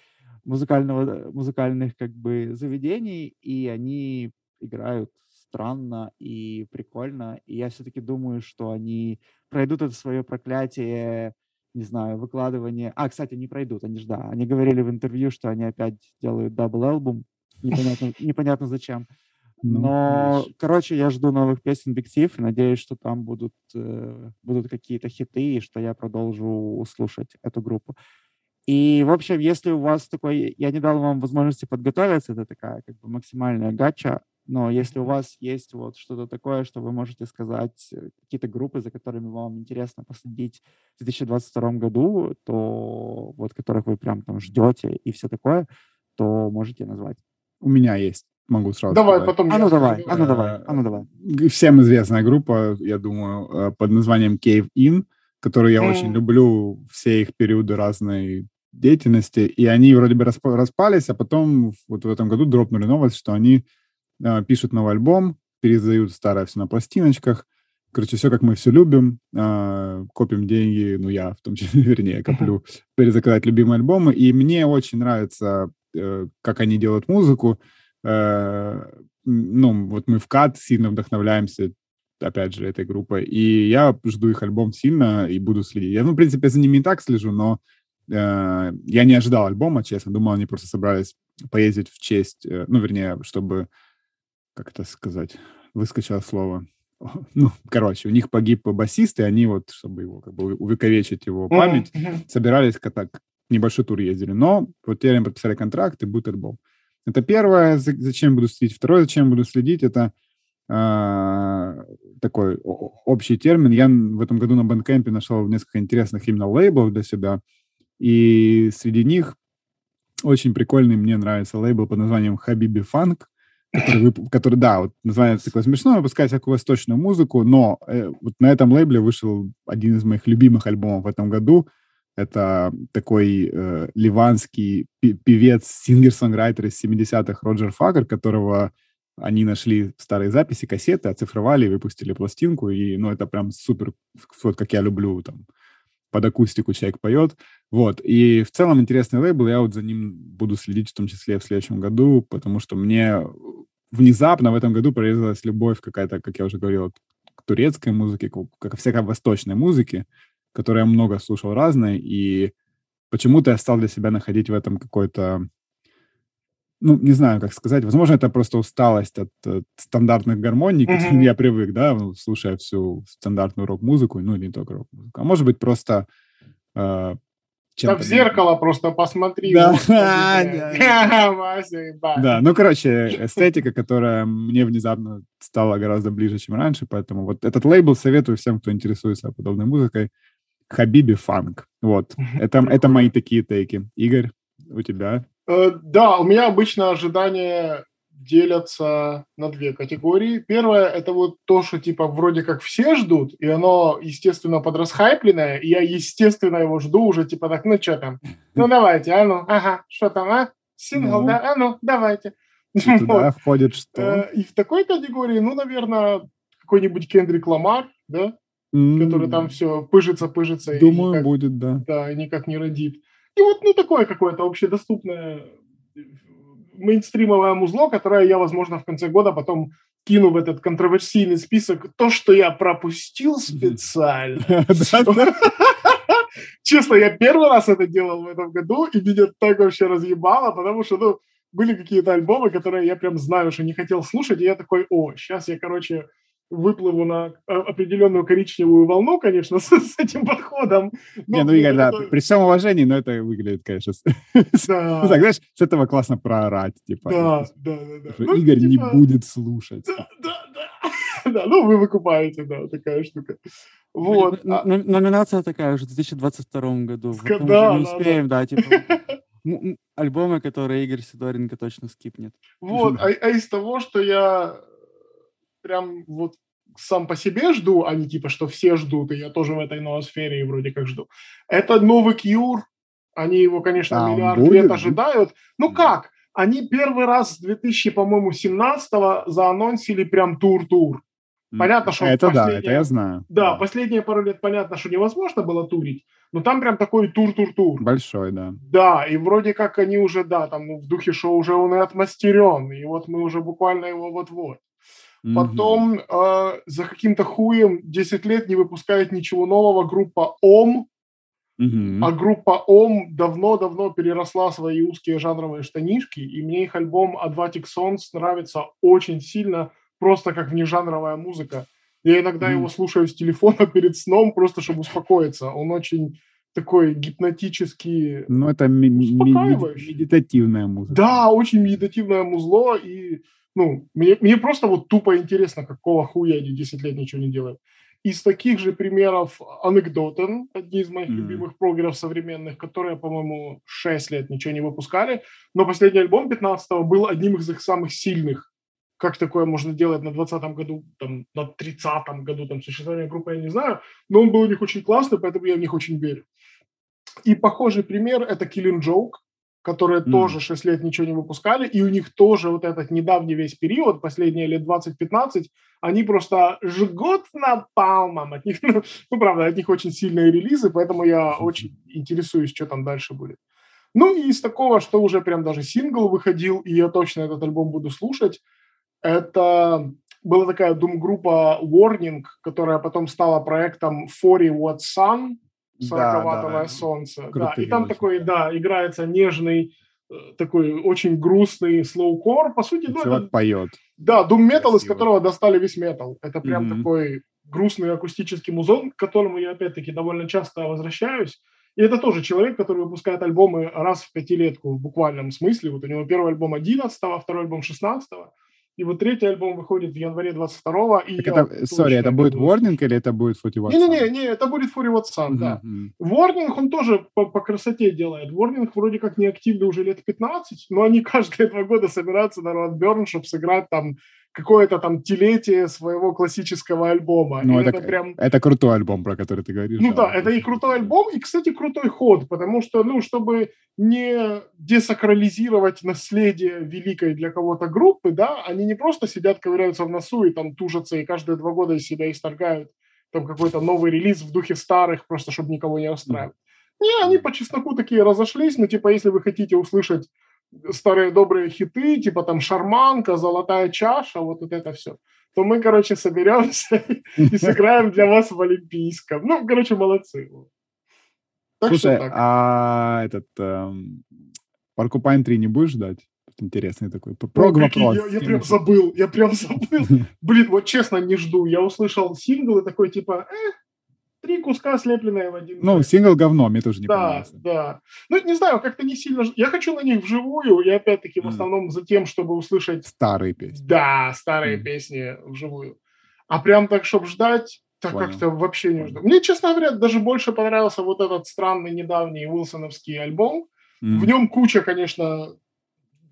музыкального, музыкальных как бы заведений, и они играют странно и прикольно, и я все-таки думаю, что они пройдут это свое проклятие не знаю, выкладывание... А, кстати, не пройдут, они же, да. Они говорили в интервью, что они опять делают double -альбом. Непонятно, <laughs> непонятно зачем. Ну, Но, видишь. короче, я жду новых песен Big Thief и надеюсь, что там будут, э, будут какие-то хиты, и что я продолжу слушать эту группу. И, в общем, если у вас такой... Я не дал вам возможности подготовиться, это такая как бы максимальная гача. Но если у вас есть вот что-то такое, что вы можете сказать, э, какие-то группы, за которыми вам интересно последить в 2022 году, то вот которых вы прям там ждете и все такое, то можете назвать. У меня есть. Могу сразу Давай, сказать. потом А ну давай, а ну давай, а ну давай. Всем известная группа, я думаю, э, под названием Cave In, которую я mm. очень люблю, все их периоды разной деятельности, и они вроде бы распались, а потом вот в этом году дропнули новость, что они а, пишут новый альбом, переиздают старое все на пластиночках. Короче, все, как мы все любим, э, копим деньги, ну, я в том числе, <laughs> вернее, коплю, перезаказать любимые альбомы. И мне очень нравится, э, как они делают музыку. Э, ну, вот мы в КАТ сильно вдохновляемся, опять же, этой группой. И я жду их альбом сильно и буду следить. Я, ну, в принципе, за ними и так слежу, но э, я не ожидал альбома, честно. Думал, они просто собрались поездить в честь, э, ну, вернее, чтобы как это сказать, выскочило слово. <laughs> Ну, короче, у них погиб басист, и они вот, чтобы его как бы увековечить его память, mm-hmm. собирались как так небольшой тур ездили. Но вот теперь им подписали контракт, и будет. Это первое, зачем буду следить. Второе, зачем буду следить, это э, такой общий термин. Я в этом году на Bandcamp нашел несколько интересных именно лейблов для себя. И среди них очень прикольный, мне нравится лейбл под названием Habibi Funk который, который, да, вот называется такое смешно, выпускает всякую восточную музыку, но э, вот на этом лейбле вышел один из моих любимых альбомов в этом году. Это такой э, ливанский певец, сингер-сонграйтер из 70-х Роджер Фагер, которого они нашли старые записи, кассеты, оцифровали, выпустили пластинку, и, ну, это прям супер, вот как я люблю, там, под акустику человек поет. Вот. И в целом интересный лейбл, я вот за ним буду следить в том числе в следующем году, потому что мне внезапно в этом году прорезалась любовь какая-то, как я уже говорил, к турецкой музыке, к, к всякой восточной музыке, которую я много слушал разной, и почему-то я стал для себя находить в этом какой-то ну, не знаю, как сказать, возможно, это просто усталость от, от стандартных гармоний, <laughs> к которым mm-hmm. я привык, да, слушая всю стандартную рок-музыку, ну, не только рок-музыку, а может быть, просто э, да в зеркало просто посмотри. Да, <laughs> <laughs> да, ну, короче, эстетика, которая мне внезапно стала гораздо ближе, чем раньше, поэтому вот этот лейбл советую всем, кто интересуется подобной музыкой. Хабиби Фанк. Вот, это, это мои такие тейки. Игорь, у тебя? Э, да, у меня обычно ожидания делятся на две категории. Первое – это вот то, что типа вроде как все ждут, и оно, естественно, подрасхайпленное, и я, естественно, его жду уже типа так, ну что там, ну <laughs> давайте, а ну, ага, что там, а? Сингл, ну. да, а ну, давайте. И <laughs> туда вот. входит что? Э, и в такой категории, ну, наверное, какой-нибудь Кендрик Ламар, да, который там все пыжится, пыжится. Думаю, никак, будет, да. Да, никак не родит. И вот, ну, такое какое-то общедоступное мейнстримовое музло, которое я, возможно, в конце года потом кину в этот контроверсийный список. То, что я пропустил специально. <laughs> <laughs> Честно, я первый раз это делал в этом году, и меня так вообще разъебало, потому что, ну, были какие-то альбомы, которые я прям знаю, что не хотел слушать, и я такой, о, сейчас я, короче, выплыву на определенную коричневую волну, конечно, <laughs> с, с этим подходом. Но, не, ну, Игорь, да, при всем уважении, но это выглядит, конечно, <laughs> да. ну, так, знаешь, с этого классно проорать, типа. Да, да, да. да. Ну, Игорь типа... не будет слушать. Да, да, да. <laughs> да, ну вы выкупаете, да, такая штука. Вот. А... Номинация такая уже в 2022 году. Да, да, не успеем, да, да типа. Альбомы, которые Игорь Сидоренко точно скипнет. Вот, а, а из того, что я прям вот сам по себе жду, а не типа, что все ждут, и я тоже в этой ноосфере и вроде как жду. Это новый Кьюр. Они его, конечно, а, миллиард будет? лет ожидают. Ну как? Они первый раз с 2000, по-моему, 17-го заанонсили прям тур-тур. Понятно, что... Это да, это я знаю. Да, да, последние пару лет понятно, что невозможно было турить, но там прям такой тур-тур-тур. Большой, да. Да, и вроде как они уже, да, там ну, в духе шоу уже он и отмастерен, и вот мы уже буквально его вот-вот. Потом э, за каким-то хуем 10 лет не выпускает ничего нового группа ОМ, mm а группа ОМ давно-давно переросла свои узкие жанровые штанишки, и мне их альбом Advatic Sons нравится очень сильно, просто как внежанровая музыка. Я иногда mm его слушаю с телефона <laughs> перед сном, просто чтобы успокоиться. Он очень такой гипнотический, Ну, это ми- ми- медитативная музыка. Да, очень медитативное музло, и ну, мне, мне просто вот тупо интересно, какого хуя они 10 лет ничего не делают. Из таких же примеров Анекдотен, одни из моих mm-hmm. любимых прогеров современных, которые, по-моему, 6 лет ничего не выпускали, но последний альбом 15-го был одним из их самых сильных. Как такое можно делать на 20-м году, там, на 30-м году там, существования группы, я не знаю, но он был у них очень классный, поэтому я в них очень верю. И похожий пример – это Killing Joke, которые mm. тоже 6 лет ничего не выпускали, и у них тоже вот этот недавний весь период, последние лет 20-15, они просто жгут напалмом. От них, <laughs> ну, ну, правда, от них очень сильные релизы, поэтому я очень интересуюсь, что там дальше будет. Ну, и из такого, что уже прям даже сингл выходил, и я точно этот альбом буду слушать, это была такая дум-группа Warning, которая потом стала проектом 40 Watt Sun, 40-ваттовое да, да. солнце. да. И там такой, да, играется нежный, э, такой очень грустный слоукор. По сути, ну, это, поет. Да, дум метал, из которого достали весь метал. Это прям mm-hmm. такой грустный акустический музон, к которому я опять-таки довольно часто возвращаюсь. И это тоже человек, который выпускает альбомы раз в пятилетку в буквальном смысле. Вот у него первый альбом 11-го, второй альбом 16-го. И вот третий альбом выходит в январе 22-го. И так это, сори, это будет Warning или это будет 40 Watt Не-не-не, не, это будет 40 Watt Sun, uh-huh. да. Warning он тоже по, по красоте делает. Warning вроде как не активный уже лет 15, но они <laughs> каждые два года собираются на Roadburn, чтобы сыграть там какое-то там телетие своего классического альбома. Ну, это, это прям... Это крутой альбом, про который ты говоришь. Ну да, да, это и крутой альбом, и, кстати, крутой ход, потому что, ну, чтобы не десакрализировать наследие великой для кого-то группы, да, они не просто сидят, ковыряются в носу и там тужатся, и каждые два года из себя исторгают там какой-то новый релиз в духе старых, просто чтобы никого не расстраивать. Не, они по чесноку такие разошлись, но типа если вы хотите услышать старые добрые хиты, типа там «Шарманка», «Золотая чаша», вот, вот это все, то мы, короче, соберемся <laughs> и сыграем для вас в Олимпийском. Ну, короче, молодцы. Так Слушай, а этот эм, Porcupine Tree не будешь ждать? Интересный такой. Прог вопрос. Я, я прям забыл, я прям забыл. <laughs> Блин, вот честно, не жду. Я услышал сингл и такой, типа, э, три куска, слепленные в один. Ну, сингл говно, мне тоже не да, понравился. Да, Ну, не знаю, как-то не сильно... Я хочу на них вживую, и опять-таки в основном за тем, чтобы услышать... Старые песни. Да, старые mm. песни вживую. А прям так, чтобы ждать, так Понял. как-то вообще не жду. Мне, честно говоря, даже больше понравился вот этот странный недавний Уилсоновский альбом. Mm. В нем куча, конечно,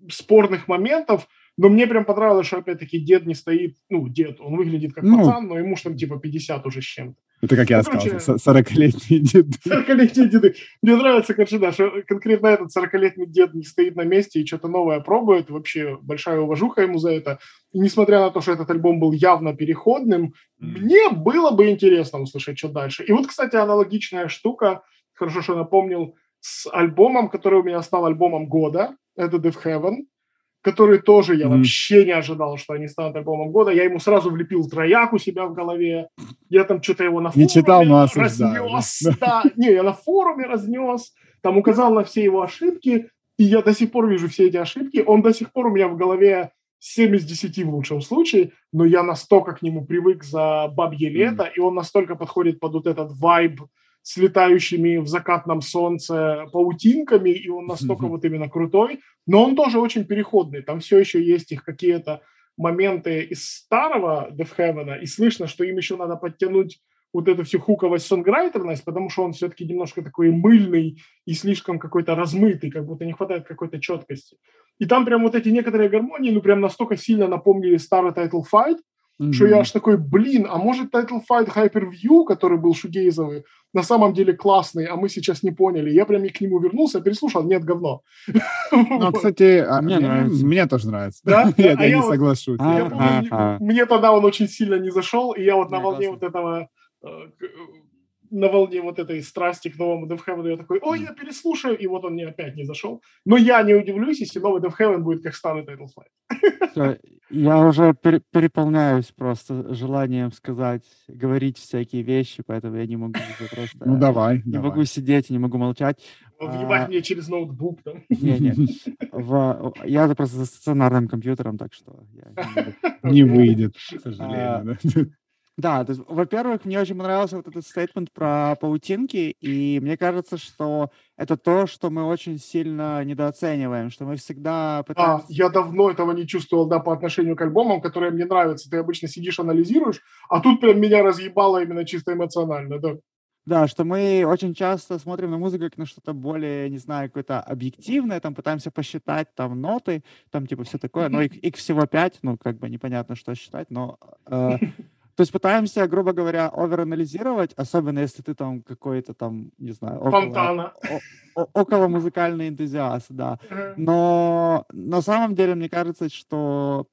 спорных моментов, но мне прям понравилось, что опять-таки дед не стоит, ну, дед, он выглядит как ну, пацан, но ему же там типа 50 уже с чем-то. Это как я ну, сказал, 40-летние деды. 40-летние деды. Мне нравится, конечно, да, что конкретно этот 40-летний дед не стоит на месте и что-то новое пробует. Вообще большая уважуха ему за это. И несмотря на то, что этот альбом был явно переходным, мне было бы интересно услышать, что дальше. И вот, кстати, аналогичная штука, хорошо, что напомнил, с альбомом, который у меня стал альбомом года, это Death Heaven который тоже я mm-hmm. вообще не ожидал, что они станут альбомом года. Я ему сразу влепил трояк у себя в голове. Я там что-то его на форуме не читал, но разнес. Да. Не, я на форуме разнес, там указал на все его ошибки, и я до сих пор вижу все эти ошибки. Он до сих пор у меня в голове 7 из 10 в лучшем случае, но я настолько к нему привык за бабье лето, mm. и он настолько подходит под вот этот вайб с летающими в закатном солнце паутинками, и он настолько mm-hmm. вот именно крутой, но он тоже очень переходный, там все еще есть их какие-то моменты из старого Death Heaven, и слышно, что им еще надо подтянуть вот эту всю хуковость, сонграйтерность, потому что он все-таки немножко такой мыльный и слишком какой-то размытый, как будто не хватает какой-то четкости. И там прям вот эти некоторые гармонии, ну прям настолько сильно напомнили старый Title Fight, mm-hmm. что я аж такой, блин, а может Title Fight Hyper-View, который был шугейзовый, на самом деле классный, а мы сейчас не поняли. Я прям и к нему вернулся, переслушал, нет, говно. <laughs> Ну, кстати, а мне нравится. Мне тоже нравится. Да? <laughs> Я а не соглашусь. Мне тогда он очень сильно не зашел, и я вот на волне вот этого э, на волне вот этой страсти к новому Death Heaven, я такой, ой, я переслушаю, и вот он мне опять не зашел. Но я не удивлюсь, если новый Death Heaven будет как старый Title Fight. я уже пер- переполняюсь просто желанием сказать, говорить всякие вещи, поэтому я не могу уже просто... Ну, давай, Не давай. могу сидеть, не могу молчать. Въебать а... мне через ноутбук там. Не, не. <laughs> В... Я просто за стационарным компьютером, так что... Я не, выйдет, к сожалению. А... Да, то есть, во-первых, мне очень понравился вот этот стейтмент про паутинки, и мне кажется, что это то, что мы очень сильно недооцениваем, что мы всегда пытаемся... А, я давно этого не чувствовал, да, по отношению к альбомам, которые мне нравятся. Ты обычно сидишь, анализируешь, а тут прям меня разъебало именно чисто эмоционально, да. Да, что мы очень часто смотрим на музыку как на что-то более, не знаю, какое-то объективное, там пытаемся посчитать там ноты, там типа все такое, но их, их всего пять, ну как бы непонятно, что считать, но э, <laughs> то есть пытаемся, грубо говоря, оверанализировать, особенно если ты там какой-то там, не знаю, около, о, около музыкальный энтузиаст, да. Но на самом деле мне кажется, что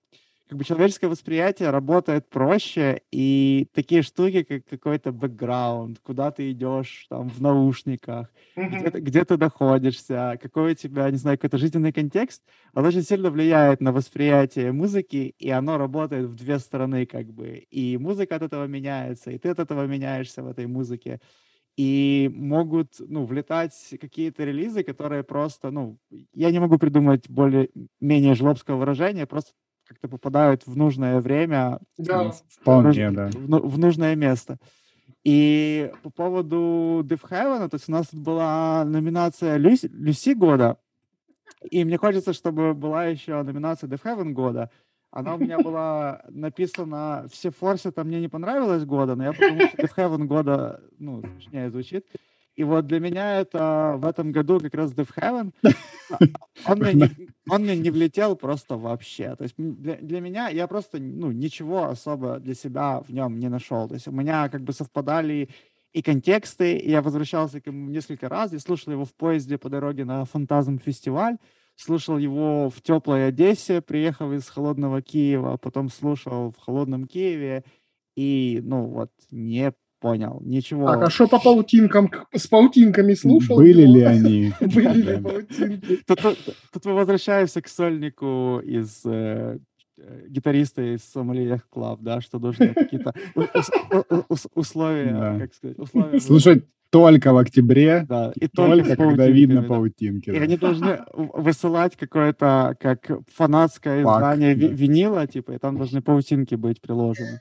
как бы человеческое восприятие работает проще, и такие штуки, как какой-то бэкграунд, куда ты идешь там в наушниках, mm-hmm. где, ты, где ты находишься, какой у тебя, не знаю, какой-то жизненный контекст, он очень сильно влияет на восприятие музыки, и оно работает в две стороны как бы. И музыка от этого меняется, и ты от этого меняешься в этой музыке и могут, ну, влетать какие-то релизы, которые просто, ну, я не могу придумать более-менее жлобского выражения, просто как-то попадают в нужное время, да. Вполне, в, да. в, в нужное место. И по поводу Death Heaven, то есть у нас тут была номинация Люси, Люси года, и мне хочется, чтобы была еще номинация Death Heaven года. Она у меня <laughs> была написана «Все форсят», а мне не понравилось года, но я подумал, что Death Heaven года, ну, точнее звучит. И вот для меня это в этом году как раз Death Heaven. <laughs> Он мне, не, он мне не влетел просто вообще. То есть для, для меня я просто ну, ничего особо для себя в нем не нашел. То есть у меня как бы совпадали и контексты, и я возвращался к нему несколько раз, я слушал его в поезде по дороге на Фантазм фестиваль, слушал его в теплой Одессе, приехав из холодного Киева, потом слушал в холодном Киеве, и, ну, вот, не понял, ничего. Так, а что по паутинкам, с паутинками слушал? Были ли они? <laughs> Были ли паутинки? Тут мы возвращаемся к сольнику из э, гитариста из Somali Yacht Club, да, что должны <laughs> какие-то условия, как сказать, условия... <laughs> Слушать только в октябре, да, и только, только когда видно паутинки. И да. они должны высылать какое-то, как фанатское издание Пак, да. винила, типа, и там должны паутинки быть приложены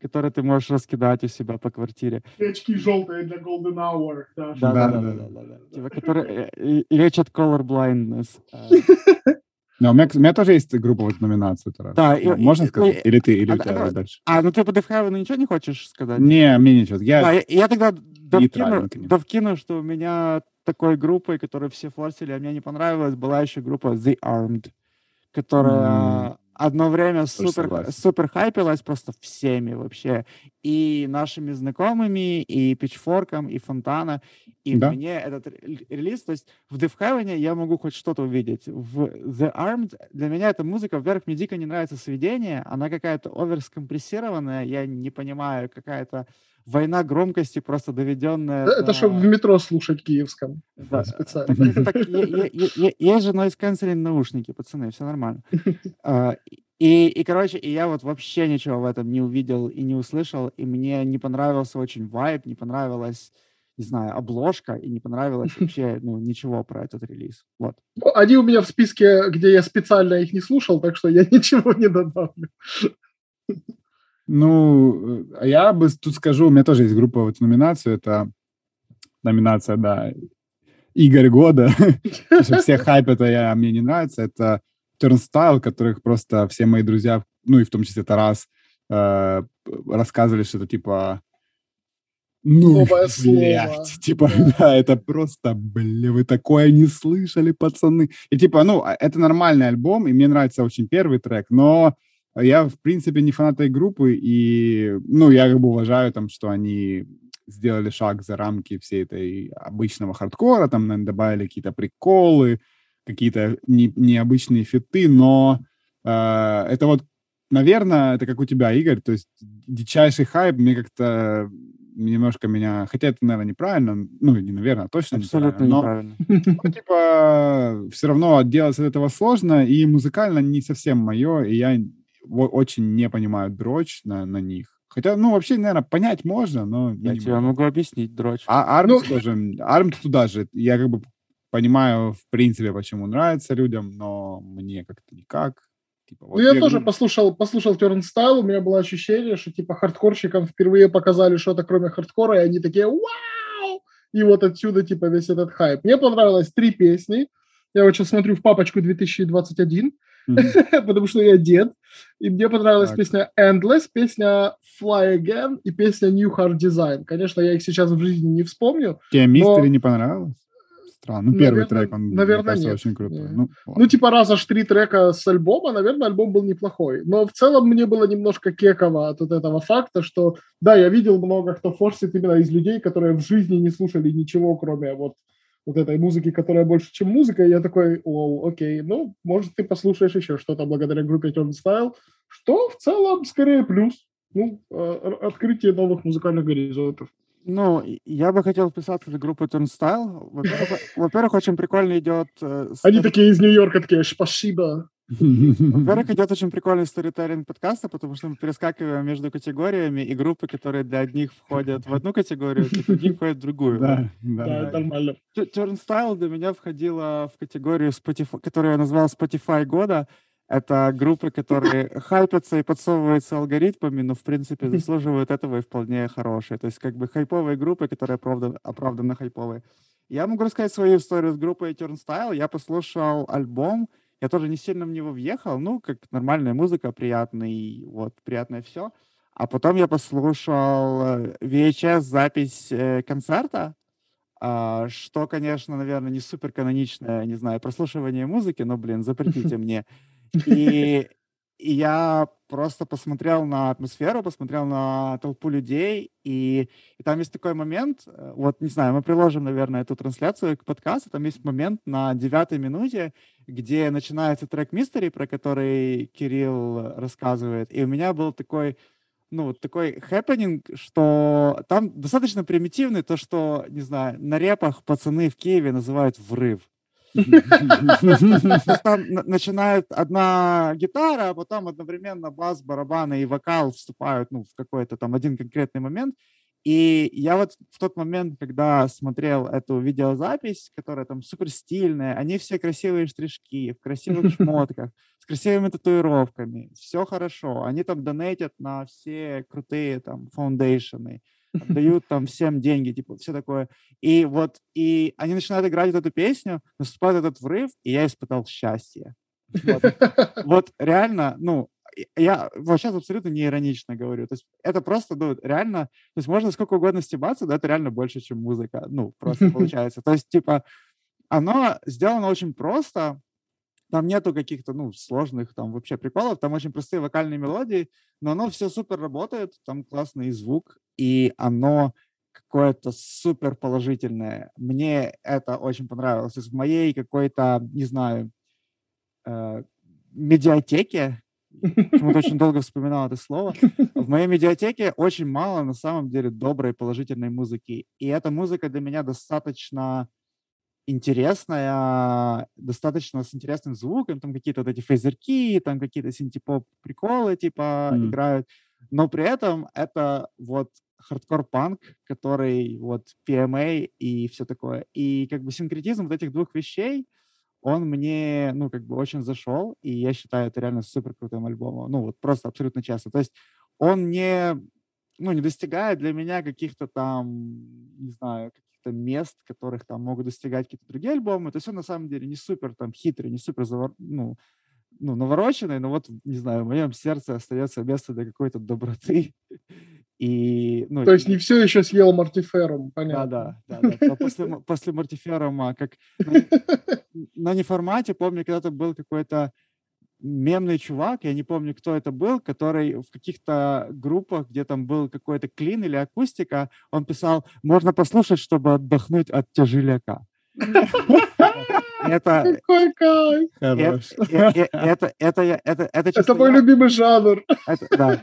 которые ты можешь раскидать у себя по квартире. Очки желтые для Golden Hour. Да, да, да. да, да, да, да. Типа, которые э, лечат color blindness. Но у меня, у меня тоже есть группа вот номинацию. Да, и, Можно и, сказать? И, или ты, или а, у тебя а, дальше? А, ну ты по Девхайвену ничего не хочешь сказать? Не, мне ничего. Я, да, я, я тогда довкину, довкину, что у меня такой группой, которую все форсили, а мне не понравилась, была еще группа The Armed, которая... Mm одно время супер, супер хайпилась просто всеми вообще. И нашими знакомыми, и Pitchfork, и Фонтана. И да. мне этот релиз, то есть в Death Heaven я могу хоть что-то увидеть. В The Armed для меня эта музыка, во-первых, мне дико не нравится сведение, она какая-то оверскомпрессированная, я не понимаю, какая-то война громкости просто доведенная. Это до... чтобы в метро слушать киевском. Да. Специально. <laughs> Есть же noise cancelling наушники, пацаны, все нормально. <laughs> А, и, и, короче, и я вот вообще ничего в этом не увидел и не услышал, и мне не понравился очень вайб, не понравилось, не знаю, обложка, и не понравилось <laughs> вообще, ну, ничего про этот релиз. Вот. Ну, они у меня в списке, где я специально их не слушал, так что я ничего не добавлю. Ну, а я бы тут скажу, у меня тоже есть группа вот номинацию, это номинация, да, Игорь года. <laughs> Все хайп это я, мне не нравится. Это Turnstile, которых просто все мои друзья, ну и в том числе Тарас, э, рассказывали, что это типа ну, <laughs> блядь, типа, да. да, это просто, бля, вы такое не слышали, пацаны. И типа, ну, а, это нормальный альбом, и мне нравится очень первый трек, но я, в принципе, не фанат этой группы, и, ну, я как бы уважаю там, что они сделали шаг за рамки всей этой обычного хардкора, там, наверное, добавили какие-то приколы, какие-то не, необычные фиты, но э, это вот, наверное, это как у тебя, Игорь, то есть дичайший хайп мне как-то немножко меня... Хотя это, наверное, неправильно. Ну, не наверное, а точно Абсолютно неправильно. неправильно. Но, типа, все равно отделаться от этого сложно, и музыкально не совсем мое, и я очень не понимаю дрочь на, на них. Хотя, ну, вообще, наверное, понять можно, но... Я тебе могу. могу объяснить дрочь. А Арм ну... тоже... Арм туда же. Я как бы понимаю, в принципе, почему нравится людям, но мне как-то никак. Типа, вот ну, я, я тоже послушал, послушал Turnstile, у меня было ощущение, что типа хардкорщикам впервые показали что-то кроме хардкора, и они такие «Вау!» И вот отсюда типа весь этот хайп. Мне понравилось три песни. Я вот сейчас смотрю в папочку 2021, mm-hmm. <laughs> потому что я дед. И мне понравилась так. песня Endless, песня Fly Again и песня New Hard Design. Конечно, я их сейчас в жизни не вспомню. Тебе Мистери не понравилось? странно. Ну, первый наверное, трек, он, наверное, кажется, нет. очень крутой. Ну, ну, типа, раз аж три трека с альбома, наверное, альбом был неплохой. Но в целом мне было немножко кеково от вот этого факта, что, да, я видел много кто форсит именно из людей, которые в жизни не слушали ничего, кроме вот вот этой музыки, которая больше, чем музыка, я такой, лол, окей, ну, может, ты послушаешь еще что-то благодаря группе Turnstile, что в целом скорее плюс, ну, э, открытие новых музыкальных горизонтов. Ну, я бы хотел вписаться в группу. Во-первых, во-первых, очень прикольно идет... Э, Они такие из Нью-Йорка, такие, спасибо. Во-первых, <laughs> идет очень прикольный сторителлинг подкаста, потому что мы перескакиваем между категориями, и группы, которые для одних входят в одну категорию, для других входят в другую. Да, да, нормально. Turnstile для меня входила в категорию, Spotify, которую я назвал Spotify года, это группы, которые <laughs> хайпятся и подсовываются алгоритмами, но, в принципе, заслуживают этого и вполне хорошие. То есть, как бы хайповые группы, которые оправдан, оправданно хайповые. Я могу рассказать свою историю с группой Turnstile. Я послушал альбом, я тоже не сильно в него въехал, ну, как нормальная музыка, приятный, вот, приятное все. А потом я послушал э, VHS-запись э, концерта, а, что, конечно, наверное, не супер каноничное, не знаю, прослушивание музыки, но, блин, запретите <laughs> мне. И, и я просто посмотрел на атмосферу, посмотрел на толпу людей, и, и там есть такой момент, э, вот, не знаю, мы приложим, наверное, эту трансляцию к подкасту, там есть момент на девятой минуте, где начинается трек Мистери, про который Кирилл рассказывает, и у меня был такой ну, такой хэппенинг, что там достаточно примитивный то, что, не знаю, на репах пацаны в Киеве называют врыв. Там начинает одна гитара, а потом одновременно бас, барабаны и вокал вступают ну, в какой-то там один конкретный момент. И я вот в тот момент, когда смотрел эту видеозапись, которая там супер стильная, они все красивые штришки, в красивых <laughs> шмотках, с красивыми татуировками, все хорошо. Они там донатят на все крутые там foundation ы отдают там всем деньги, типа, все такое. И вот, и они начинают играть эту песню, наступает этот врыв, и я испытал счастье. Вот, <laughs> вот реально, ну, я вот сейчас абсолютно не иронично говорю. То есть это просто, ну, реально, то есть можно сколько угодно стебаться, но это реально больше, чем музыка. Ну, просто <laughs> получается. То есть, типа, оно сделано очень просто, там нету каких-то, ну, сложных там вообще приколов, там очень простые вокальные мелодии, но оно все супер работает, там классный звук, и оно какое-то супер положительное. Мне это очень понравилось. В моей какой-то, не знаю, э, медиатеке, почему-то очень долго вспоминал это слово, в моей медиатеке очень мало на самом деле доброй положительной музыки. И эта музыка для меня достаточно интересная, достаточно с интересным звуком, там какие-то вот эти фейзерки, там какие-то синтепоп приколы типа mm. играют, но при этом это вот хардкор-панк, который вот PMA и все такое. И как бы синкретизм вот этих двух вещей, он мне, ну, как бы очень зашел, и я считаю это реально супер крутым альбомом. Ну, вот просто абсолютно честно. То есть он не, ну, не достигает для меня каких-то там, не знаю, каких-то мест, которых там могут достигать какие-то другие альбомы. То есть он на самом деле не супер там хитрый, не супер, завор... ну, ну, навороченный, но вот, не знаю, в моем сердце остается место для какой-то доброты. <laughs> И, ну, То есть не все еще съел мортиферум, понятно. Да, да, да. После, после мортиферума, как на, на неформате, помню, когда-то был какой-то мемный чувак, я не помню, кто это был, который в каких-то группах, где там был какой-то клин или акустика, он писал, можно послушать, чтобы отдохнуть от тяжеляка. Это... Какой кайф! Это, это, это, это, это, это мой любимый жанр. Это, да.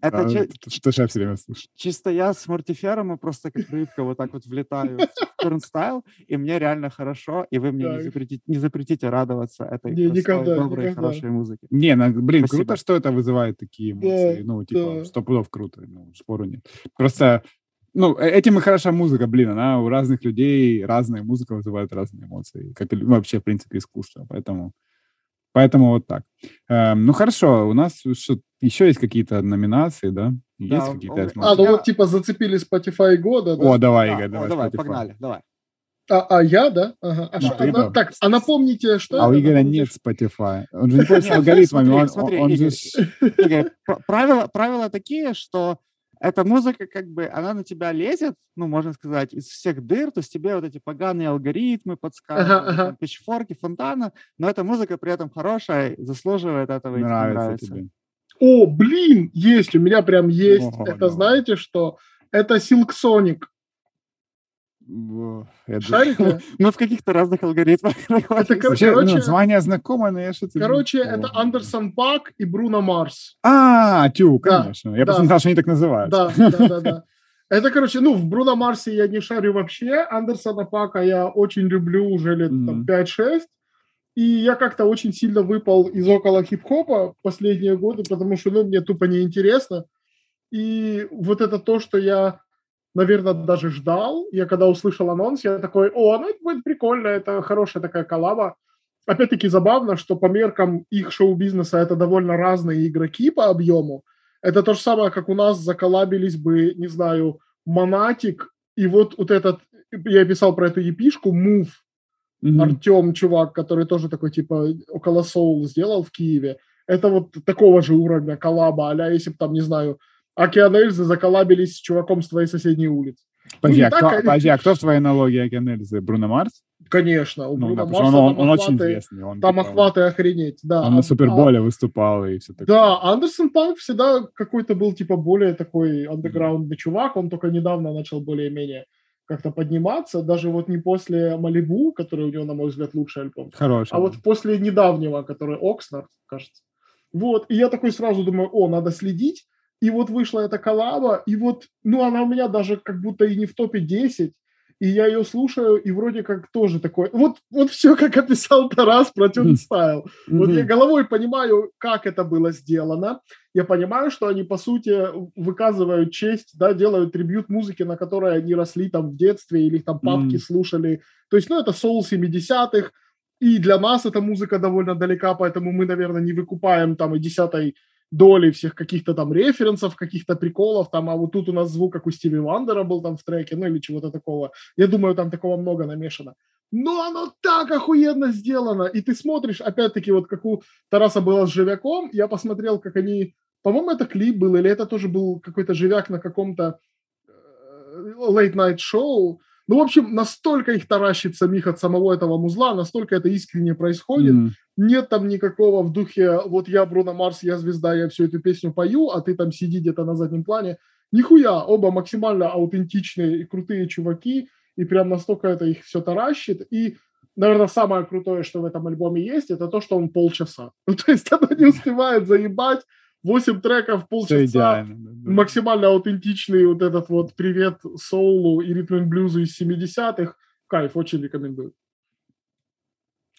Это, что же я все время слушаю. Чисто я с мортифером просто как рыбка вот так вот влетаю в турнстайл, и мне реально хорошо, и вы мне не запретите, не запретите радоваться этой не, никогда, доброй, никогда. хорошей музыке. Не, ну, блин, Спасибо. круто, что это вызывает такие эмоции. Да, ну, типа, да. сто пудов круто, ну, спору нет. Просто ну, э, этим и хороша музыка, блин, она у разных людей, разная музыка вызывает разные эмоции, как и вообще, в принципе, искусство, поэтому, поэтому вот так. Эм, ну, хорошо, у нас что, еще есть какие-то номинации, да? Есть да, какие-то? А, ну вот, типа, зацепили Spotify года, да? О, давай, да, Игорь, давай, давай, погнали, давай. А, а я, да? Ага. А да, что, на, так, а напомните, что А у Игоря нет Spotify. Он же не пользуется алгоритмами. Он, смотри, он, он Игорь, же... Игорь, правила, правила такие, что эта музыка, как бы, она на тебя лезет, ну, можно сказать, из всех дыр, то есть тебе вот эти поганые алгоритмы подсказывают, ага, ага. пичфорки, фонтана, но эта музыка при этом хорошая, заслуживает этого. Нравится, нравится. тебе. О, блин, есть, у меня прям есть. О, Это да. знаете что? Это Silk Sonic. Шарите? <laughs> Ну, в каких-то разных алгоритмах. <laughs> Это, короче, ну, название знакомое, но я что-то... Короче, это Андерсон Пак и Бруно Марс. А, тю, конечно. Я просто не знал, что они так называют. Да, да, да, да. <laughs> Это, короче, ну, в Бруно Марсе я не шарю вообще. Андерсона Пака я очень люблю уже лет mm-hmm. 5-6. И я как-то очень сильно выпал из около хип-хопа последние годы, потому что, ну, мне тупо неинтересно. И вот это то, что я наверное, даже ждал. Я когда услышал анонс, я такой, о, ну это будет прикольно, это хорошая такая коллаба. Опять-таки забавно, что по меркам их шоу-бизнеса это довольно разные игроки по объему. Это то же самое, как у нас заколабились бы, не знаю, Монатик и вот, вот этот, я писал про эту епишку, Move, mm-hmm. Артем, чувак, который тоже такой, типа, около Soul сделал в Киеве. Это вот такого же уровня коллаба, а если бы там, не знаю, Океан Эльзы заколабились с чуваком с твоей соседней улицы. Подожди, ну, а, кто, так, подожди а кто в твоей аналогии Океан Эльзы? Бруно Марс? Конечно, у ну, Бруно да, Марса он, он, он очень известный. Он, там типа, охваты охренеть, да. Он а, на Суперболе а, выступал и все такое. Да, Андерсон Панк всегда какой-то был типа более такой андеграундный mm. чувак, он только недавно начал более-менее как-то подниматься, даже вот не после Малибу, который у него, на мой взгляд, лучший альбом, Хороший. а вот после недавнего, который Окснард, кажется. Вот, и я такой сразу думаю, о, надо следить, и вот вышла эта коллаба, и вот, ну, она у меня даже как будто и не в топе 10, и я ее слушаю, и вроде как тоже такой, вот, вот все, как описал Тарас про Тюнстайл. Mm-hmm. Вот я головой понимаю, как это было сделано. Я понимаю, что они, по сути, выказывают честь, да, делают трибют музыки, на которой они росли там в детстве, или там папки mm-hmm. слушали. То есть, ну, это соул 70-х, и для нас эта музыка довольно далека, поэтому мы, наверное, не выкупаем там и десятой долей всех каких-то там референсов, каких-то приколов, там, а вот тут у нас звук, как у Стиви Вандера был там в треке, ну или чего-то такого. Я думаю, там такого много намешано. Но оно так охуенно сделано. И ты смотришь, опять-таки, вот как у Тараса было с Живяком, я посмотрел, как они... По-моему, это клип был, или это тоже был какой-то Живяк на каком-то э, late-night шоу, ну, в общем, настолько их таращит самих от самого этого музла, настолько это искренне происходит. Mm. Нет там никакого в духе, вот я Бруно Марс, я звезда, я всю эту песню пою, а ты там сиди где-то на заднем плане. Нихуя, оба максимально аутентичные и крутые чуваки, и прям настолько это их все таращит. И, наверное, самое крутое, что в этом альбоме есть, это то, что он полчаса. <laughs> Ну, то есть оно не успевает заебать, 8 треков, полчаса, идеально, да. максимально аутентичный вот этот вот привет соулу и ритм блюзу из 70-х. Кайф, очень рекомендую.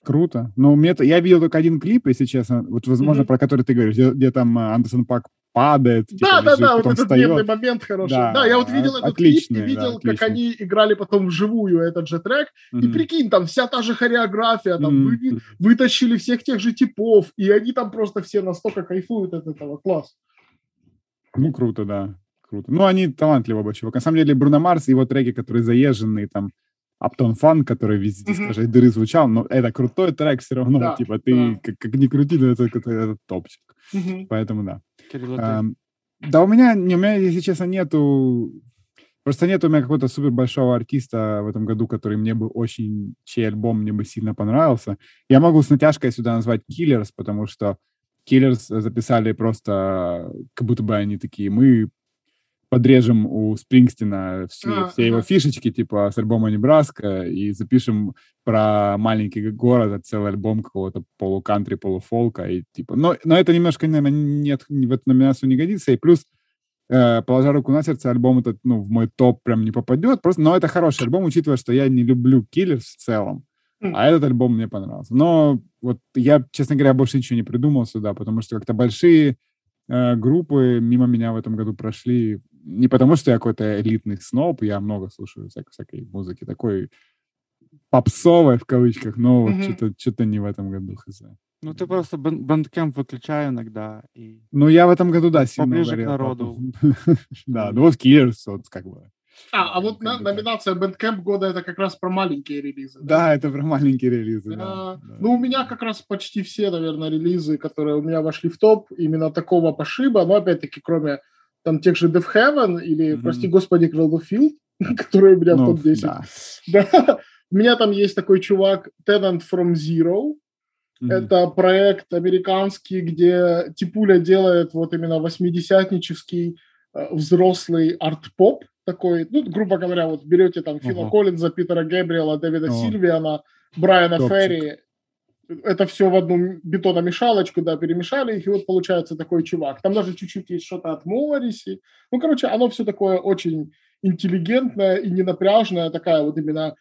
Круто. Ну, мне я видел только один клип, если честно, вот, возможно, mm-hmm. про который ты говоришь, где, где там э, Андерсон Пак падает. Типа, да, лежит, да, да, вот этот встает. мемный момент хороший. Да, да я вот видел этот отличный, клип и видел, да, как они играли потом вживую этот же трек. Mm-hmm. И прикинь, там вся та же хореография, там mm-hmm. вы, вытащили всех тех же типов, и они там просто все настолько кайфуют от этого. Класс. Ну, круто, да. Круто. Ну, они талантливо большие. На самом деле, Бруно Марс, его треки, которые заезженные, там, Upton Fun, который везде mm-hmm. с каждой дыры звучал, но это крутой трек все равно, да, типа, ты да. как, как ни крути, но это, это, это топчик. Mm-hmm. Поэтому да. Да, у меня, не, у меня, если честно, нету... Просто нет у меня какого-то супер большого артиста в этом году, который мне бы очень, чей альбом мне бы сильно понравился. Я могу с натяжкой сюда назвать Killers, потому что Killers записали просто, как будто бы они такие, мы подрежем у Спрингстина все, а, все его фишечки, типа с альбома Небраска, и запишем про маленький город, целый альбом какого-то полукантри, полуфолка, и типа... Но, но это немножко, наверное, нет, в эту номинацию не годится, и плюс э, положа руку на сердце, альбом этот, ну, в мой топ прям не попадет, просто, но это хороший альбом, учитывая, что я не люблю Киллерс в целом, а этот альбом мне понравился. Но вот я, честно говоря, больше ничего не придумал сюда, потому что как-то большие э, группы мимо меня в этом году прошли не потому, что я какой-то элитный сноб, я много слушаю всякой, всякой музыки, такой попсовой в кавычках, но mm-hmm. что-то, что-то не в этом году, хз. Ну, ты просто бандкэмп выключаю иногда. И... Ну, я в этом году, да, сильно Поближе к народу. <laughs> Да, ну вот Gears, вот как бы. А, а вот на, номинация Bandcamp года это как раз про маленькие релизы. Да, да это про маленькие релизы. А, да, да. Ну, у меня как раз почти все, наверное, релизы, которые у меня вошли в топ, именно такого пошиба, но опять-таки, кроме там тех же Death Heaven или, mm-hmm. прости господи, Cradlefield, <laughs> который у меня ну, в топ-10. Да. да. <laughs> У меня там есть такой чувак Tenant from Zero. Mm-hmm. Это проект американский, где Типуля делает вот именно восьмидесятнический э, взрослый арт-поп такой, ну, грубо говоря, вот берете там Фила uh-huh. Коллинза, Питера Гэбриэла, Дэвида uh-huh. Сильвиана, Брайана Топчик. Ферри это все в одну бетономешалочку, да, перемешали их, и вот получается такой чувак. Там даже чуть-чуть есть что-то от Морриси. Ну, короче, оно все такое очень интеллигентное и ненапряжное, такая вот именно...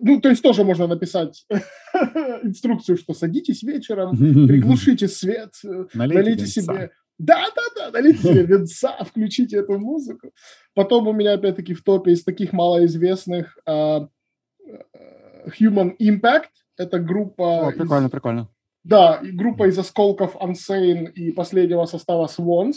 Ну, то есть тоже можно написать <laughs> инструкцию, что садитесь вечером, <laughs> приглушите свет, налейте, налейте себе... Да, да, да, налейте себе венца, <laughs> включите эту музыку. Потом у меня, опять-таки, в топе из таких малоизвестных uh, Human Impact, это группа... О, прикольно, из... прикольно. Да, и группа из осколков Unsane и последнего состава Swans.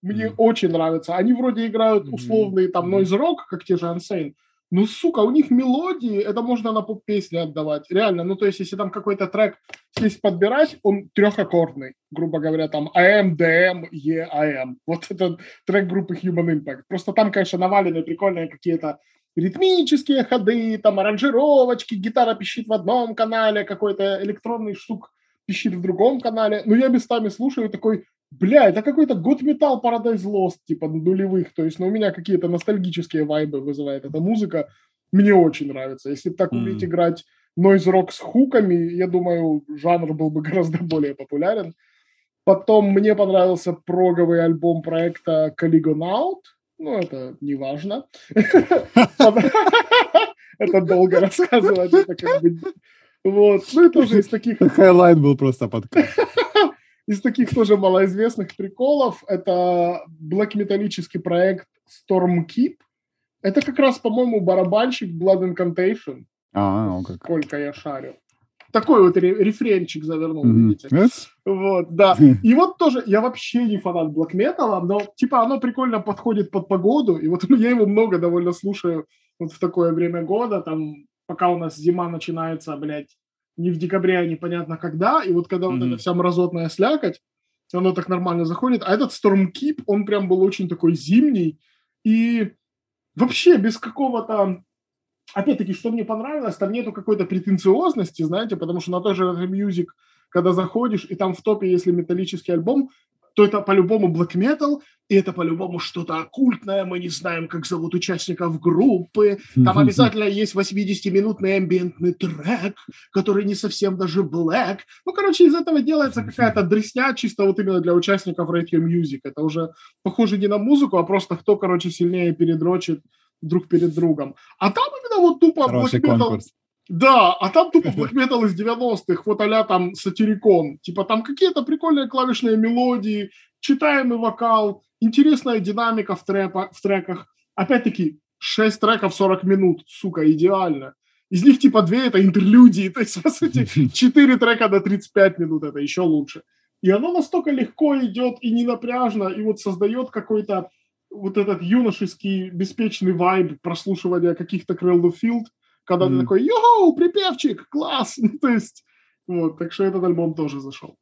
Мне mm. очень нравится. Они вроде играют условный там noise rock, как те же Unsane, ну, сука, у них мелодии, это можно на поп-песни отдавать. Реально, ну, то есть, если там какой-то трек здесь подбирать, он трехаккордный, грубо говоря, там DM, E, AM. Вот это трек группы Human Impact. Просто там, конечно, навалены прикольные какие-то ритмические ходы, там аранжировочки, гитара пищит в одном канале, какой-то электронный штук пищит в другом канале. Ну, я местами слушаю такой, бля, это какой-то год металл Paradise Lost, типа нулевых. То есть, ну, у меня какие-то ностальгические вайбы вызывает эта музыка. Мне очень нравится. Если так уметь mm. играть noise rock с хуками, я думаю, жанр был бы <laughs> гораздо более популярен. Потом мне понравился проговый альбом проекта Caligonaut. Ну, это не важно. <laughs> Это долго рассказывать. Это как бы... Вот. Ну, это уже из таких... Highlight был просто подкаст. <laughs> Из таких тоже малоизвестных приколов это блэк-металлический проект Stormkeep. Это как раз, по-моему, барабанщик Blood Incantation. А, ну как. Сколько я шарю такой вот рефренчик завернул, mm-hmm. видите. Yes? Вот, да. <laughs> И вот тоже, я вообще не фанат блэк металла, но типа оно прикольно подходит под погоду, и вот <laughs> я его много довольно слушаю вот в такое время года, там, пока у нас зима начинается, блядь, не в декабре, а непонятно когда, и вот когда mm-hmm. вот эта вся мразотная слякоть, оно так нормально заходит, а этот Stormkeep, он прям был очень такой зимний, и вообще без какого-то опять-таки, что мне понравилось, там нету какой-то претенциозности, знаете, потому что на той же Music, когда заходишь, и там в топе, если металлический альбом, то это по-любому black metal, и это по-любому что-то оккультное, мы не знаем, как зовут участников группы, там обязательно есть 80-минутный амбиентный трек, который не совсем даже black. Ну, короче, из этого делается какая-то дресня чисто вот именно для участников Radio Music. Это уже похоже не на музыку, а просто кто, короче, сильнее передрочит друг перед другом. А там именно вот тупо Хороший Black Metal... конкурс. Да, а там тупо Black Metal из 90-х, вот а там сатирикон. Типа там какие-то прикольные клавишные мелодии, читаемый вокал, интересная динамика в, трэпа, в треках. Опять-таки, 6 треков 40 минут, сука, идеально. Из них типа 2 это интерлюдии, <laughs> то есть, по сути, <laughs> 4 трека до 35 минут, это еще лучше. И оно настолько легко идет и не напряжно, и вот создает какой-то вот этот юношеский беспечный вайб прослушивания каких-то Cradle of Filth, когда mm. ты такой, yo, припевчик, класс! <laughs> то есть, вот, так что этот альбом тоже зашел.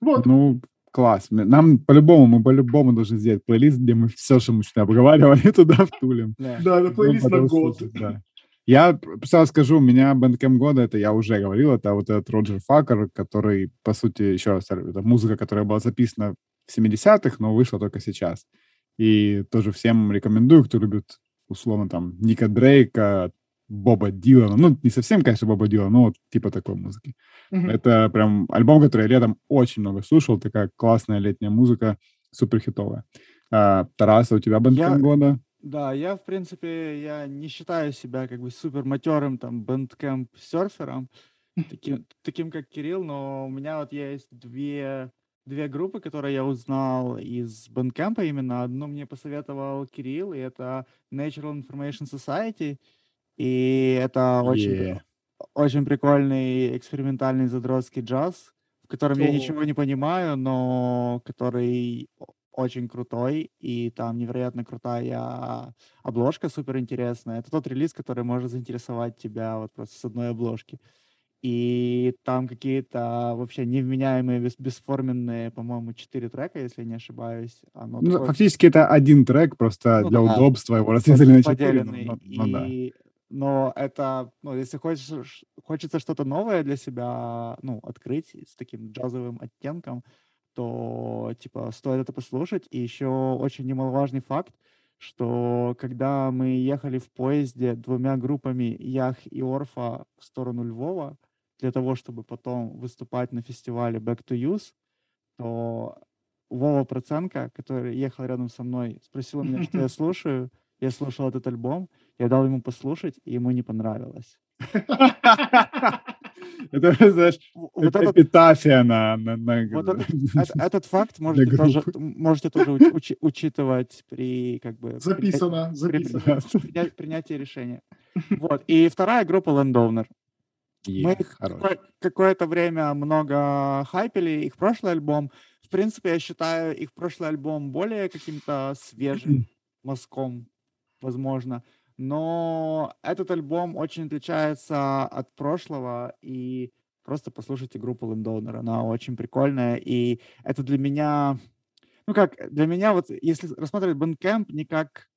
Вот. Ну, класс. Нам по-любому, мы по-любому должны сделать плейлист, где мы все, что мы сегодня обговаривали, <laughs> туда втулим. Да, да плейлист на год. Да. Я сразу скажу, у меня Bandcamp года, это я уже говорил, это вот этот Roger Fakhr, который, по сути, еще раз, это музыка, которая была записана в 70-х, но вышла только сейчас. И тоже всем рекомендую, кто любит, условно, там, Ника Дрейка, Боба Дилана. Ну, не совсем, конечно, Боба Дилана, но вот типа такой музыки. Mm-hmm. Это прям альбом, который я летом очень много слушал. Такая классная летняя музыка, супер хитовая. А, Тараса, у тебя Bandcamp я... года? Да, я, в принципе, я не считаю себя как бы супер матерым там Bandcamp серфером, <laughs> таким, таким как Кирилл, но у меня вот есть две, две группы, которые я узнал из Bandcamp а именно. Одну мне посоветовал Кирилл, и это Natural Information Society, и это очень, yeah. очень прикольный экспериментальный задротский джаз, в котором oh. я ничего не понимаю, но который очень крутой, и там невероятно крутая обложка, супер интересная. Это тот релиз, который может заинтересовать тебя вот просто с одной обложки. И там какие-то вообще невменяемые, бес, бесформенные, по-моему, четыре трека, если не ошибаюсь. Оно ну, такое... Фактически это один трек, просто ну, для да. удобства его разрезали на четыре. Но, но, но, и... да. но это, ну, если хочешь, хочется что-то новое для себя, ну, открыть с таким джазовым оттенком, то, типа, стоит это послушать. И еще очень немаловажный факт, что когда мы ехали в поезде двумя группами Ях и Орфа в сторону Львова, для того, чтобы потом выступать на фестивале Back to Use, то Вова Проценко, который ехал рядом со мной, спросил меня, что я <laughs> слушаю. Я слушал этот альбом, я дал ему послушать, и ему не понравилось. <laughs> Это, знаешь, вот эпитафия на... на, на вот этот, <laughs> этот факт можете тоже, можете тоже уч, учитывать при как бы... Записано, при, записано. При, принятии решения. Вот. И вторая группа Landowner. Мы их какое- какое-то время много хайпели, их прошлый альбом. В принципе, я считаю их прошлый альбом более каким-то свежим мазком, возможно. Но этот альбом очень отличается от прошлого, и просто послушайте группу Landowner, она очень прикольная, и это для меня, ну как, для меня вот, если рассматривать Bandcamp не как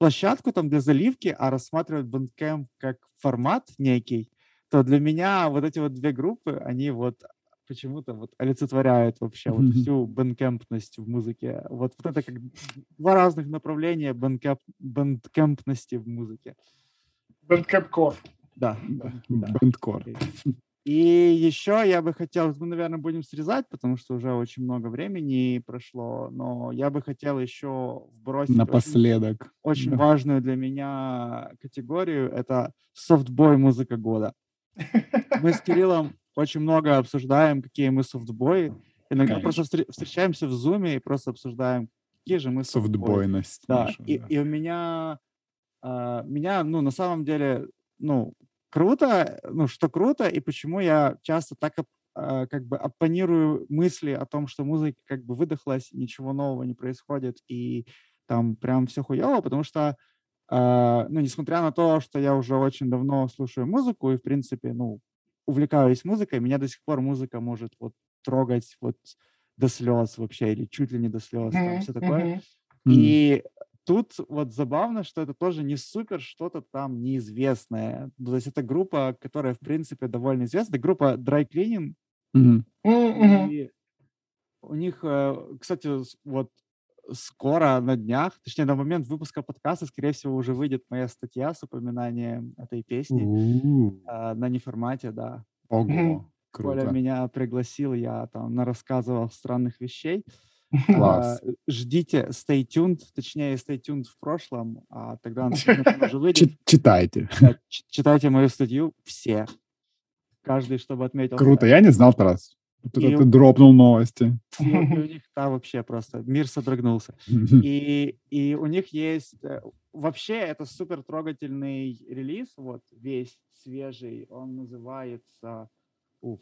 площадку там для заливки, а рассматривать Bandcamp как формат некий, то для меня вот эти вот две группы, они вот почему-то вот олицетворяет вообще вот всю Bandcamp ность в музыке. Вот, вот это как два разных направления Bandcamp, Bandcamp ности в музыке. Bandcamp-core. Да. Bandcore. И еще я бы хотел, мы, наверное, будем срезать, потому что уже очень много времени прошло, но я бы хотел еще вбросить напоследок очень, очень да. важную для меня категорию. Это softboy музыка года. Мы с Кириллом очень много обсуждаем, какие мы софтбои. Иногда Конечно. просто встречаемся в зуме и просто обсуждаем, какие же мы софтбои. Софтбойность. Да, нашу, и, да. и у меня, uh, меня, ну, на самом деле, ну, круто, ну, что круто, и почему я часто так uh, как бы оппонирую мысли о том, что музыка как бы выдохлась, ничего нового не происходит, и там прям все хуево, потому что ну, несмотря на то, что я уже очень давно слушаю музыку и, в принципе, ну, увлекаюсь музыкой, меня до сих пор музыка может вот трогать вот до слез вообще, или чуть ли не до слез, mm-hmm. там все такое. Mm-hmm. И тут вот забавно, что это тоже не супер что-то там неизвестное. Ну, то есть это группа, которая, в принципе, довольно известна. Группа Dry Cleaning. Mm-hmm. И у них, э, кстати, вот скоро, на днях, точнее, на момент выпуска подкаста, скорее всего, уже выйдет моя статья с упоминанием этой песни uh, на неформате, да. Ого, <laughs> круто. Коля меня пригласил, я там нарассказывал странных вещей. <laughs> Класс. Uh, ждите, stay tuned, точнее, stay tuned в прошлом, а тогда <laughs> уже выйдет. Читайте. Читайте мою статью все. Каждый, чтобы отметил. Круто, я не знал Тарас. Вот это ты дропнул новости. И, и у них, да, вообще просто мир содрогнулся. И, и у них есть... Э, вообще, это супер трогательный релиз, вот, весь свежий. Он называется... Уф,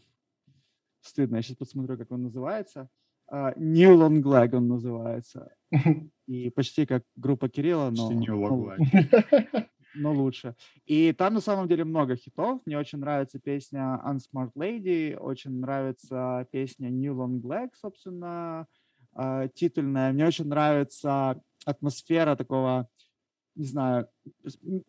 стыдно, я сейчас посмотрю, как он называется. Uh, New Long Leg он называется. <laughs> И почти как группа Кирилла, но... New Long Leg. Но лучше. И там на самом деле много хитов. Мне очень нравится песня Unsmart Lady, очень нравится песня New Long Black, собственно, э, титульная. Мне очень нравится атмосфера такого, не знаю,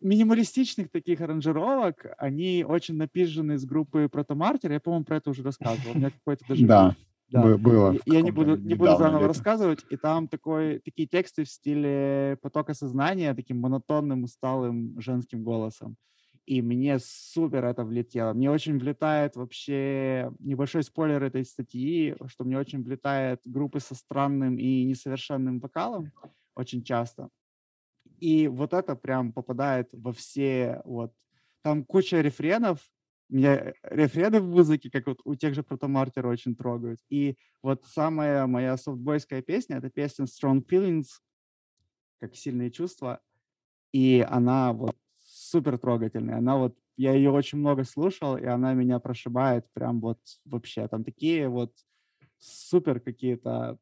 минималистичных таких аранжировок. Они очень напижены с группы Протомартер. Я, по-моему, про это уже рассказывал. У меня <laughs> какой-то даже... Да. Да. Было. Я не буду, не буду заново лето. рассказывать. И там такой, такие тексты в стиле потока сознания, таким монотонным, усталым женским голосом. И мне супер это влетело. Мне очень влетает вообще небольшой спойлер этой статьи, что мне очень влетает группы со странным и несовершенным вокалом очень часто. И вот это прям попадает во все вот... Там куча рефренов, меня рефрены в музыке, как вот у тех же протомартера, очень трогают. И вот самая моя софтбойская песня — это песня Strong Feelings, как сильные чувства. И она вот супер трогательная. Она вот, я ее очень много слушал, и она меня прошибает прям вот вообще. Там такие вот супер какие-то,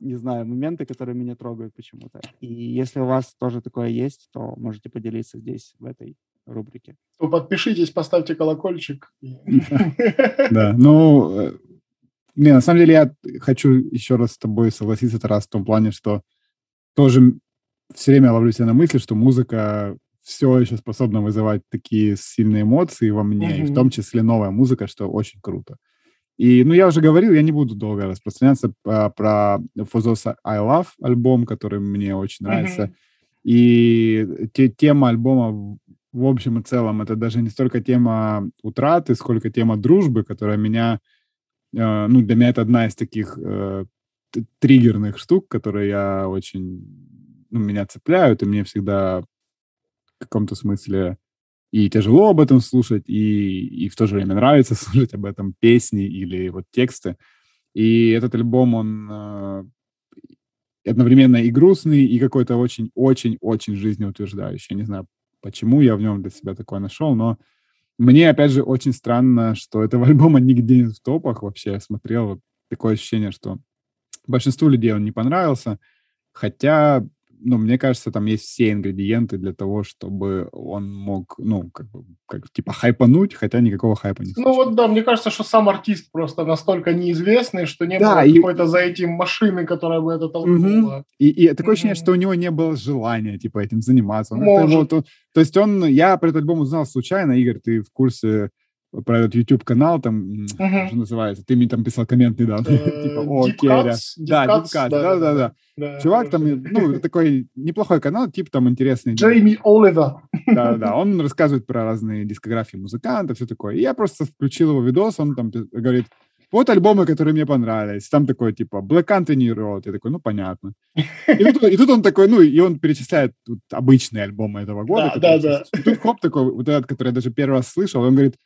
не знаю, моменты, которые меня трогают почему-то. И если у вас тоже такое есть, то можете поделиться здесь, в этой рубрике. То подпишитесь, поставьте колокольчик. <laughs> Да, ну, э, не, на самом деле я хочу еще раз с тобой согласиться, Тарас, в том плане, что тоже все время ловлю себя на мысли, что музыка все еще способна вызывать такие сильные эмоции во мне, mm-hmm. и в том числе новая музыка, что очень круто. И, ну, я уже говорил, я не буду долго распространяться а, про For I Love альбом, который мне очень нравится. Mm-hmm. И те, тема альбома в общем и целом это даже не столько тема утраты, сколько тема дружбы, которая меня, э, ну, для меня это одна из таких э, триггерных штук, которые я очень, ну, меня цепляют, и мне всегда в каком-то смысле и тяжело об этом слушать, и, и в то же время нравится <laughs> слушать об этом песни или вот тексты. И этот альбом, он э, одновременно и грустный, и какой-то очень-очень-очень жизнеутверждающий. Я не знаю, почему я в нем для себя такое нашел, но мне, опять же, очень странно, что этого <laughs> альбома нигде нет в топах вообще. Я смотрел, такое ощущение, что большинству людей он не понравился, хотя ну, мне кажется, там есть все ингредиенты для того, чтобы он мог, ну, как бы, как, типа, хайпануть, хотя никакого хайпа не. Ну вот, да, мне кажется, что сам артист просто настолько неизвестный, что не да, было и... какой-то за этим машины, которая бы это толкнула. Угу. И, и такое угу. ощущение, что у него не было желания, типа, этим заниматься. Он Может. Это, вот, то есть он, я про этот альбом узнал случайно, Игорь, ты в курсе про этот YouTube-канал, там, uh-huh. что называется, ты мне там писал коммент недавно, <laughs> э, типа, о, Керя. Да, Deep Cuts, да-да-да. Чувак там, ну, такой неплохой канал, тип там интересный. Джейми Оливер. Да-да, он рассказывает про разные дискографии музыкантов, все такое. И я просто включил его видос, он там говорит, вот альбомы, которые мне понравились. Там такой, типа, Black Anthony Road. Я такой, ну, понятно. И тут, и тут он такой, ну, и он перечисляет тут обычные альбомы этого года. Да, да, да. И тут хоп такой, вот этот, который я даже первый раз слышал, он говорит,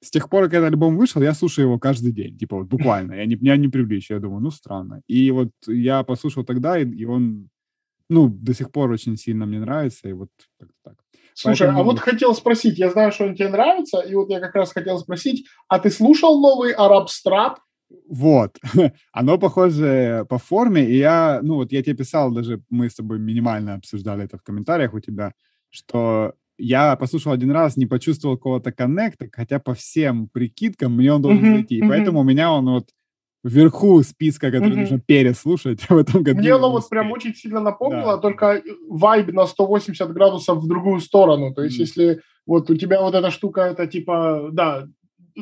с тех пор, как этот альбом вышел, я слушаю его каждый день, типа вот буквально, я не, меня не привлечь, я думаю, ну странно. И вот я послушал тогда, и, и он, ну, до сих пор очень сильно мне нравится, и вот как-то так. Слушай, Поэтому... а вот хотел спросить, я знаю, что он тебе нравится, и вот я как раз хотел спросить, а ты слушал новый Араб Страп? Вот, <laughs> оно похоже по форме, и я, ну вот я тебе писал, даже мы с тобой минимально обсуждали это в комментариях у тебя, что я послушал один раз, не почувствовал какого-то коннекта, хотя по всем прикидкам мне он должен uh-huh, uh-huh. поэтому у меня он вот вверху списка, который uh-huh. нужно переслушать <laughs> в этом году. Мне оно вот прям очень сильно напомнило, да. только вайб на 180 градусов в другую сторону. То есть, mm. если вот у тебя вот эта штука, это типа, да,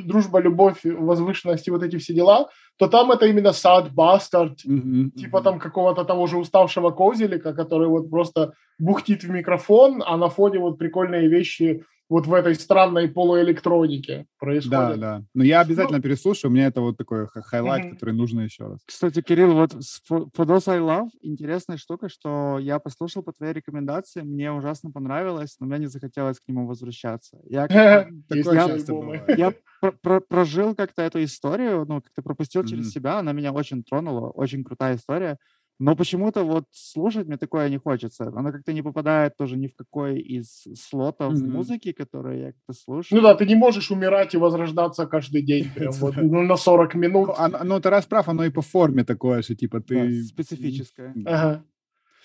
дружба, любовь, возвышенность и вот эти все дела, то там это именно сад, бастард, mm-hmm. типа там какого-то того же уставшего козелика, который вот просто бухтит в микрофон, а на фоне вот прикольные вещи вот в этой странной полуэлектронике происходит. Да, да. Но я обязательно ну, переслушаю, у меня это вот такой highlight, угу. который нужно еще раз. Кстати, Кирилл, вот For Those I Love интересная штука, что я послушал по твоей рекомендации, мне ужасно понравилось, но мне не захотелось к нему возвращаться. Я, <laughs> я <laughs> прожил как-то эту историю, ну, как-то пропустил через себя, она меня очень тронула, очень крутая история. Но почему-то вот слушать мне такое не хочется. Оно как-то не попадает тоже ни в какой из слотов mm-hmm. музыки, которые я как-то слушаю. Ну да, ты не можешь умирать и возрождаться каждый день прям <laughs> вот ну, на 40 минут. Ну, ну, ты раз прав, оно и по форме такое, что типа ты... специфическое. Ага.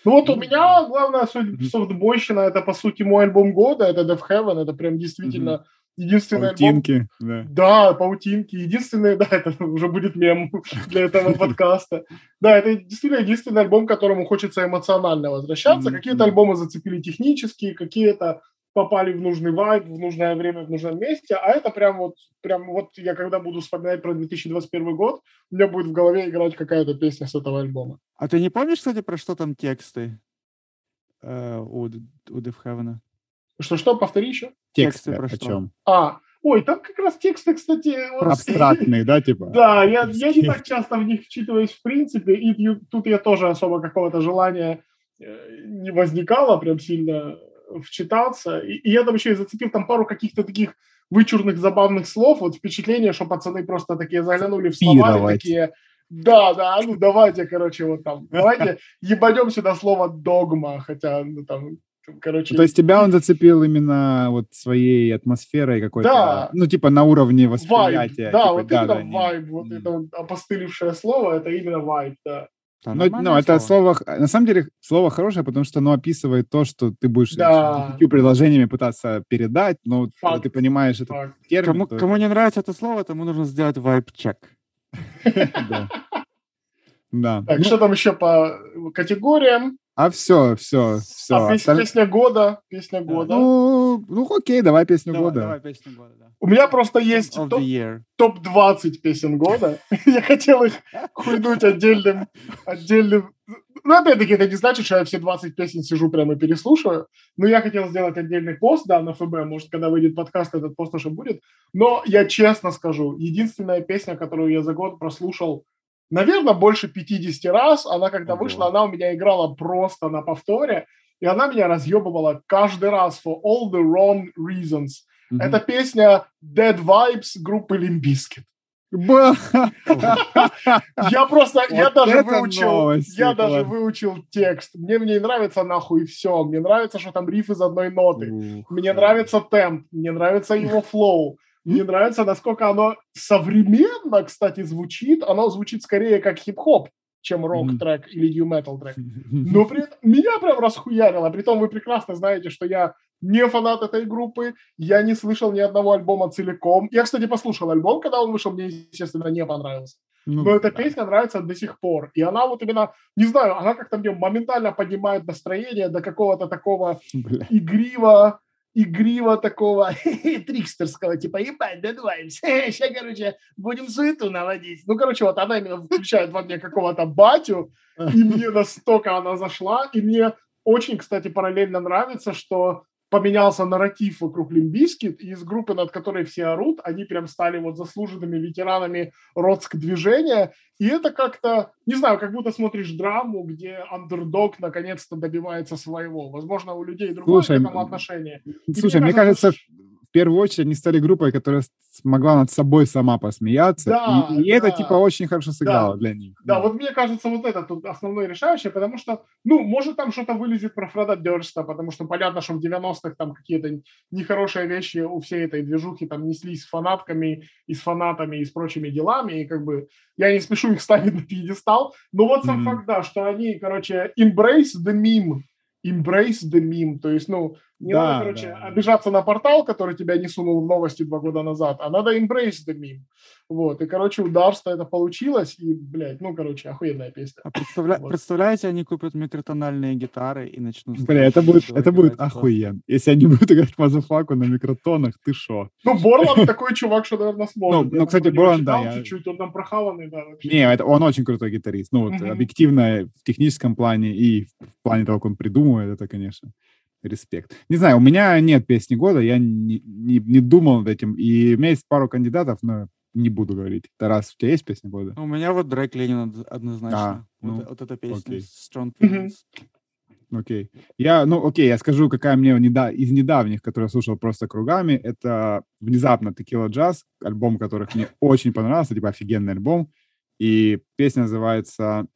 Ну вот у ну меня главная софтбойщина, это по сути мой альбом года, это Death Heaven, это прям действительно Единственный паутинки, альбом... да. Да, паутинки. Единственный, <laughs> да, это уже будет мем <laughs> для этого <laughs> подкаста. Да, это действительно единственный альбом, к которому хочется эмоционально возвращаться. Mm-hmm. Какие-то альбомы зацепили технически, какие-то попали в нужный вайб, в нужное время, в нужном месте, а это прям вот, прям вот я когда буду вспоминать про 2021 год, у меня будет в голове играть какая-то песня с этого альбома. А ты не помнишь, кстати, про что там тексты э, у, у Death Что-что, повтори еще? Тексты, про о что? чем? А, ой, там как раз тексты, кстати... <laughs> Абстрактные, да, типа? Да, я, я не так часто в них вчитываюсь в принципе, и тут я тоже особо какого-то желания э, не возникало прям сильно вчитаться. И, и я там еще и зацепил там пару каких-то таких вычурных, забавных слов. Вот впечатление, что пацаны просто такие заглянули в слова такие... Да, да, ну давайте, короче, вот там, давайте <laughs> ебанем сюда слово догма, хотя, ну там, короче... То есть тебя он зацепил именно вот своей атмосферой какой-то, да. ну, типа на уровне восприятия. Vibe, да, типа, вот да, именно да, вайб, вот mm. это вот опостылевшее слово, это именно вайб, да. Да, ну, ну, это слово, на самом деле, слово хорошее, потому что оно описывает то, что ты будешь да. предложениями пытаться передать, но Факт. ты понимаешь этот Факт. термин. Кому, то... кому не нравится это слово, тому нужно сделать вайп-чек. <laughs> Да. Так, что там еще по категориям? А все, все, все. А песня, песня года, песня года. Ну, ну окей, давай песню давай, года. Давай песню года, да. У меня просто есть топ, топ-20 песен года. <laughs> Я хотел их хуйнуть отдельным, отдельным... Ну, опять-таки, это не значит, что я все 20 песен сижу прямо и переслушиваю. Но я хотел сделать отдельный пост, да, на ФБ. Может, когда выйдет подкаст, этот пост уже будет. Но я честно скажу, единственная песня, которую я за год прослушал наверное, больше 50 раз. Она, когда Ого. вышла, она у меня играла просто на повторе, и она меня разъебывала каждый раз for all the wrong reasons. Mm-hmm. Это песня Dead Vibes группы Limbiskit. Я просто, я даже выучил, я даже выучил текст. Мне мне нравится нахуй все. Мне нравится, что там риф из одной ноты. Мне нравится темп, мне нравится его флоу. Мне нравится, насколько оно современно, кстати, звучит. Оно звучит скорее как хип-хоп, чем рок-трек или нью-метал трек. <laughs> Но при этом меня прям расхуярило. Притом вы прекрасно знаете, что я не фанат этой группы, я не слышал ни одного альбома целиком. Я, кстати, послушал альбом, когда он вышел, мне, естественно, не понравился. Ну, Но эта да. песня нравится до сих пор. И она вот именно, не знаю, она как-то мне моментально поднимает настроение до какого-то такого Бля. игрива, игриво такого <laughs> трикстерского, типа, ебать, дедваймс, <laughs> сейчас, короче, будем суету наводить. Ну, короче, вот она именно включает во мне какого-то батю, и мне настолько она зашла, и мне очень, кстати, параллельно нравится, что поменялся нарратив вокруг Limp Bizkit, и из группы, над которой все орут, они прям стали вот заслуженными ветеранами родск движения, и это как-то, не знаю, как будто смотришь драму, где андердог наконец-то добивается своего. Возможно, у людей другое слушай, к этому отношение. Слушай, мне кажется, мне кажется, в первую очередь они стали группой, которая смогла над собой сама посмеяться. Да, и, и да. это, типа, очень хорошо сыграло да. для них. Да, да, вот мне кажется, вот это тут основное решающее, потому что, ну, может, там что-то вылезет про Фреда Дёрста, потому что понятно, что в 90-х там какие-то нехорошие вещи у всей этой движухи там неслись с фанатками и с фанатами и с прочими делами, и как бы я не спешу их ставить на пьедестал, но вот сам mm-hmm. факт, да, что они, короче, embrace the meme, embrace the meme, то есть, ну, не да, надо, короче, да. обижаться на портал, который тебя не сунул в новости два года назад, а надо embrace the meme. Вот, и, короче, у Дарста это получилось, и, блядь, ну, короче, охуенная песня. А представля... вот. представляете, они купят микротональные гитары и начнут... Бля, это будет, это будет охуенно. Если они <laughs> будут играть мазафаку на микротонах, ты шо? Ну, Борланд <laughs> такой чувак, что, наверное, сможет. Ну, ну кстати, Борланд, да. Чуть-чуть, он там прохаванный, да. Не, это, он очень крутой гитарист. Ну, вот, объективно, в техническом плане и в плане того, как он придумывает, это, конечно респект. Не знаю, у меня нет песни года, я не, не, не думал над этим, и у меня есть пару кандидатов, но не буду говорить. Тарас, у тебя есть песня года? У меня вот Дрейк Ленин однозначно. А, вот, ну, вот эта песня окей. Strong Feelings. Окей. Я, ну, окей, я скажу, какая мне неда- из недавних, которые я слушал просто кругами, это внезапно Tequila Jazz, альбом которых мне очень понравился, типа офигенный альбом, и песня называется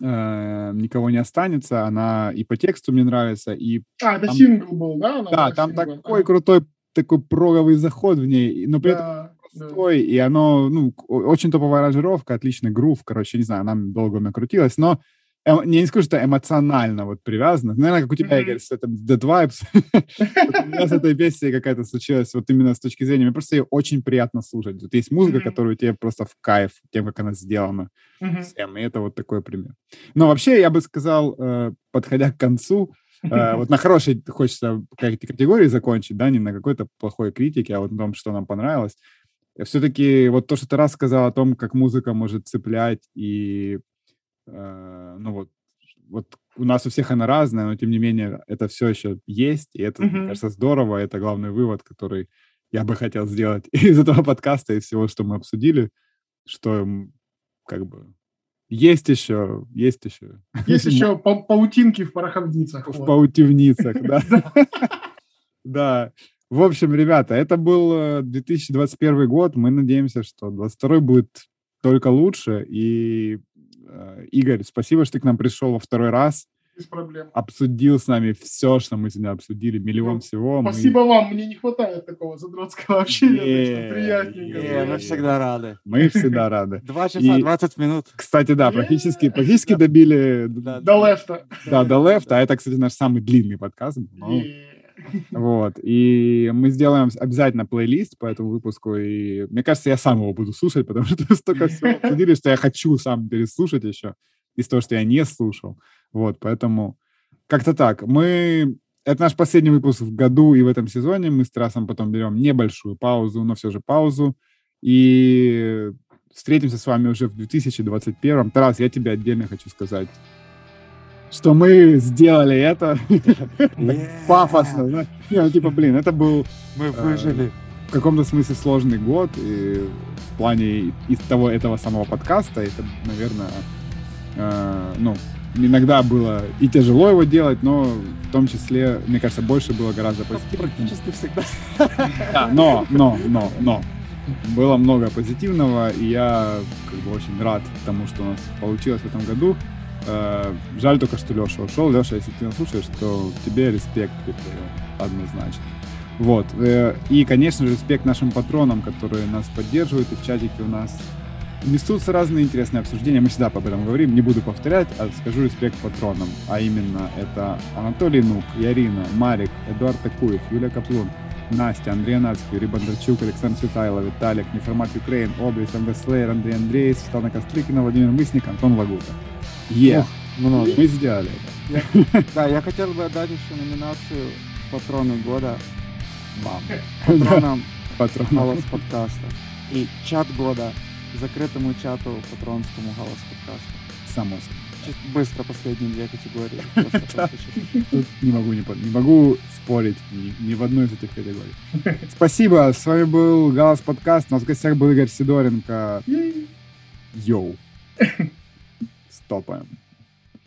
э, «Никого не останется», она и по тексту мне нравится, и А, это Там- сингл был, да? она да, там сингл? такой крутой такой проговый заход в ней, но при этом Да, да. простой, и оно, ну, очень топовая аранжировка, отличный грув, короче, не знаю, она долго у меня крутилась, но эм- не, скажу, что эмоционально вот привязано. Наверное, как у тебя, Мгм. Игорь, с этим Dead Vibes. <laughs> У меня с этой песней какая-то случилась вот именно с точки зрения, мне просто ее очень приятно слушать. Вот есть музыка, которую тебе просто в кайф тем, как она сделана всем, и это вот такой пример. Но вообще, я бы сказал, э, подходя к концу, э, <laughs> вот на хорошей хочется какой-то категории закончить, да, не на какой-то плохой критике, а вот на том, что нам понравилось. Все-таки вот то, что ты раз сказал о том, как музыка может цеплять, и, э, ну вот, вот у нас у всех она разная, но тем не менее это все еще есть, и это, мне Мгм. кажется, здорово, это главный вывод, который я бы хотел сделать <laughs> из этого подкаста, из всего, что мы обсудили, что как бы есть еще, есть еще Есть <laughs> еще пау- паутинки в пороховницах. в вот. паутивницах, <laughs> да. Да. В общем, ребята, это был э, 2021 год. Мы надеемся, что 2022 будет только лучше. И, э, Игорь, спасибо, что ты к нам пришел во второй раз. Без проблем. Обсудил с нами все, что мы сегодня обсудили. Миллион Ну, всего. Мы- Спасибо вам, мне не хватает такого задротского общения, Не, приятненько. не, Э, было. мы всегда рады. Мы всегда рады. <laughs> Два часа, 20 минут. Кстати, да, практически, практически добили До лефта. да, до лефта. А это, кстати, наш самый длинный подкаст. был. Вот. И мы сделаем обязательно плейлист по этому выпуску. И мне кажется, я сам его буду слушать, потому что <laughs> столько всего обсудили, что я хочу сам переслушать еще из того, что я не слушал. Вот, поэтому как-то так. Мы... Это наш последний выпуск в году и в этом сезоне. Мы с Тарасом потом берем небольшую паузу, но все же паузу. И встретимся с вами уже в 2021. Тарас, я тебе отдельно хочу сказать, что мы сделали это. <laughs> Пафосно. Не, ну типа, блин, это был Мы выжили. в каком-то смысле сложный год и в плане из того этого самого подкаста. Это, наверное, э, ну, иногда было и тяжело его делать, но в том числе, мне кажется, больше было гораздо позитивного. Практически всегда. <laughs> Да, но, но, но, но. Было много позитивного, и я как бы очень рад тому, что у нас получилось в этом году. Э, Жаль только, что Леша ушел. Леша, если ты нас слушаешь, то тебе респект передаю однозначно. Вот. э, И, конечно же, респект нашим патронам, которые нас поддерживают, и в чатике у нас несутся разные интересные обсуждения. Мы всегда об этом говорим, не буду повторять, а скажу респект патронам. А именно, это Анатолий Нук, Ярина, Марик, Эдуард Такуев, Юлия Каплун, Настя, Андрей Анацкий, Юрий Бондарчук, Александр Светайло, Виталик, Неформат Украин, Обрис, МВ Слеер, Андрей Андреев, Светлана Кострыкина, Владимир Мысник, Антон Лагута. Е, Много. мы сделали это. Да, я хотел бы отдать еще номинацию «Патроны года» Бам. патронам Патрон. «Голос подкаста» и «Чат года» закрытому чату патронскому «Голос подкаста». Само собой. Быстро последние две категории. <laughs> Просто. Тут не могу, не, не могу спорить ни, ни в одной из этих категорий. <laughs> Спасибо. С вами был Галас подкаст. У нас в гостях был Игорь Сидоренко. Йоу. <laughs> Стопаем.